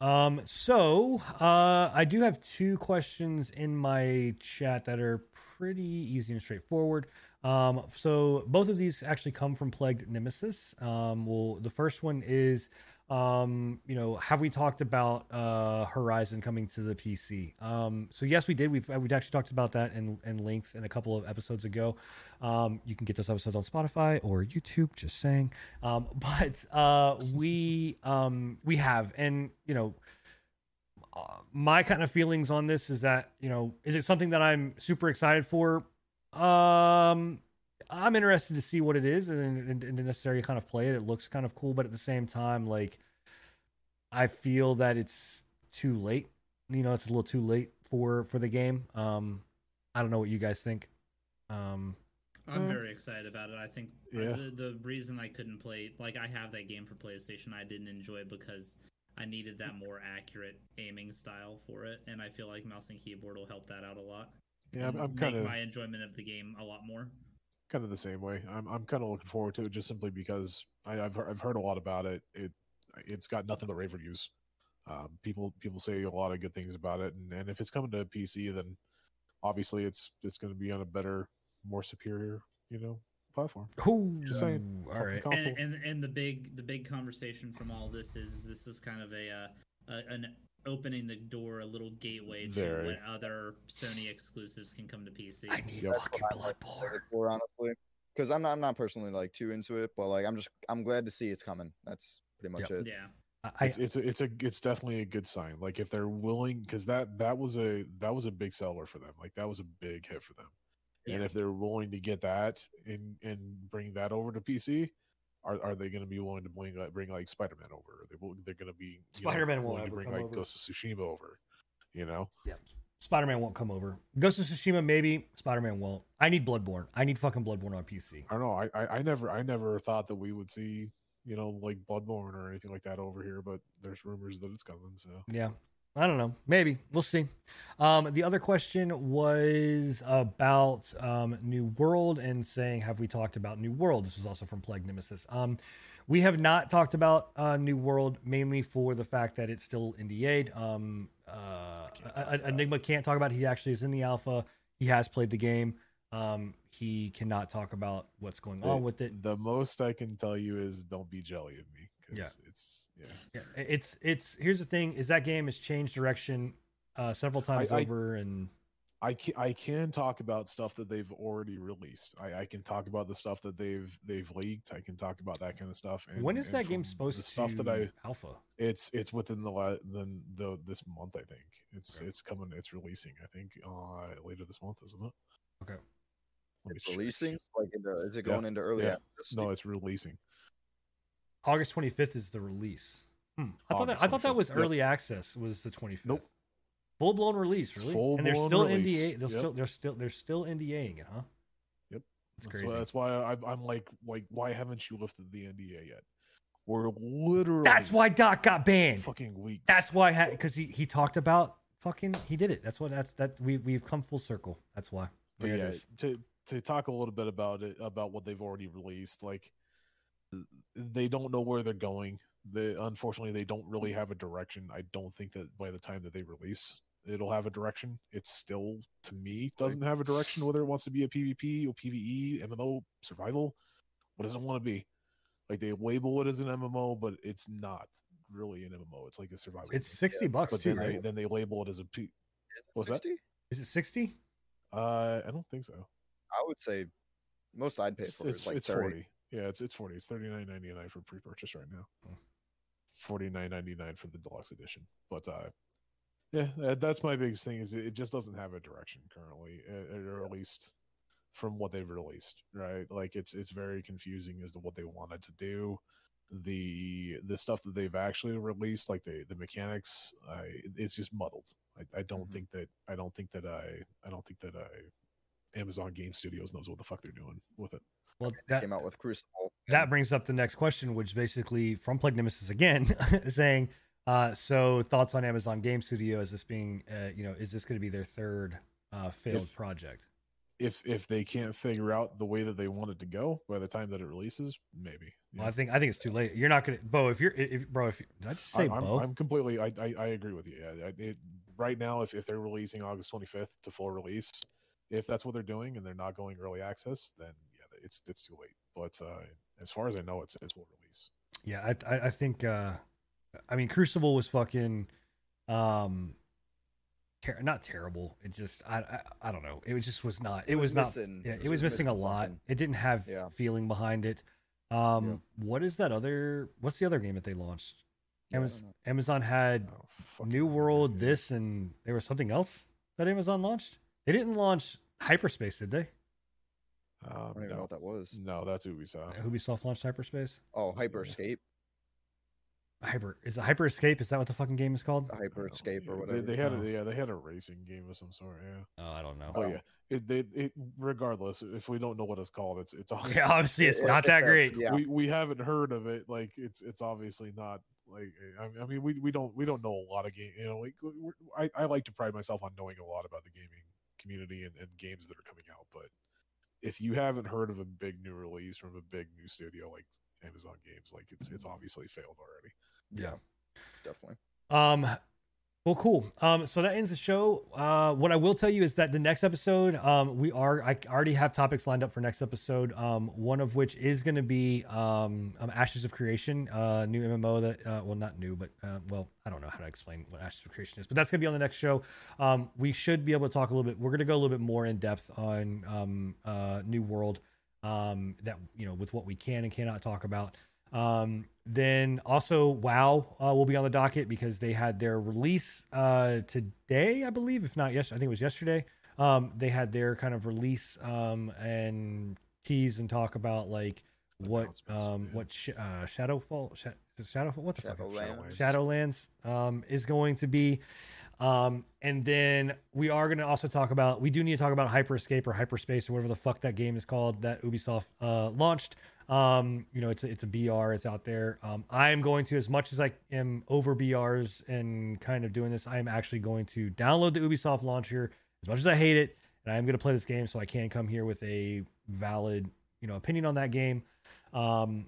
Um, so uh, I do have two questions in my chat that are pretty easy and straightforward. Um, so both of these actually come from Plagued Nemesis. Um, well, the first one is, um, you know, have we talked about uh, Horizon coming to the PC? Um, so yes, we did. We've we've actually talked about that in, in length in a couple of episodes ago. Um, you can get those episodes on Spotify or YouTube. Just saying. Um, but uh, we um, we have, and you know. Uh, my kind of feelings on this is that you know is it something that i'm super excited for um, I'm interested to see what it is and, and, and to necessarily kind of play it. It looks kind of cool, but at the same time, like I feel that it's too late. You know, it's a little too late for for the game. Um, I don't know what you guys think. Um, I'm Uh, very excited about it. I think uh, yeah. the, the reason I couldn't play, like, I have that game for PlayStation, I didn't enjoy it because I needed that more accurate aiming style for it, and I feel like mouse and keyboard will help that out a lot. Yeah, I'm, I'm kind of my enjoyment of the game a lot more. Kind of the same way. I'm I'm kind of looking forward to it just simply because I, I've heard, I've heard a lot about it. It it's got nothing but rave reviews. Um, people people say a lot of good things about it, and, and if it's coming to PC, then obviously it's it's going to be on a better, more superior, you know, platform. Ooh, Just saying. All right. And, and and the big the big conversation from all this is, is this is kind of a, uh, a an opening the door, a little gateway to Very. what other Sony exclusives can come to PC. I need Yep. fucking I'm Bloodborne. for, honestly, because I'm not I'm not personally like too into it, but like I'm just I'm glad to see it's coming. That's pretty much Yep. it. Yeah. I, it's it's a, it's a it's definitely a good sign. Like if they're willing, because that that was a that was a big seller for them. Like that was a big hit for them. And if they're willing to get that and and bring that over to PC, are are they going to be willing to bring like bring like Spider Man over? Are they they're going to be Spider-Man won't willing to bring like over. Ghost of Tsushima over. You know, Yeah. Spider Man won't come over. Ghost of Tsushima, maybe. Spider Man won't. I need Bloodborne. I need fucking Bloodborne on PC. I don't know. I, I I never I never thought that we would see you know like Bloodborne or anything like that over here, but there's rumors that it's coming. So Yeah. I don't know. Maybe. We'll see. Um, the other question was about um, New World and saying, have we talked about New World? This was also from Plagued Nemesis. Um, we have not talked about uh, New World mainly for the fact that it's still NDA'd. Um, uh, Can't talk about it. Enigma can't talk about it. He actually is in the alpha. He has played the game. Um, he cannot talk about what's going the, on with it. the most I can tell you is don't be jelly of me. 'Cause Yeah. it's yeah. Yeah, it's it's here's the thing: is that game has changed direction uh, several times I- over, and I can, I can talk about stuff that they've already released. I, I can talk about the stuff that they've they've leaked. I can talk about that kind of stuff. And, when is and that game supposed the to stuff that I alpha? it's it's within the la- then the this month I think it's Okay. it's coming it's releasing I think uh later this month isn't it? Okay. Let me It's check. releasing like into, is it Yeah, going into early yeah. access? No, it's releasing. August 25th is the release. Hmm. I thought that I thought that 25th, was yep. early access. Was the 25th? Nope. Full blown release, really? and they're still release, NDA. They're yep. still they're still they're still NDAing it, huh? Yep. It's That's crazy. why, that's why I, I'm like like why haven't you lifted the NDA yet? We're literally That's why Doc got banned. fucking weeks. That's why because he he talked about fucking he did it. That's what that's that we we've come full circle. That's why. but yeah, to to talk a little bit about it about what they've already released, like they don't know where they're going. They unfortunately they don't really have a direction. I don't think that by the time that they release, it'll have a direction. It still, to me, doesn't have a direction whether it wants to be a PvP or PvE, MMO, survival. What does it want to be? Like they label it as an MMO, but it's not really an MMO. It's like a survival. It's game. 60 bucks but too, then they then they label it as a P. What's that? 60? Is it 60? Uh, I don't think so. I would say most I'd pay It's, for it's, is like it's 30. forty. Yeah, it's it's forty. It's thirty nine ninety nine for pre purchase right now. Hmm. Forty nine ninety nine for the deluxe edition. But uh, yeah, that's my biggest thing is it just doesn't have a direction currently, uh, or at least from what they've released. Right, like it's it's very confusing as to what they wanted to do. The the stuff that they've actually released, like the the mechanics, I it's just muddled. I, I don't Mhm. think that I don't think that I I don't think that I Amazon Game Studios knows what the fuck they're doing with it. Well, that came out with Crucible. that brings up the next question, which basically from Plagued Nemesis again, saying, uh, so thoughts on Amazon Game Studio? Is this being, uh, you know, is this going to be their third uh, failed If- project? if if they can't figure out the way that they want it to go by the time that it releases, maybe. Well, I think I think it's too late. You're not gonna, Bo. If you're, if bro, if you, did I just say I'm, I'm- Bo? I'm completely. I, I I agree with you. Yeah, it, right now, if if they're releasing August 25th to full release, if that's what they're doing and they're not going early access, then yeah, it's it's too late. But uh, as far as I know, it's it's full release. Yeah, I, I, I think. uh I mean, Crucible was fucking, um, ter- not terrible. It just, I, I, I don't know. It was just was not. It, It was, was not. missing- yeah, it it was, was missing, a lot. something. It didn't have Yeah. feeling behind it. Um, what is that other? What's the other game that they launched? Yeah, I Amaz- don't know. Amazon had Oh, New World, this, and there was something else that Amazon launched. They didn't launch Hyperspace, did they? Um, I don't even know what that was. no, that's Ubisoft. Ubisoft launched Hyperspace. Oh, Hyper Scape, Hyper is it Hyper Scape? Is that what the fucking game is called? Hyper Scape, or Yeah, whatever. They, they had Oh. a, yeah, they had a racing game of some sort. Yeah. Oh, I don't know. Oh Oh. yeah. It, they, it regardless if we don't know what it's called, it's it's all Yeah, obviously it's not that uh, great. Yeah, we we haven't heard of it. Like it's it's obviously not like I, I mean we, we don't we don't know a lot of game. You know, like we're, I I like to pride myself on knowing a lot about the gaming community and, and games that are coming out. But if you haven't heard of a big new release from a big new studio like Amazon Games, like it's it's obviously failed already. Yeah. definitely. Um, well, cool. Um, so that ends the show. Uh, what I will tell you is that the next episode, um, we are I already have topics lined up for next episode. Um, one of which is going to be um, um, Ashes of Creation, uh, new MMO that uh, well not new, but uh, well I don't know how to explain what Ashes of Creation is, but that's going to be on the next show. Um, we should be able to talk a little bit. We're going to go a little bit more in depth on uh, New World. That you know with what we can and cannot talk about. Um, then also WoW uh, will be on the docket because they had their release uh, today, I believe, if not yes, I think it was yesterday. Um, they had their kind of release um, and tease and talk about like what um, what sh- uh, Shadowfall, Sh- is Shadowfall, what the fuck, Shadowlands. Shadowlands um, is going to be. Um, and then we are going to also talk about, we do need to talk about Hyper Scape or Hyperspace or whatever the fuck that game is called that Ubisoft uh, launched. Um, you know, it's a, it's a BR, it's out there. Um, I am going to, as much as I am over BRs and kind of doing this, I am actually going to download the Ubisoft launcher as much as I hate it. And I am going to play this game so I can come here with a valid, you know, opinion on that game. Um,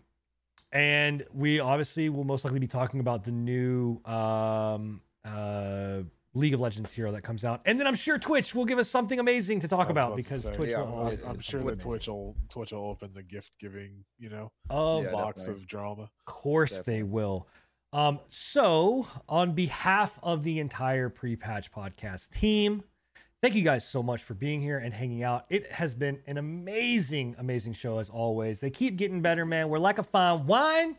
and we obviously will most likely be talking about the new um, uh, League of Legends hero that comes out, and then I'm sure Twitch will give us something amazing to talk about about because say, Twitch yeah, will. I'm, I'm sure that amazing. Twitch will Twitch will open the gift giving you know Of Yeah, box definitely. of drama. Of course they will. Um, so on behalf of the entire pre-patch podcast team, thank you guys so much for being here and hanging out. It has been an amazing, amazing show as always. They keep getting better, man. We're like a fine wine.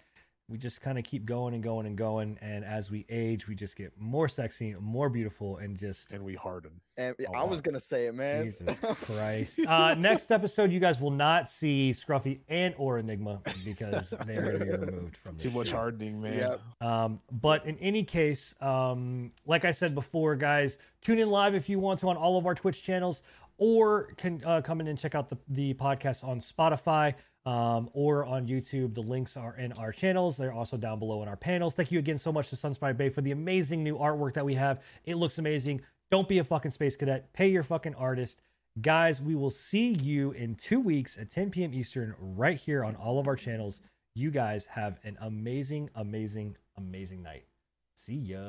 We just kind of keep going and going and going. And as we age, we just get more sexy, more beautiful, and just And we harden. And Oh, I was wow. gonna say it, man. Jesus Christ. Uh, next episode, you guys will not see Scruffy and or Enigma because they are going to be removed from the Too much show. hardening, man. Yep. Um, but in any case, um, like I said before, guys, tune in live if you want to on all of our Twitch channels, or can uh, come in and check out the, the podcast on Spotify um, or on YouTube. The links are in our channels. They're also down below in our panels. Thank you again so much to Sunspire Bay for the amazing new artwork that we have. It looks amazing. Don't be a fucking space cadet. Pay your fucking artist. Guys, we will see you in two weeks at 10 p.m. Eastern right here on all of our channels. You guys have an amazing, amazing, amazing night. See ya.